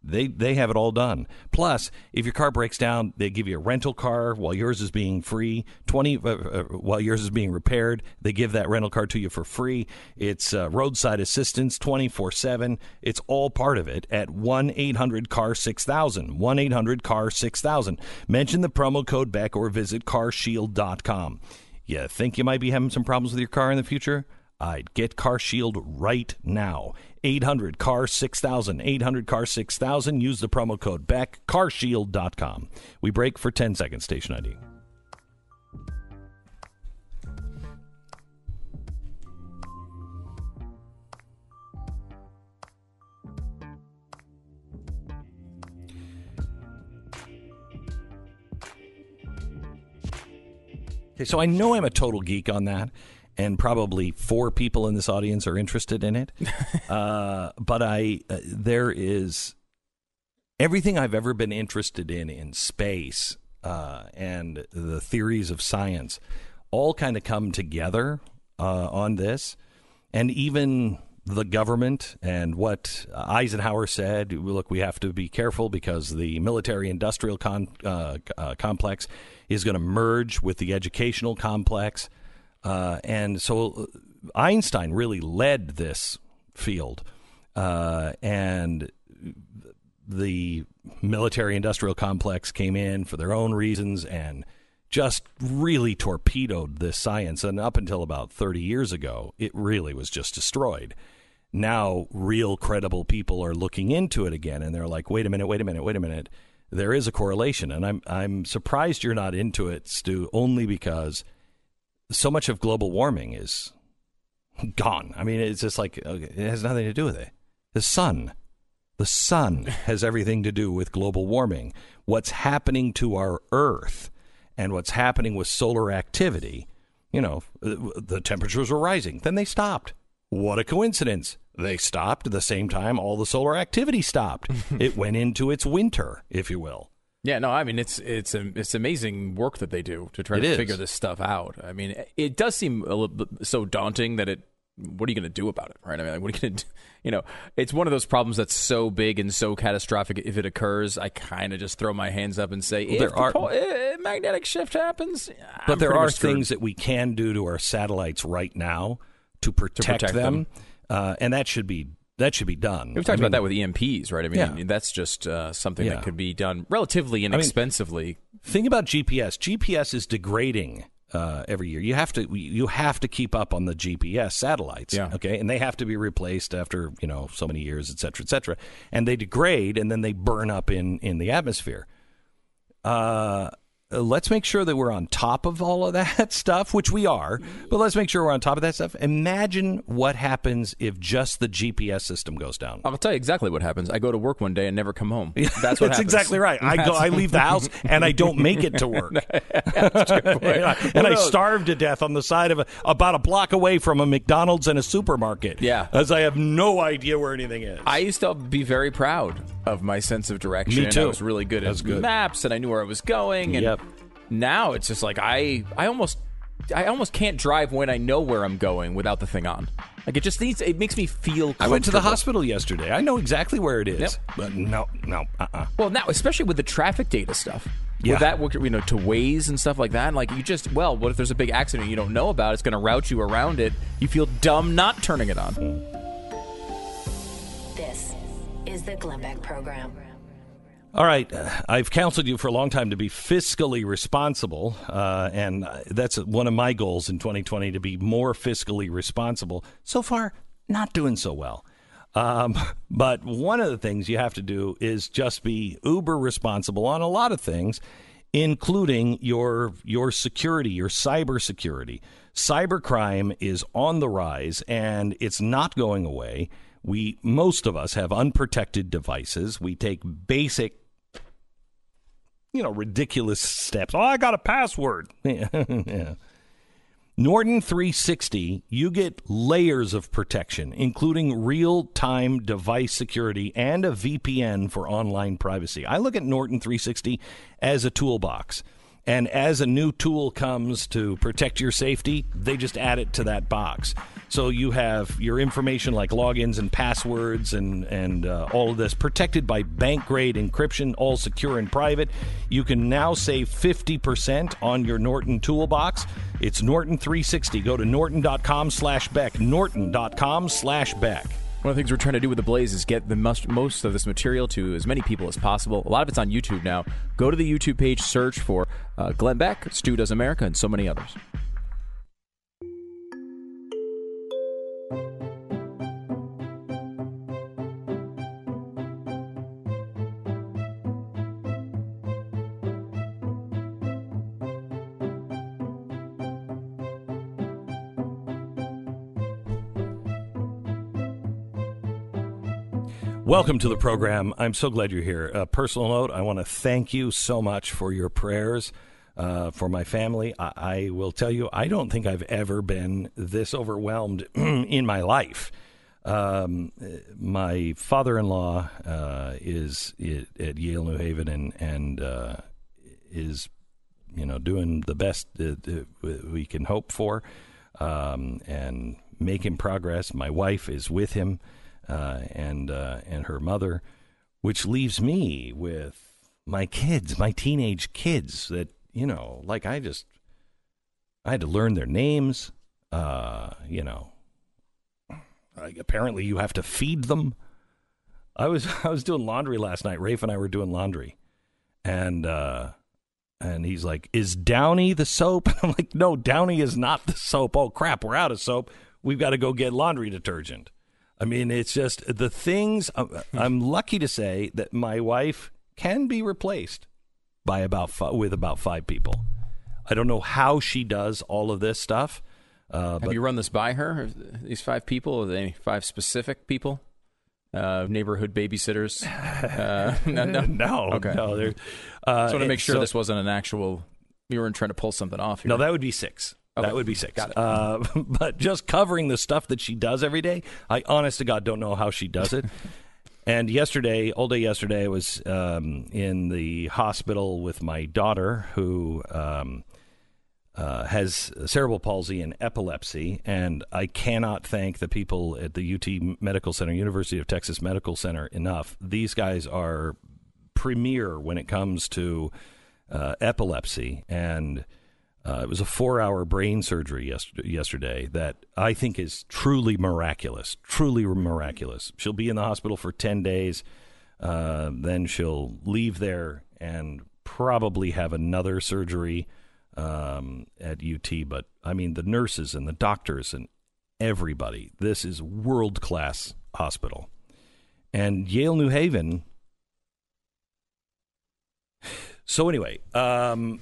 Speaker 1: They they have it all done. Plus, if your car breaks down, they give you a rental car while yours is being free. Twenty uh, uh, while yours is being repaired, they give that rental car to you for free. It's uh, roadside assistance twenty four seven. It's all part of it at one eight hundred car six thousand. One eight hundred car six thousand. Mention the promo code Beck or visit CarShield.com. You think you might be having some problems with your car in the future? I'd get CarShield right now. 800 car 6000 800 car 6000 use the promo code beck carshield.com we break for 10 seconds station id Okay, so I know I'm a total geek on that, and probably four people in this audience are interested in it. uh, but I, uh, there is everything I've ever been interested in in space uh, and the theories of science all kind of come together uh, on this, and even the government and what Eisenhower said. Look, we have to be careful because the military-industrial con- uh, uh, complex is going to merge with the educational complex, uh, and so Einstein really led this field, uh, and the military-industrial complex came in for their own reasons and just really torpedoed this science. And up until about 30 years ago, it really was just destroyed. Now, real credible people are looking into it again, and they're like, "Wait a minute, wait a minute, wait a minute." There is a correlation, and I'm I'm surprised you're not into it, Stu, only because so much of global warming is gone. I mean, it's just like okay, it has nothing to do with it. The sun, the sun has everything to do with global warming. What's happening to our Earth and what's happening with solar activity, you know, the temperatures were rising, then they stopped. What a coincidence. They stopped at the same time all the solar activity stopped. it went into its winter, if you will.
Speaker 3: Yeah, no, I mean it's it's it's amazing work that they do to try
Speaker 1: It
Speaker 3: to
Speaker 1: is.
Speaker 3: figure this stuff out. I mean, it does seem a little so daunting that it. What are you going to do about it, right? I mean, like, what are you going to, you know, it's one of those problems that's so big and so catastrophic. If it occurs, I kind of just throw my hands up and say,
Speaker 1: Well,
Speaker 3: if
Speaker 1: there
Speaker 3: the
Speaker 1: are-
Speaker 3: pole- eh, magnetic shift happens,
Speaker 1: But
Speaker 3: I'm
Speaker 1: there are things that we can do to our satellites right now to protect,
Speaker 3: protect
Speaker 1: them,
Speaker 3: them.
Speaker 1: Uh, and that should be that should be done.
Speaker 3: We've talked
Speaker 1: I
Speaker 3: about that with EMPs, right? I mean,
Speaker 1: Yeah.
Speaker 3: that's just uh, something
Speaker 1: Yeah.
Speaker 3: that could be done relatively
Speaker 1: mean,
Speaker 3: inexpensively.
Speaker 1: Think about GPS. GPS is degrading uh, every year. You have to you have to keep up on the GPS satellites.
Speaker 3: Yeah.
Speaker 1: Okay, and they have to be replaced after you know so many years, et cetera, et cetera. And they degrade, and then they burn up in in the atmosphere. Uh, Uh, let's make sure that we're on top of all of that stuff, which we are. But let's make sure we're on top of that stuff. Imagine what happens if just the GPS system goes down.
Speaker 3: I'll tell you exactly what happens. I go to work one day and never come home. That's what
Speaker 1: That's
Speaker 3: happens.
Speaker 1: exactly right. I go, I leave the house and I don't make it to work,
Speaker 3: That's a good point.
Speaker 1: and I, and I starve to death on the side of a, about a block away from a McDonald's and a supermarket.
Speaker 3: Yeah.
Speaker 1: as I have no idea where anything is.
Speaker 3: I used to be very proud of my sense of direction.
Speaker 1: Me too.
Speaker 3: I was really good
Speaker 1: That's
Speaker 3: at
Speaker 1: good.
Speaker 3: maps, and I knew where I was going. And
Speaker 1: Yep.
Speaker 3: now it's just like I, I almost, I almost can't drive when I know where I'm going without the thing on. Like it just needs. It makes me feel.
Speaker 1: I went to the hospital yesterday. I know exactly where it is,
Speaker 3: Yep.
Speaker 1: but no, no, uh, uh
Speaker 3: Well, now especially with the traffic data stuff.
Speaker 1: Yeah.
Speaker 3: With that, you know, to Waze and stuff like that, like you just, well, what if there's a big accident you don't know about? It's going to route you around it. You feel dumb not turning it on.
Speaker 2: The Glenn Beck Program.
Speaker 1: All right, uh, I've counseled you for a long time to be fiscally responsible, uh, and uh, that's one of my goals in 2020 to be more fiscally responsible. So far, not doing so well. Um, but one of the things you have to do is just be uber responsible on a lot of things, including your your security, your cyber security. Cybercrime is on the rise, and it's not going away. We most of us have unprotected devices. We take basic you know, ridiculous steps. Oh, I got a password. yeah. Norton 360, you get layers of protection, including real time device security and a VPN for online privacy. I look at Norton 360 as a toolbox. And as a new tool comes to protect your safety, they just add it to that box. So you have your information like logins and passwords and and uh, all of this protected by bank grade encryption, all secure and private. You can now save 50% on your Norton toolbox. It's Norton 360. Go to norton.com slash Beck. Norton.com slash Beck.
Speaker 3: One of the things we're trying to do with the Blaze is get the most, most of this material to as many people as possible. A lot of it's on YouTube now. Go to the YouTube page, search for uh, Glenn Beck, Stu Does America, and so many others.
Speaker 1: Welcome to the program. I'm so glad you're here. A personal note I want to thank you so much for your prayers uh, for my family. I, I will tell you, I don't think I've ever been this overwhelmed in my life. Um, my father-in-law uh, is at Yale New Haven and and uh, is you know doing the best we can hope for um, and making progress. My wife is with him uh, and uh, and her mother, which leaves me with my kids, my teenage kids. That you know, like I just I had to learn their names. Uh, you know, like apparently you have to feed them. I was I was doing laundry last night. Raphe and I were doing laundry, and uh, and he's like, "Is Downy the soap?" I'm like, "No, Downy is not the soap." Oh crap, we're out of soap. We've got to go get laundry detergent. I mean, it's just the things. I'm, I'm lucky to say that my wife can be replaced by about fi- with about five people. I don't know how she does all of this stuff. Uh,
Speaker 3: Have
Speaker 1: but
Speaker 3: you run this by her? These five people? Are they five specific people? Uh, neighborhood babysitters? Uh, no, no,
Speaker 1: no,
Speaker 3: Okay.
Speaker 1: no. Uh,
Speaker 3: Just want to make sure
Speaker 1: so-
Speaker 3: this wasn't an actual. You weren't trying to pull something off. Here.
Speaker 1: No, that would be six.
Speaker 3: Okay.
Speaker 1: That would be six. Uh, but just covering the stuff that she does every day, I honest to God don't know how she does it. and yesterday, all day yesterday, I was um, in the hospital with my daughter who um, uh, has cerebral palsy and epilepsy. And I cannot thank the people at the UT Medical Center, University of Texas Medical Center, enough. These guys are premier when it comes to uh, epilepsy and. Uh, it was a four-hour brain surgery yesterday, that I think is truly miraculous. Truly miraculous. She'll be in the hospital for ten days. Uh, then she'll leave there and probably have another surgery um, at UT. But I mean, the nurses and the doctors and everybody. This is world-class hospital. And Yale New Haven. So anyway, um,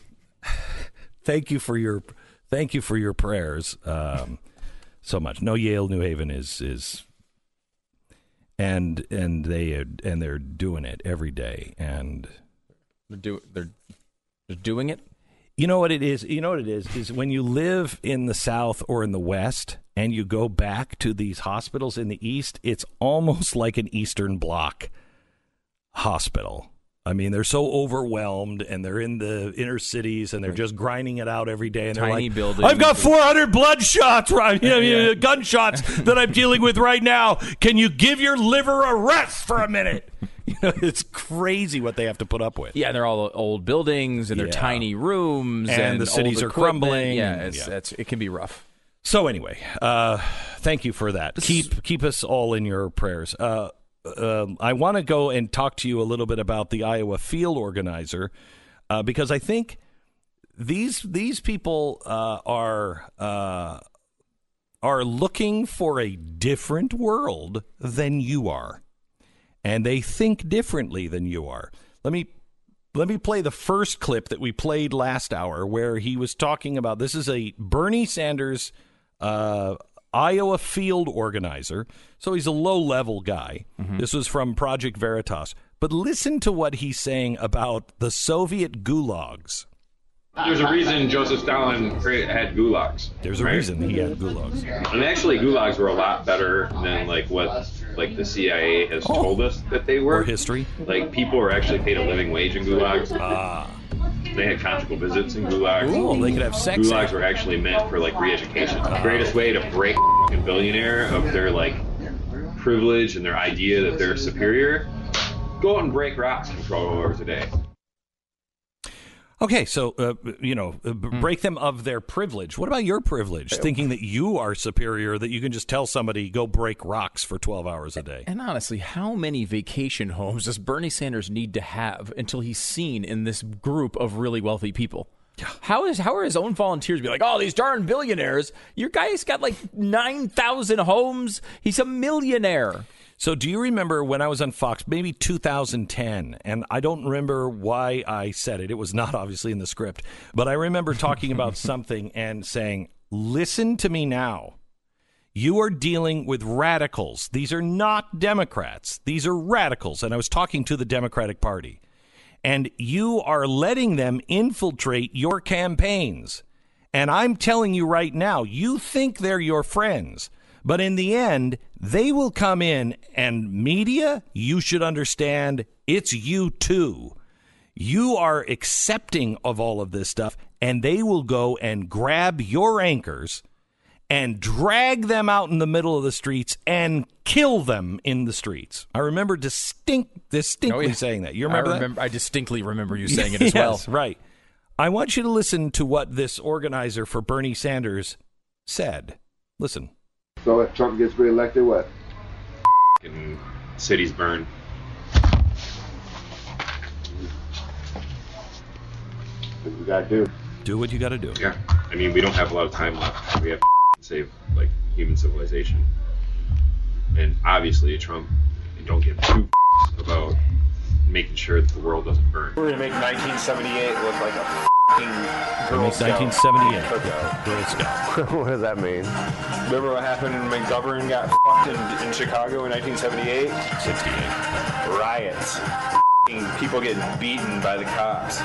Speaker 1: thank you for your thank you for your prayers um, so much. No, Yale New Haven is is and and they and they're doing it every day. And
Speaker 3: They're, do, they're, they're doing it?
Speaker 1: you know what it is? You know what it is? Is when you live in the South or in the West and you go back to these hospitals in the East, it's almost like an Eastern Bloc hospital. I mean, they're so overwhelmed and they're in the inner cities and they're just grinding it out every day. And they're
Speaker 3: Tiny
Speaker 1: like,
Speaker 3: buildings.
Speaker 1: I've got 400 blood shots, right? You know,
Speaker 3: Yeah.
Speaker 1: gunshots that I'm dealing with right now. Can you give your liver a rest for a minute? You know, it's crazy what they have to put up with.
Speaker 3: Yeah, they're all old buildings and they're
Speaker 1: Yeah.
Speaker 3: tiny rooms,
Speaker 1: And
Speaker 3: and,
Speaker 1: the cities are
Speaker 3: equipment.
Speaker 1: crumbling
Speaker 3: Yeah, it's,
Speaker 1: yeah.
Speaker 3: It's, it can be rough.
Speaker 1: So anyway, uh, thank you for that. Keep keep us all in your prayers. Uh, um I want to go and talk to you a little bit about the Iowa field organizer uh, because I think these these people uh, are uh, are looking for a different world than you are, and they think differently than you are. Let me let me play the first clip that we played last hour where he was talking about this is a Bernie Sanders uh, Iowa field organizer. So he's a low level guy. This was from Project Veritas. But listen to what he's saying about the Soviet gulags.
Speaker 21: There's a reason Joseph Stalin had gulags.
Speaker 1: There's a
Speaker 21: right?
Speaker 1: reason he had gulags.
Speaker 21: And actually, gulags were a lot better than like what like the CIA has told us that they were.
Speaker 1: Or history.
Speaker 21: Like people were actually paid a living wage in gulags. Ah. They had conjugal visits in gulags.
Speaker 1: Ooh, they could have sex
Speaker 21: Gulags were actually meant for like re-education. The greatest way to break a billionaire of their like privilege and their idea that they're superior. Go out and break rocks for 12 hours a day.
Speaker 1: Okay, so uh, you know, uh, b- break them of their privilege. What about your privilege? Thinking that you are superior, that you can just tell somebody go break rocks for twelve hours a day.
Speaker 3: And honestly, how many vacation homes does Bernie Sanders need to have until he's seen in this group of really wealthy people? How is how are his own volunteers be like, oh, these darn billionaires? Your guy's got like nine thousand homes. He's a millionaire.
Speaker 1: So, do you remember when I was on Fox, maybe 2010, and I don't remember why I said it. It was not obviously in the script, but I remember talking about something and saying, "Listen to me now. You are dealing with radicals. These are not Democrats. These are radicals." And I was talking to the Democratic Party. and you are letting them infiltrate your campaigns. And I'm telling you right now, you think they're your friends, but in the end, they will come in and media, you should understand, it's you too. You are accepting of all of this stuff, and they will go and grab your anchors and drag them out in the middle of the streets and kill them in the streets. I remember distinct, distinctly
Speaker 3: Oh, yeah.
Speaker 1: saying that. You remember
Speaker 3: I
Speaker 1: that?
Speaker 3: remember, I distinctly remember you saying it as well.
Speaker 1: Right. I want you to listen to what this organizer for Bernie Sanders said. Listen.
Speaker 23: So if Trump gets reelected, what?
Speaker 21: And cities burn.
Speaker 23: What you gotta do?
Speaker 1: Do what you got to do.
Speaker 21: Yeah. I mean, we don't have a lot of time left. We have to save like human civilization. And obviously, Trump don't give two about making sure that the world doesn't burn.
Speaker 24: We're gonna make 1978 look like a f***ing Girl
Speaker 1: Make 1978. Girl Scout.
Speaker 24: what does that mean? Remember what happened when McGovern got fucked in, in Chicago in 1978?
Speaker 1: 68.
Speaker 24: Riots. People getting beaten by the cops.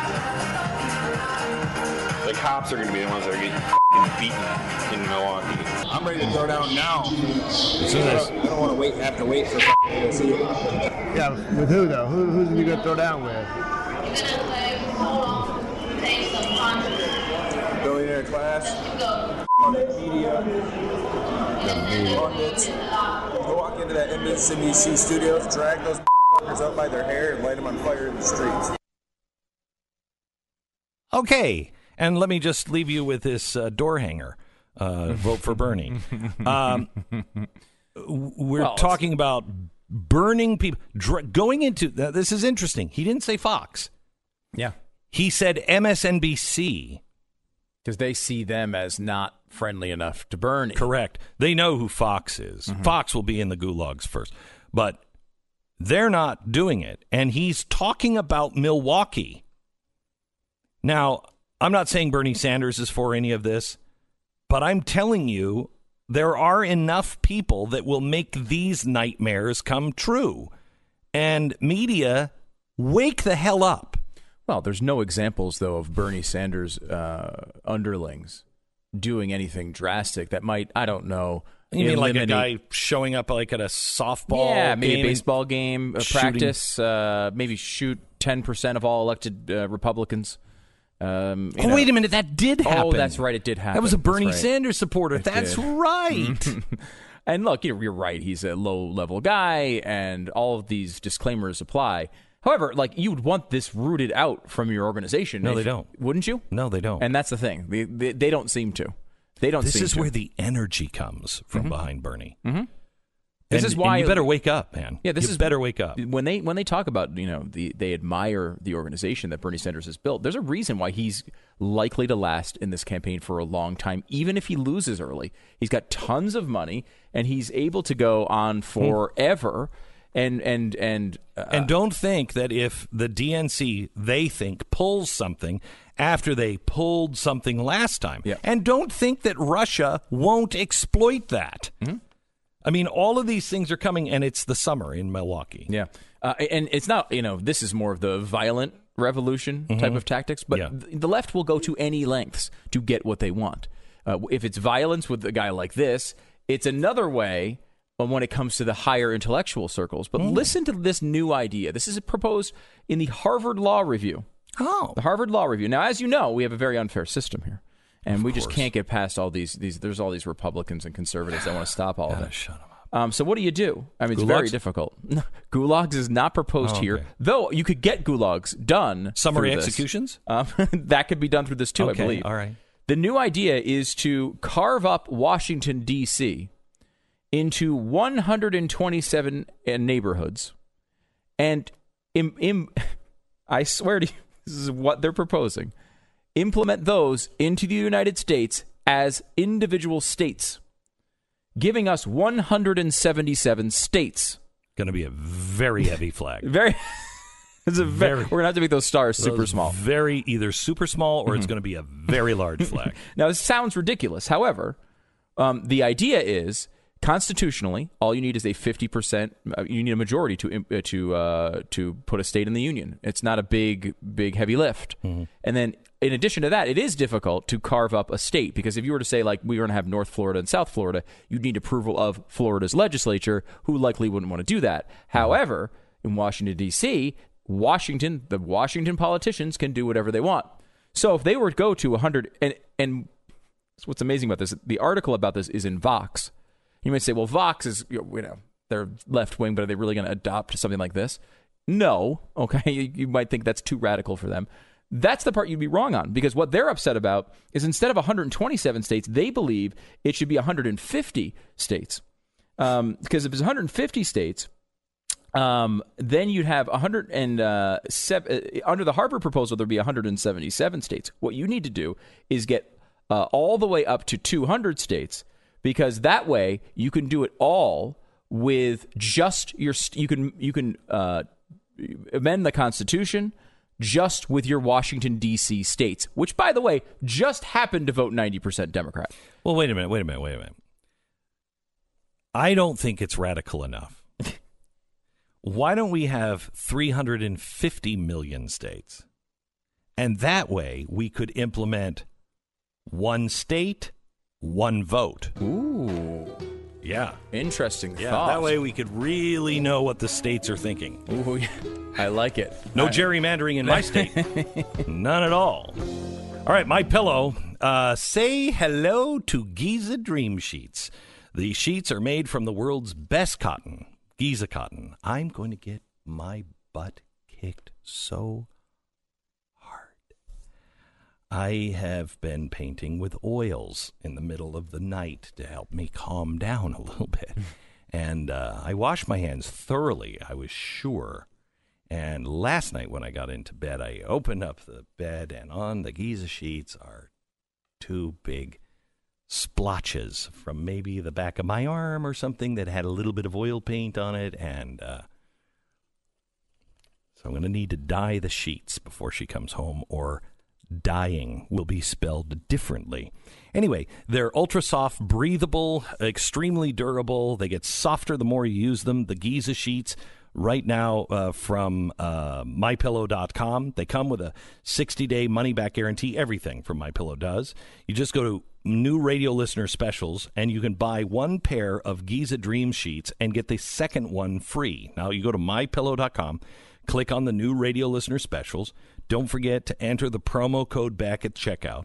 Speaker 24: The cops are gonna be the ones that are getting beaten in Milwaukee.
Speaker 25: I'm ready to throw down now.
Speaker 1: soon
Speaker 25: I don't, I don't want to wait. Have to wait for f***ing to see it.
Speaker 24: Yeah, with who though? Who, who's you gonna throw down with?
Speaker 25: Billionaire class, media, pundits. Go walk into that MSNBC studios, drag those f***ers up by their hair, and light them on fire in the streets.
Speaker 1: Okay. And let me just leave you with this uh, door hanger. Uh, vote for Bernie. Um, we're
Speaker 3: Well,
Speaker 1: talking about burning people, dr- going into. Uh, this is interesting. He didn't say Fox.
Speaker 3: Yeah.
Speaker 1: He said MSNBC.
Speaker 3: Because they see them as not friendly enough to Bernie.
Speaker 1: Correct. They know who Fox is.
Speaker 3: Mm-hmm.
Speaker 1: Fox will be in the gulags first. But they're not doing it. And he's talking about Milwaukee. Now, I'm not saying Bernie Sanders is for any of this, but I'm telling you, there are enough people that will make these nightmares come true. And media, wake the hell up.
Speaker 3: Well, there's no examples though of Bernie Sanders uh, underlings doing anything drastic that might I don't know.
Speaker 1: You mean like a guy showing up like at a softball
Speaker 3: yeah, maybe a baseball game, a practice, uh, maybe shoot ten percent of all elected uh, Republicans. Um,
Speaker 1: Oh,
Speaker 3: know.
Speaker 1: wait a minute, that did happen.
Speaker 3: Oh, that's right, it did happen.
Speaker 1: That was a Bernie
Speaker 3: right.
Speaker 1: Sanders supporter.
Speaker 3: It
Speaker 1: That's
Speaker 3: did.
Speaker 1: right.
Speaker 3: and look, you're, you're right. He's a low level guy, and all of these disclaimers apply. However, like you would want this rooted out from your organization.
Speaker 1: No,
Speaker 3: if-
Speaker 1: they don't.
Speaker 3: Wouldn't you?
Speaker 1: No, they don't.
Speaker 3: And that's the thing. They, they, they don't seem to. They don't.
Speaker 1: this is
Speaker 3: to.
Speaker 1: where the energy comes from
Speaker 3: Mhm.
Speaker 1: behind Bernie.
Speaker 3: Mhm. This
Speaker 1: And-
Speaker 3: is why
Speaker 1: you better wake up, man.
Speaker 3: Yeah, this
Speaker 1: You
Speaker 3: is
Speaker 1: better wake up.
Speaker 3: When they when they talk about you know the they admire the organization that Bernie Sanders has built. There's a reason why he's likely to last in this campaign for a long time, even if he loses early. He's got tons of money and he's able to go on forever. And and and uh,
Speaker 1: and don't think that if the DNC they think pulls something after they pulled something last time, yeah. and don't think that Russia won't exploit that.
Speaker 3: Mm-hmm.
Speaker 1: I mean, all of these things are coming, and it's the summer in Milwaukee.
Speaker 3: Yeah, uh, and it's not you know this is more of the violent revolution type
Speaker 1: Mhm.
Speaker 3: of tactics, but
Speaker 1: Yeah.
Speaker 3: th- the left will go to any lengths to get what they want. Uh, if it's violence with a guy like this, it's another way when it comes to the higher intellectual circles. But
Speaker 1: Mm.
Speaker 3: listen to this new idea. This is proposed in the Harvard Law Review.
Speaker 1: Oh,
Speaker 3: the Harvard Law Review. Now, as you know, we have a very unfair system here. And
Speaker 1: Of
Speaker 3: we just can't get past all these, these. There's all these Republicans and conservatives that want to stop all of
Speaker 1: Gotta
Speaker 3: it.
Speaker 1: shut 'em
Speaker 3: Um, so what do you do? I mean, it's very difficult. gulags is not proposed
Speaker 1: Oh,
Speaker 3: here, though. You could get gulags done.
Speaker 1: Summary executions?
Speaker 3: Um, that could be done through this too,
Speaker 1: Okay,
Speaker 3: I believe.
Speaker 1: all right.
Speaker 3: The new idea is to carve up Washington D.C. into 127 uh, neighborhoods, and im, im, I swear to you, this is what they're proposing. Implement those into the United States as individual states, giving us 177 states.
Speaker 1: Going to be a very heavy flag.
Speaker 3: Very. It's a very,
Speaker 1: Very-
Speaker 3: we're gonna have to make those stars super small.
Speaker 1: Very either super small or it's
Speaker 3: Mhm.
Speaker 1: going to be a very large flag.
Speaker 3: Now, this sounds ridiculous. However, um, the idea is constitutionally, all you need is a 50%. Uh, you need a majority to uh, to uh, to put a state in the union. It's not a big big heavy lift.
Speaker 1: Mm-hmm.
Speaker 3: And then, in addition to that, it is difficult to carve up a state because if you were to say like we're going to have North Florida and South Florida, you'd need approval of Florida's legislature, who likely wouldn't want to do that. However, in Washington D.C., Washington, the Washington politicians can do whatever they want. So if they were to go to 100 and and what's amazing about this, the article about this is in Vox. You might say, well, Vox is, you know, they're left wing, but are they really going to adopt something like this? No. Okay. You, you might think that's too radical for them. That's the part you'd be wrong on because what they're upset about is instead of 127 states, they believe it should be 150 states. Um, because if it's 150 states, um, then you'd have 107 uh, under the Harper proposal. There'd be 177 states. What you need to do is get uh, all the way up to 200 states because that way you can do it all with just your you can you can uh, amend the Constitution just with your Washington D.C. states, which by the way just happened to vote 90 percent Democrat.
Speaker 1: Well, wait a minute, wait a minute, wait a minute. I don't think it's radical enough. Why don't we have 350 million states? And that way we could implement one state, one vote.
Speaker 3: Ooh.
Speaker 1: Yeah.
Speaker 3: Interesting
Speaker 1: Yeah.
Speaker 3: thought.
Speaker 1: That way we could really know what the states are thinking.
Speaker 3: Ooh, yeah. I like it.
Speaker 1: No
Speaker 3: I-
Speaker 1: gerrymandering in my state. None at all. All right, MyPillow. Uh, say hello to Giza Dream Sheets. The sheets are made from the world's best cotton, Giza cotton. I'm going to get my butt kicked so. I have been painting with oils in the middle of the night to help me calm down a little bit. And uh, I washed my hands thoroughly, I was sure. And last night when I got into bed, I opened up the bed, and on the Giza sheets are two big splotches from maybe the back of my arm or something that had a little bit of oil paint on it. And uh, so I'm going to need to dye the sheets before she comes home, or dying will be spelled differently. Anyway, they're ultra soft, breathable, extremely durable. They get softer the more you use them. The Giza sheets right now uh, from uh, mypillow.com. They come with a 60 day money back guarantee. Everything from MyPillow does. You just go to new radio listener specials and you can buy one pair of Giza Dream Sheets and get the second one free. Now you go to mypillow.com, click on the new radio listener specials. Don't forget to enter the promo code Beck at checkout.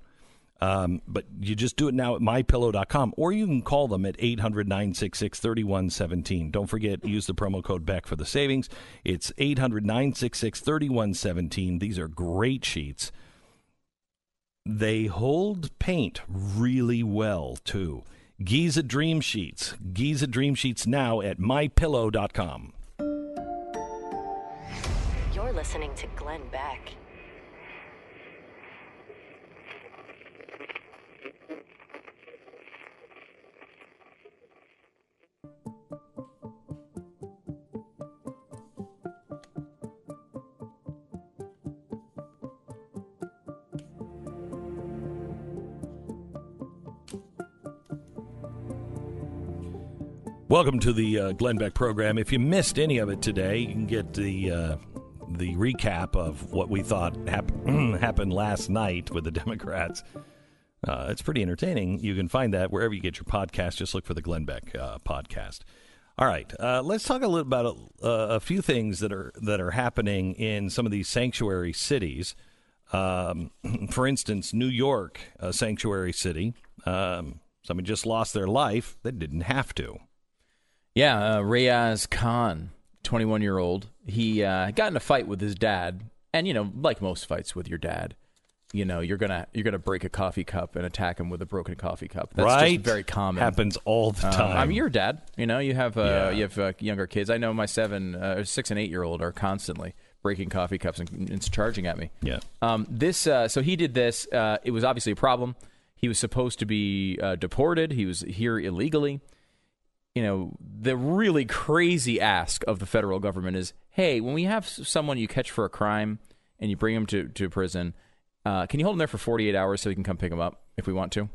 Speaker 1: Um, but you just do it now at mypillow.com or you can call them at 800 966 3117. Don't forget, use the promo code Beck for the savings. It's 800 966 3117. These are great sheets. They hold paint really well, too. Giza Dream Sheets. Giza Dream Sheets now at mypillow.com.
Speaker 2: You're listening to Glenn Beck.
Speaker 1: Welcome to the uh, Glenn Beck program. If you missed any of it today, you can get the uh, the recap of what we thought hap- happened last night with the Democrats. Uh, it's pretty entertaining. You can find that wherever you get your podcast. Just look for the Glenn Beck uh, podcast. All right, uh, let's talk a little about a, a few things that are that are happening in some of these sanctuary cities. Um, for instance, New York, a sanctuary city. Um, somebody just lost their life. They didn't have to.
Speaker 3: Yeah, uh, Reeaz Khan, 21 year old. He uh, got in a fight with his dad, and you know, like most fights with your dad, you know, you're gonna you're gonna break a coffee cup and attack him with a broken coffee cup. That's
Speaker 1: Right.
Speaker 3: just very common.
Speaker 1: Happens all the
Speaker 3: Um,
Speaker 1: time.
Speaker 3: I'm your dad. You know, you have uh,
Speaker 1: Yeah.
Speaker 3: you have uh, younger kids. I know my seven, uh, six, and eight year old are constantly breaking coffee cups and, and charging at me.
Speaker 1: Yeah.
Speaker 3: Um, this uh, so he did this. Uh, it was obviously a problem. He was supposed to be uh, deported. He was here illegally. You know, the really crazy ask of the federal government is, hey, when we have someone you catch for a crime and you bring them to to prison, uh, can you hold them there for 48 hours so we can come pick them up if we want to?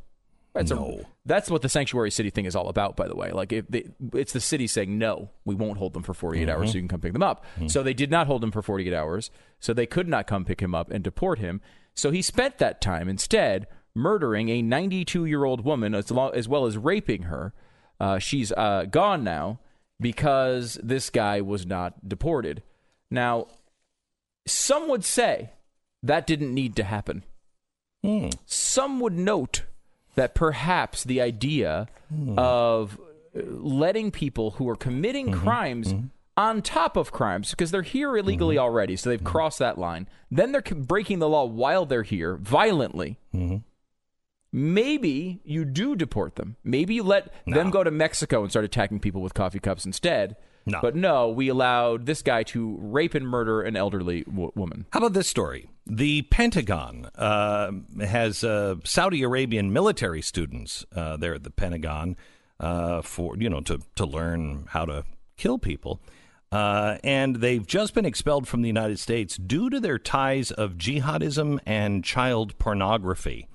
Speaker 3: So
Speaker 1: no.
Speaker 3: that's what the sanctuary city thing is all about, by the way. Like, if they, it's the city saying, no, we won't hold them for 48 hours so you can come pick them up. So they did not hold him for 48 hours. So they could not come pick him up and deport him. So he spent that time instead murdering a 92 year old woman as, lo- as well as raping her. Uh, she's uh, gone now because this guy was not deported. Now, some would say that didn't need to happen. Hmm. Some would note that perhaps the idea hmm. of uh, letting people who are committing mm-hmm. crimes mm-hmm. on top of crimes, because they're here illegally mm-hmm. already, so they've crossed that line, then they're breaking the law while they're here violently. Maybe you do deport them. Maybe you let them go to Mexico and start attacking people with coffee cups instead.
Speaker 1: No.
Speaker 3: But no, we allowed this guy to rape and murder an elderly w- woman.
Speaker 1: How about this story? The Pentagon uh, has uh, Saudi Arabian military students uh, there at the Pentagon uh, for you know to to learn how to kill people, uh, and they've just been expelled from the United States due to their ties of jihadism and child pornography.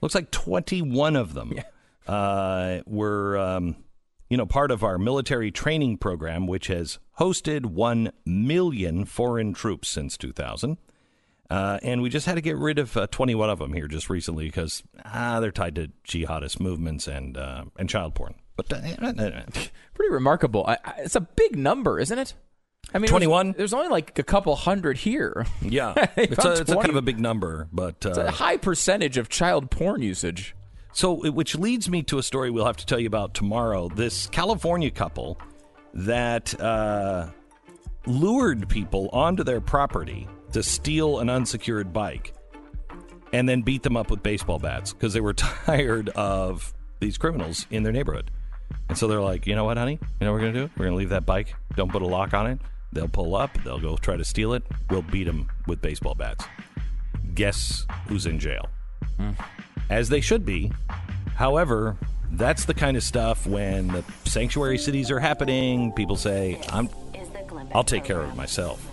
Speaker 1: Looks like twenty one of them uh, were. Um, you know, part of our military training program, which has hosted 1 million foreign troops since 2000. Uh, and we just had to get rid of uh, 21 of them here just recently because ah, they're tied to jihadist movements and uh, and child porn. But uh,
Speaker 3: Pretty remarkable. I, I, it's a big number, isn't it? I mean,
Speaker 1: 21?
Speaker 3: There's, there's only like a couple hundred here.
Speaker 1: yeah, it's, a, it's a kind of a big number, but
Speaker 3: It's a
Speaker 1: uh,
Speaker 3: high percentage of child porn usage.
Speaker 1: So, which leads me to a story we'll have to tell you about tomorrow. This California couple that uh, lured people onto their property to steal an unsecured bike and then beat them up with baseball bats because they were tired of these criminals in their neighborhood. And so they're like, you know what, honey? You know what we're going to do? We're going to leave that bike. Don't put a lock on it. They'll pull up. They'll go try to steal it. We'll beat them with baseball bats. Guess who's in jail? Hmm. as they should be. However, that's the kind of stuff when the sanctuary cities are happening, people say, I'm I'll take care of it myself.